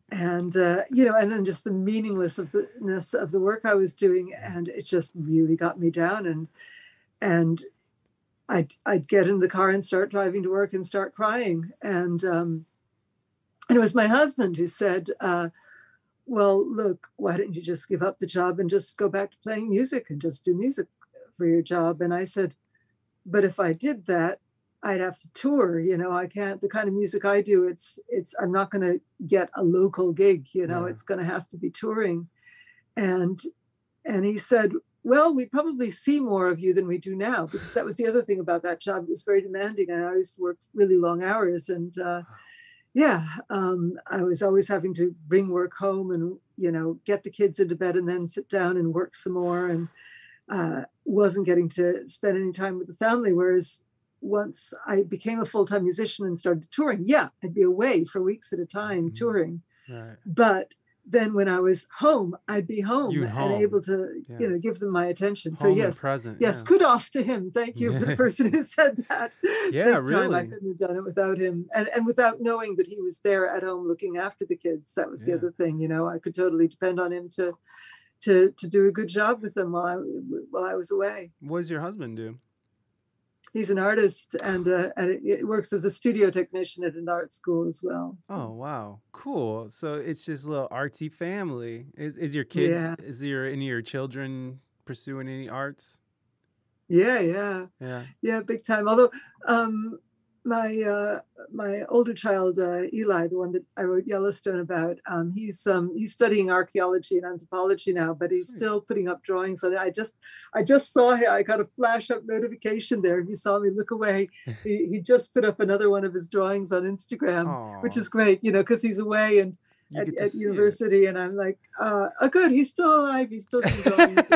And, uh, you know, and then just the meaninglessness of the work I was doing. And it just really got me down. And, and I'd, I'd get in the car and start driving to work and start crying. And, um, and it was my husband who said, uh, well, look, why don't you just give up the job and just go back to playing music and just do music for your job? And I said, but if I did that, I'd have to tour. You know, I can't. The kind of music I do, it's it's. I'm not going to get a local gig. You know, Yeah. it's going to have to be touring. And and he said, well, we probably see more of you than we do now because that was the other thing about that job. It was very demanding, and I used to work really long hours. And uh, yeah, um, I was always having to bring work home and you know get the kids into bed and then sit down and work some more and uh, wasn't getting to spend any time with the family. Whereas once I became a full time musician and started touring, yeah, I'd be away for weeks at a time Mhm. touring. Right. But then when I was home, I'd be home You'd and home. able to, Yeah. you know, give them my attention. so Home and yes, present. yes, yeah. kudos to him. Thank you for the person who said that. Yeah, Big time. I couldn't have done it without him, and and without knowing that he was there at home looking after the kids. That was the other thing. You know, I could totally depend on him to to to do a good job with them while I while I was away. What does your husband do? He's an artist and uh, and it, works as a studio technician at an art school as well. so. Oh wow, cool. So it's just a little artsy family. Is is your kids? Yeah. Is your any of your children pursuing any arts? Yeah, yeah. Yeah. Yeah, big time. Although um, my uh, my older child uh, Eli, the one that I wrote Yellowstone about, um, he's um, he's studying archaeology and anthropology now, but he's still putting up drawings. So I just I just saw him. I got a flash up notification there. If you saw me look away, he, he just put up another one of his drawings on Instagram, which is great. You know, because he's away and at, at see it. university, and I'm like, uh, oh, good, he's still alive. He's still. He's-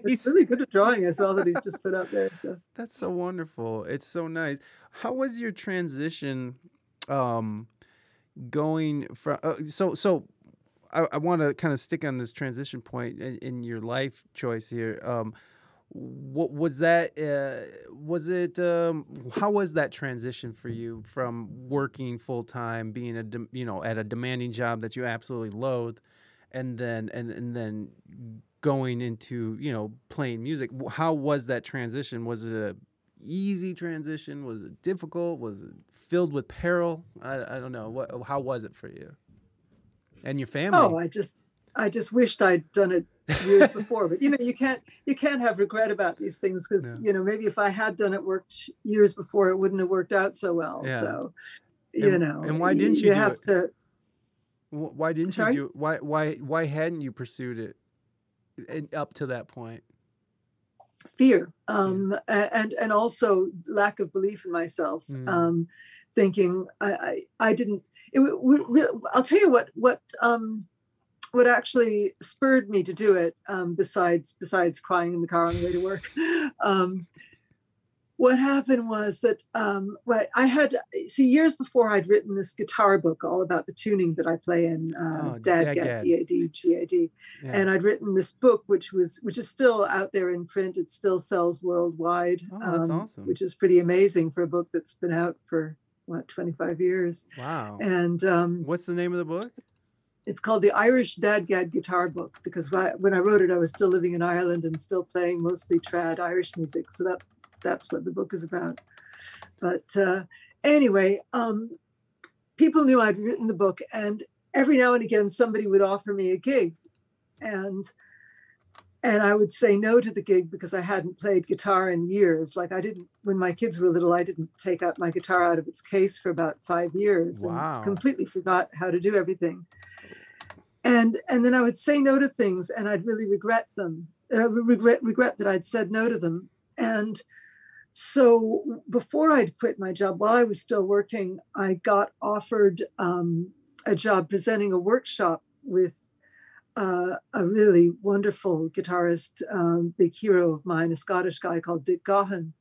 He's really good at drawing. I saw that he's just put up there. So. That's so wonderful. It's so nice. How was your transition um going from uh, so so I, I want to kind of stick on this transition point in, in your life choice here. Um what was that uh was it um how was that transition for you from working full time being a dem- you know at a demanding job that you absolutely loathe and then and, and then going into you know playing music? How was that transition? Was it a easy transition? Was it difficult? Was it filled with peril? I, I don't know. What how was it for you? And your family? Oh, I just I just wished I'd done it years before. But you know, you can't you can't have regret about these things because Yeah. you know maybe if I had done it worked years before, it wouldn't have worked out so well. Yeah. So you And- know, and why didn't you You have it? to. Why didn't you do why why why hadn't you pursued it And up to that point fear um a- and and also lack of belief in myself Mm. um thinking i i, I didn't it, w- w- re- i'll tell you what what um what actually spurred me to do it um besides besides crying in the car on the way to work um what happened was that um right i had see years before i'd written this guitar book all about the tuning that i play in uh, Oh, dad Dadgad. get d-a-d-g-a-d and I'd written this book, which was which is still out there in print. It still sells worldwide, um, Oh, that's awesome. which is pretty amazing for a book that's been out for what 25 years. wow And um, what's the name of the book it's called the Irish Dadgad Guitar Book because when I wrote it, I was still living in Ireland and still playing mostly trad Irish music. So that that's what the book is about. But uh, anyway, um, people knew I'd written the book, and every now and again somebody would offer me a gig, and and I would say no to the gig because I hadn't played guitar in years. Like I didn't when my kids were little, I didn't take out my guitar out of its case for about five years Wow. and completely forgot how to do everything and and then I would say no to things, and I'd really regret them. Uh, regret regret that I'd said no to them. And so before I'd quit my job, while I was still working, I got offered um, a job presenting a workshop with uh, a really wonderful guitarist, um, big hero of mine, a Scottish guy called Dick Gaughan,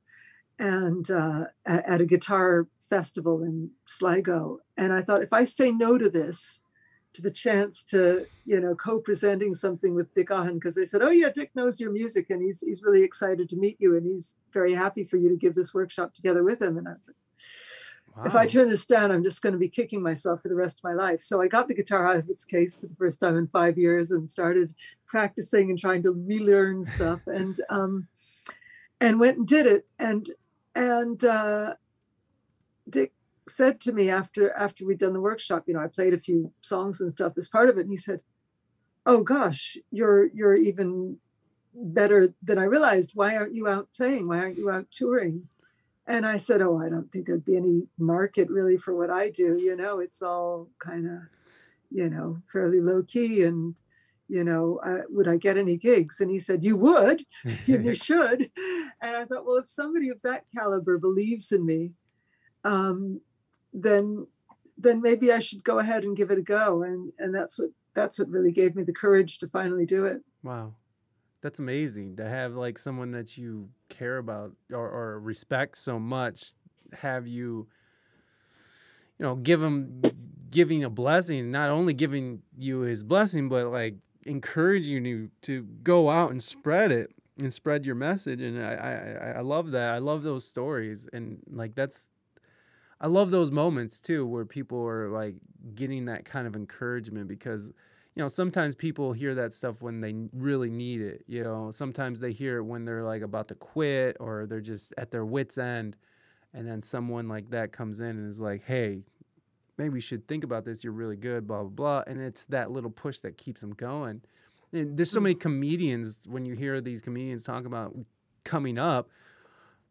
and uh, at a guitar festival in Sligo. And I thought, if I say no to this, to the chance to you know co-presenting something with Dick Gaughan because they said, "Oh yeah, Dick knows your music and he's he's really excited to meet you and he's very happy for you to give this workshop together with him." And I was like, "If I turn this down, I'm just going to be kicking myself for the rest of my life." So I got the guitar out of its case for the first time in five years and started practicing and trying to relearn stuff and um, and went and did it and and uh, Dick said to me after after we'd done the workshop, you know, I played a few songs and stuff as part of it, and he said, "Oh gosh, you're you're even better than I realized. Why aren't you out playing? Why aren't you out touring?" And I said, "Oh, I don't think there'd be any market really for what I do. You know, it's all kind of, you know, fairly low key and." You know, uh, would I get any gigs? And he said, You would you should. And I thought, well, if somebody of that caliber believes in me, um, then then maybe I should go ahead and give it a go. And and that's what that's what really gave me the courage to finally do it. Wow. That's amazing to have like someone that you care about or, or respect so much have you you know give him giving a blessing not only giving you his blessing but like encouraging you to go out and spread it and spread your message and I, I I- I love that I love those stories and like that's I love those moments too where people are like getting that kind of encouragement because you know sometimes people hear that stuff when they really need it you know? Sometimes they hear it when they're like about to quit or they're just at their wits end and then someone like that comes in and is like hey maybe you should think about this you're really good blah blah blah and it's that little push that keeps them going. And there's so mm. many comedians when you hear these comedians talk about coming up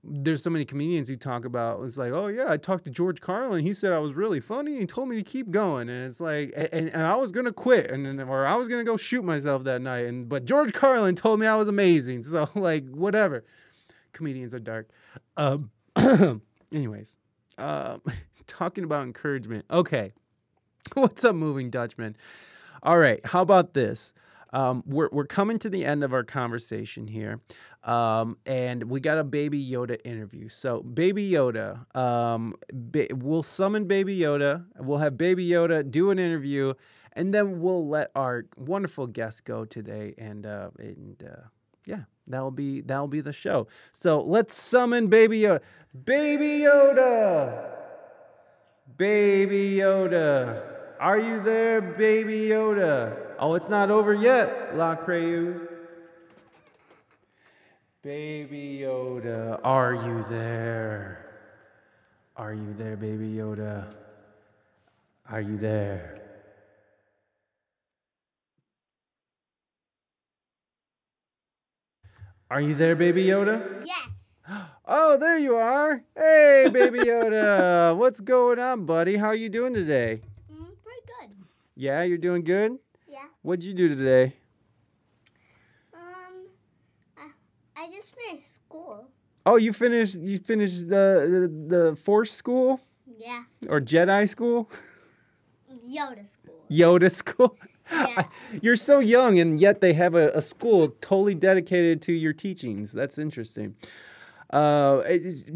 there's so many comedians who talk about it's like oh yeah i talked to george carlin. He said i was really funny. And he told me to keep going. And it's like and, and i was gonna quit and then or i was gonna go shoot myself that night. And but george carlin told me i was amazing. So like whatever. Comedians are dark. Um anyways um talking about encouragement. Okay. What's up moving dutchman? All right how about this um, we're, we're coming to the end of our conversation here um, and we got a Baby Yoda interview. So Baby Yoda, um, ba- we'll summon Baby Yoda. We'll have Baby Yoda do an interview, and then we'll let our wonderful guest go today. And uh, and uh, yeah, that'll be that'll be the show. So let's summon Baby Yoda. Baby Yoda. Baby Yoda. Are you there, Baby Yoda? Oh, it's not over yet, La Crayus. Baby Yoda, are you there? Are you there, Baby Yoda? Are you there? Are you there, Baby Yoda? Yes. Oh, there you are. Hey, Baby Yoda. What's going on, buddy? How are you doing today? Mm, pretty good. Yeah, you're doing good? What'd you do today? Um, I, I just finished school. Oh, you finished you finished the the, the Force school Yeah. or Jedi school? Yoda school. Yoda school? Yeah. You're so young and yet they have a, a school totally dedicated to your teachings. That's interesting. Uh,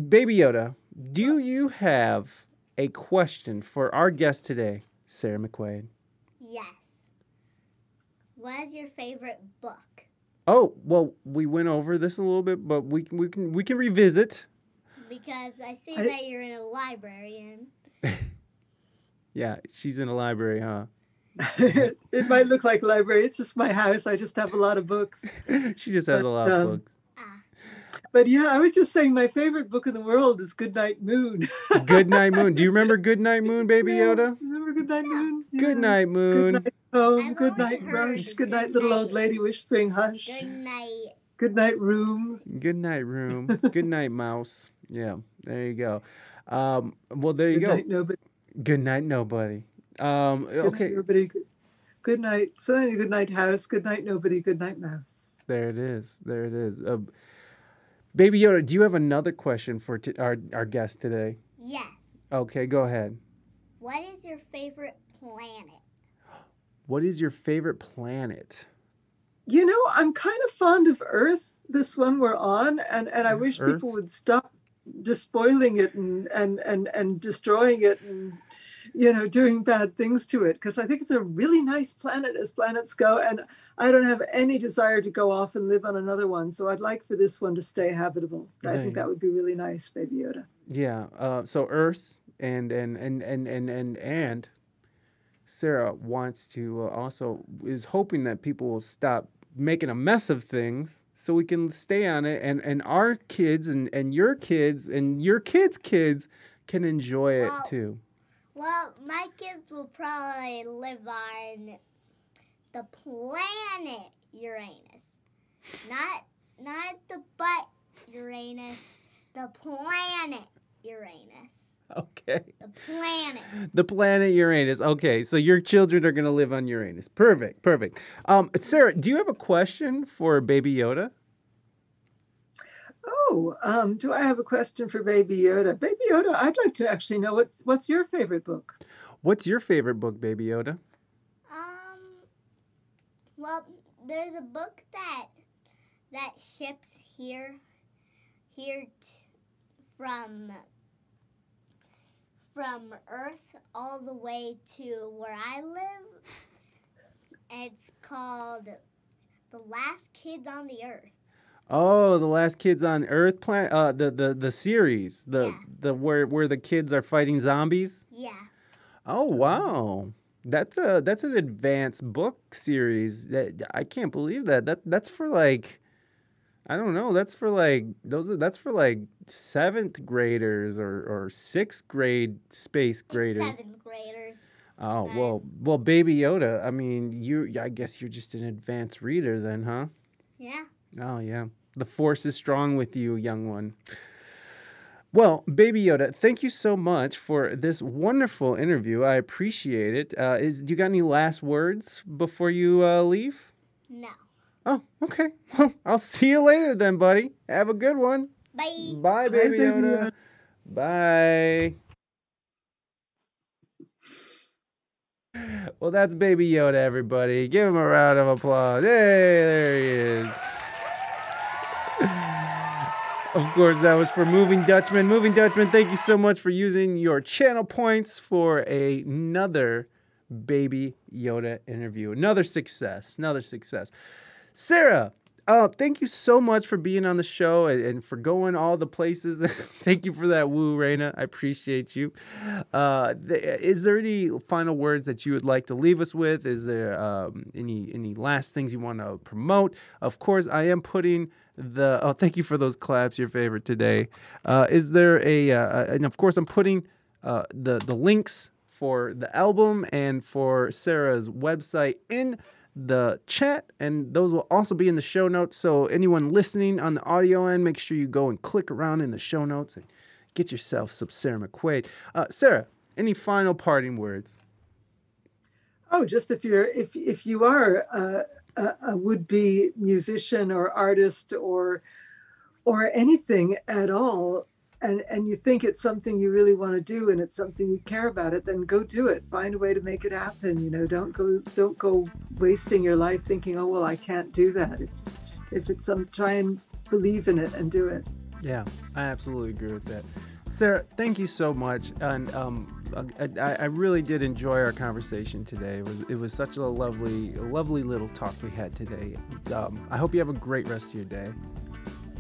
Baby Yoda, do you have a question for our guest today, Sarah McQuaid? Yes. What is your favorite book? Oh, well, we went over this a little bit, but we can we can we can revisit. Because I see I- that you're in a library and Yeah, she's in a library, huh? it might look like library. It's just my house. I just have a lot of books. she just has a But, lot of um, books. ah, But yeah, I was just saying my favorite book in the world is Goodnight Moon. Good night, Moon. Do you remember Good Night Moon, Baby Yoda? Remember Goodnight Moon? Good Yeah. night, Moon. Good night home. I've Good night heard rush. good Good night little old night. lady whispering hush. good night. Good night room. Good night, room. Good night, mouse. Yeah, there you go. Um, well, there you go. Good go. night nobody. Good night, nobody. Um, Good night, okay, everybody. Good night. So good night house. Good night nobody. Good night mouse. there it is. There it is. Uh, Baby Yoda, do you have another question for t- our our guest today? Yes. Okay, go ahead. What is your favorite planet? What is your favorite planet? You know, I'm kind of fond of Earth, this one we're on, and, and I wish Earth? people would stop despoiling it and, and, and, and destroying it and you know, doing bad things to it because I think it's a really nice planet as planets go. And I don't have any desire to go off and live on another one. So I'd like for this one to stay habitable. I think that would be really nice, Baby Yoda. Yeah. Uh, so Earth and and and and and and and Sarah wants to uh, also is hoping that people will stop making a mess of things so we can stay on it and and our kids and and your kids and your kids kids can enjoy it too. Well, my kids will probably live on the planet Uranus. Not not the butt Uranus, the planet Uranus. Okay. The planet. The planet Uranus. Okay, so your children are going to live on Uranus. Perfect. Perfect. Um Sarah, do you have a question for Baby Yoda? Oh, um, do I have a question for Baby Yoda? Baby Yoda, I'd like to actually know what's what's your favorite book? What's your favorite book, Baby Yoda? Um well, there's a book that that ships here here t- from from Earth all the way to where I live. It's called The Last Kids on the Earth. Oh, the last kids on Earth planet. Uh, the the the series. The Yeah. the where where the kids are fighting zombies. Yeah. Oh wow, that's a that's an advanced book series. That I can't believe that. That that's for like, I don't know. That's for like those. Are, that's for like seventh graders or or sixth grade space It's graders. seventh graders. Oh Right. well, well, Baby Yoda. I mean, you. I guess you're just an advanced reader then, huh? Yeah. Oh, yeah. The force is strong with you, young one. Well, Baby Yoda, thank you so much for this wonderful interview. I appreciate it. Uh, is you got any last words before you uh, leave? No. Oh, okay. Well, I'll see you later then, buddy. Have a good one. Bye. Bye, Bye, Baby Baby Yoda. Yoda. Bye. Well, that's Baby Yoda, everybody. Give him a round of applause. Hey, there he is. Of course, that was for Moving Dutchman. Moving Dutchman, thank you so much for using your channel points for another Baby Yoda interview. Another success. Another success. Sarah, uh, thank you so much for being on the show and, and for going all the places. thank you for that woo, Raina. I appreciate you. Uh, th- is there any final words that you would like to leave us with? Is there um, any any last things you want to promote? Of course, I am putting the. Oh, thank you for those claps. Your favorite today. Uh, is there a? Uh, and of course, I'm putting uh, the the links for the album and for Sarah's website in the chat, and those will also be in the show notes. So anyone listening on the audio end, make sure you go and click around in the show notes and get yourself some Sarah McQuaid. Uh, Sarah, any final parting words? Oh, just if you're if if you are a, a, a would-be musician or artist or or anything at all, and and you think it's something you really want to do and it's something you care about it, then go do it. Find a way to make it happen. You know, don't go don't go wasting your life thinking, oh well, I can't do that. If, if it's some, try and believe in it and do it. Yeah, I absolutely agree with that. Sarah, thank you so much, and um, I, I really did enjoy our conversation today. It was it was such a lovely, lovely little talk we had today. Um, I hope you have a great rest of your day.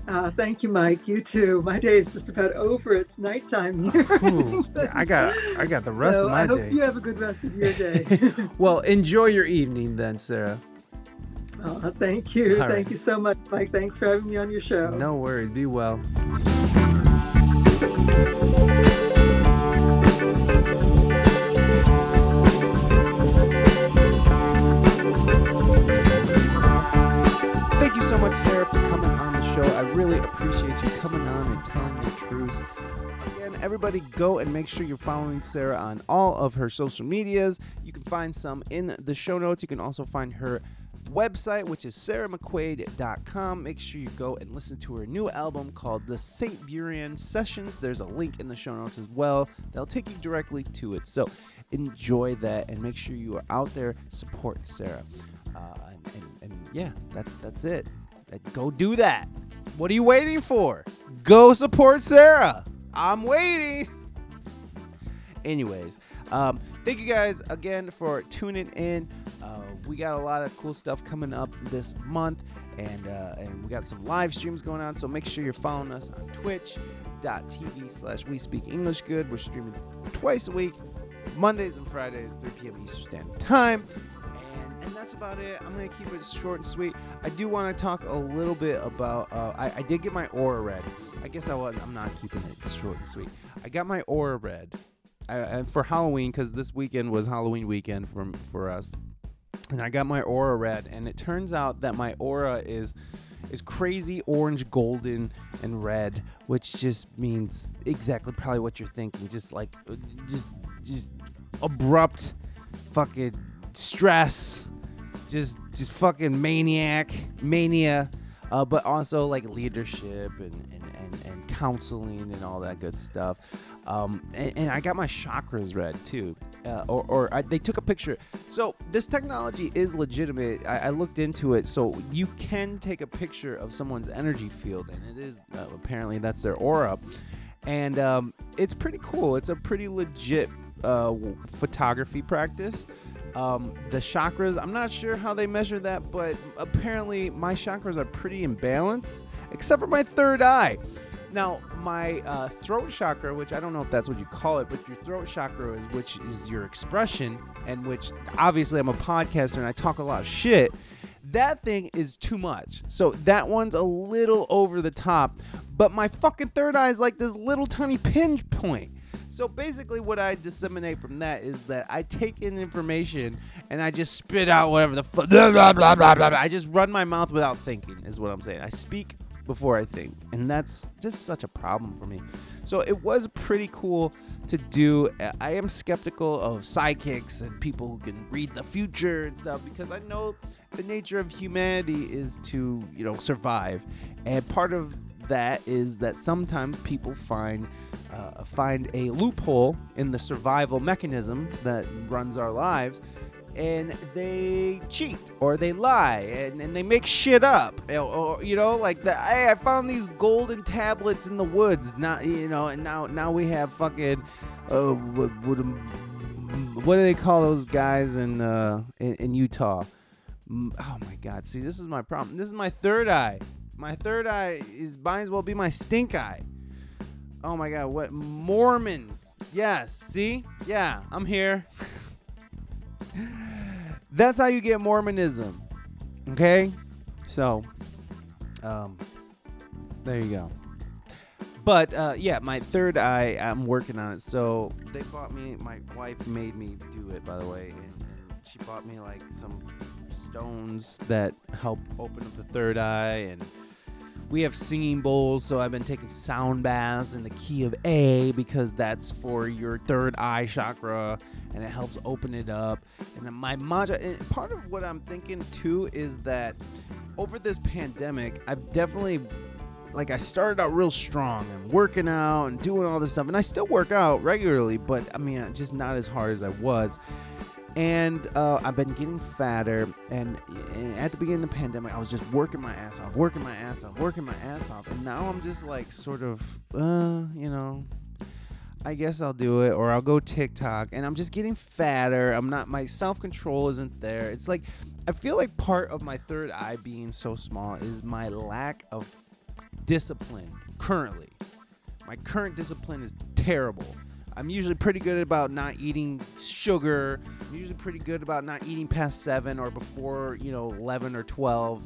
Uh, thank you, Mike. You too. My day is just about over. It's nighttime here. Ooh, I got I got the rest so of my I hope day. you have a good rest of your day. Well, enjoy your evening then, Sarah. oh, thank you. All thank right. you so much, Mike. Thanks for having me on your show. No worries. Be well. Thank you so much, Sarah, for coming show. I really appreciate you coming on and telling your truths. Again, everybody go and make sure you're following Sarah on all of her social medias. You can find some in the show notes. You can also find her website, which is sarahmcquaid.com. Make sure you go and listen to her new album called The St. Buryan Sessions. There's a link in the show notes as well. that'll take you directly to it. So enjoy that and make sure you are out there supporting Sarah. Uh, and, and, and yeah, that, that's it. Go do that. What are you waiting for? Go support Sarah. I'm waiting. Anyways, Um, thank you guys again for tuning in. Uh, we got a lot of cool stuff coming up this month, and uh, and we got some live streams going on. So make sure you're following us on Twitch.tv slash We Speak English Good. We're streaming twice a week, Mondays and Fridays, 3 p.m. Eastern Standard Time. And, that's about it. I'm gonna keep it short and sweet. I do want to talk a little bit about. Uh, I, I did get my aura read. I guess I was. I'm not keeping it short and sweet. I got my aura read, I, and for Halloween because this weekend was Halloween weekend for for us. And I got my aura read, and it turns out that my aura is is crazy orange, golden, and red, which just means exactly probably what you're thinking. Just like uh, just just abrupt, fucking stress, just just fucking maniac, mania, uh, but also like leadership and, and, and, and counseling and all that good stuff. Um, and, and I got my chakras read too, uh, or, or I, they took a picture. So this technology is legitimate. I, I looked into it, so you can take a picture of someone's energy field, and it is uh, apparently that's their aura, and um, it's pretty cool. It's a pretty legit uh, photography practice. Um, the chakras, I'm not sure how they measure that, but apparently my chakras are pretty in balance, except for my third eye. Now, my uh, throat chakra, which I don't know if that's what you call it, but your throat chakra is which is your expression, and which obviously I'm a podcaster and I talk a lot of shit. That thing is too much. So that one's a little over the top, but my fucking third eye is like this little tiny pinch point. So basically, what I disseminate from that is that I take in information and I just spit out whatever the fuck. Blah, blah, blah, blah, blah. I just run my mouth without thinking, is what I'm saying. I speak before I think. And that's just such a problem for me. So it was pretty cool to do. I am skeptical of psychics and people who can read the future and stuff because I know the nature of humanity is to, you know, survive. And part of that is that sometimes people find uh, find a loophole in the survival mechanism that runs our lives and they cheat or they lie and, and they make shit up. Or, or, you know like the, hey, i found these golden tablets in the woods. Not you know and now now we have fucking uh, what, what, what do they call those guys in uh in, in utah? Oh my god. See this is my problem. This is my third eye. My third eye is might as well be my stink eye oh my god what mormons? Yes see? Yeah i'm here. That's how you get mormonism okay? So um there you go. But uh, yeah my third eye i'm working on it. So they bought me my wife made me do it by the way and, and she bought me like some stones that help open up the third eye and we have singing bowls so i've been taking sound baths in the key of a because that's for your third eye chakra and it helps open it up and my mantra and part of what i'm thinking too is that over this pandemic i've definitely like I started out real strong and working out and doing all this stuff, and I still work out regularly, but I mean, just not as hard as I was. And uh, I've been getting fatter, and, and at the beginning of the pandemic, I was just working my ass off, working my ass off, working my ass off, and now I'm just like sort of, uh, you know, I guess I'll do it, or I'll go TikTok, and I'm just getting fatter. I'm not, my self control isn't there. It's like, I feel like part of my third eye being so small is my lack of discipline currently. My current discipline is terrible. I'm usually pretty good about not eating sugar. I'm usually pretty good about not eating past seven or before you know eleven or twelve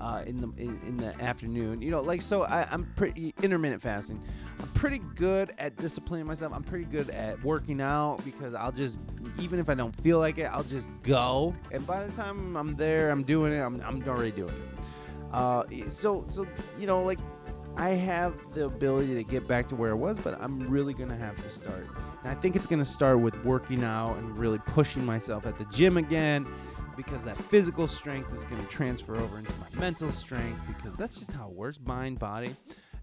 uh, in the in, in the afternoon. You know, like so I, I'm pretty intermittent fasting. I'm pretty good at disciplining myself. I'm pretty good at working out because I'll just even if I don't feel like it, I'll just go. And by the time I'm there, I'm doing it. I'm I'm already doing it. Uh, so so you know like I have the ability to get back to where I was, but I'm really gonna have to start. And I think it's gonna start with working out and really pushing myself at the gym again, because that physical strength is gonna transfer over into my mental strength because that's just how it works, mind, body.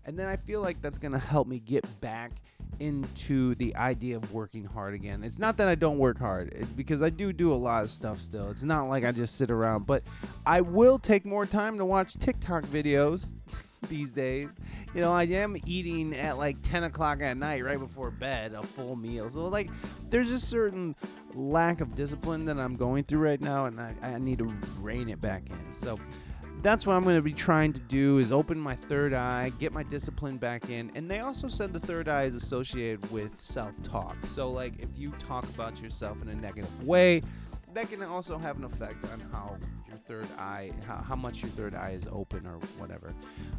And then I feel like that's gonna help me get back into the idea of working hard again. It's not that I don't work hard, it, because I do do a lot of stuff still. It's not like I just sit around, but I will take more time to watch TikTok videos. These days. You know, I am eating at like 10 o'clock at night, right before bed, a full meal. So, like, there's a certain lack of discipline that I'm going through right now, and I, I need to rein it back in. So, that's what I'm going to be trying to do is open my third eye, get my discipline back in. And they also said the third eye is associated with self-talk. So like if you talk about yourself in a negative way, that can also have an effect on how your third eye, how, how much your third eye is open or whatever.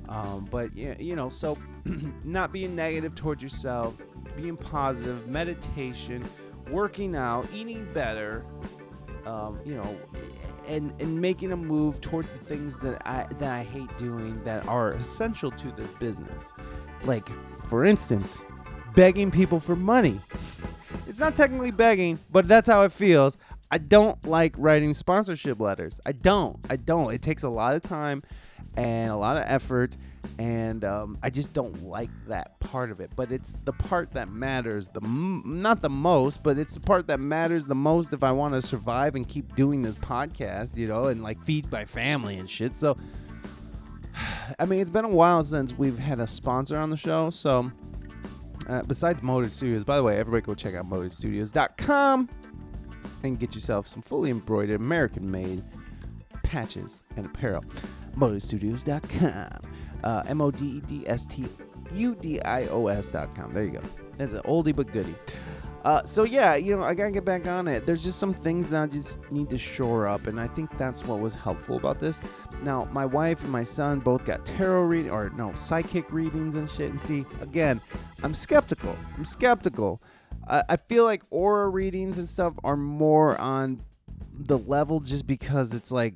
Um, but yeah, you know, so not being negative towards yourself, being positive, meditation, working out, eating better, um, you know, and and making a move towards the things that I that I hate doing that are essential to this business. Like, for instance, begging people for money. It's not technically begging, but that's how it feels. I don't like writing sponsorship letters. I don't. I don't. It takes a lot of time and a lot of effort and um, I just don't like that part of it. But it's the part that matters the m- not the most, but it's the part that matters the most if I want to survive and keep doing this podcast, you know, and like feed my family and shit. So, I mean, it's been a while since we've had a sponsor on the show. So, uh, besides Moded Studios, by the way, everybody go check out modedstudios.com and get yourself some fully embroidered, American-made patches and apparel. Modedstudios.com. Uh, M O D E D S T U D I O S.com. There you go. That's an oldie but goodie. Uh, so yeah, you know, I gotta get back on it. There's just some things that I just need to shore up, and I think that's what was helpful about this. Now, my wife and my son both got tarot reading, or no, psychic readings and shit. And see, again, I'm skeptical. I'm skeptical. I, feel like aura readings and stuff are more on the level just because it's like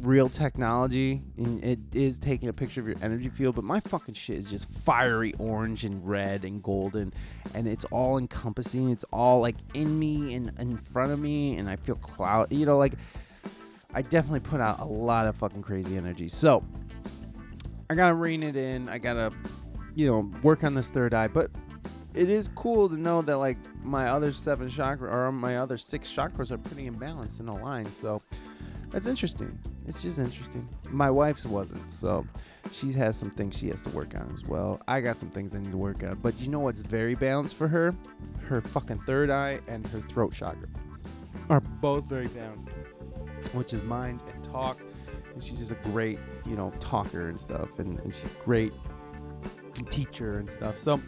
real technology and it is taking a picture of your energy field but my fucking shit is just fiery orange and red and golden and it's all encompassing. It's all like in me and in front of me and i feel cloud you know like i definitely put out a lot of fucking crazy energy. So i gotta rein it in. I gotta you know work on this third eye but it is cool to know that like my other seven chakra or my other six chakras are pretty imbalanced and aligned so that's interesting. It's just interesting. My wife's wasn't, so she has some things she has to work on as well. I got some things I need to work on. But you know what's very balanced for her? Her fucking third eye and her throat chakra are both very balanced, which is mind and talk. And she's just a great, you know, talker and stuff, and, and she's great teacher and stuff. So,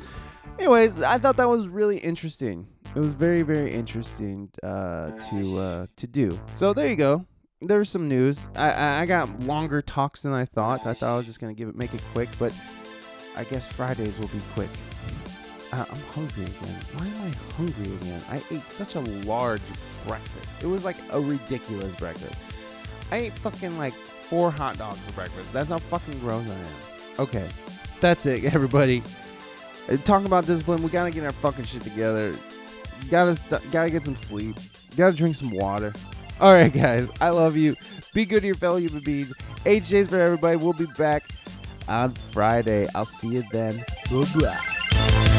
anyways, I thought that was really interesting. It was very, very interesting uh, to uh, to do. So there you go there's some news. I, I, got longer talks than I thought. I thought I was just gonna give it make it quick, but I guess Fridays will be quick. Uh, I'm hungry again. Why am I hungry again? I ate such a large breakfast. It was like a ridiculous breakfast. I ate fucking like four hot dogs for breakfast. That's how fucking gross I am. Okay, that's it, everybody. Talking about discipline, we gotta get our fucking shit together. Gotta gotta get some sleep. Gotta drink some water. All right, guys. I love you. Be good to your fellow human beings. HJs for everybody. We'll be back on Friday. I'll see you then. Bye.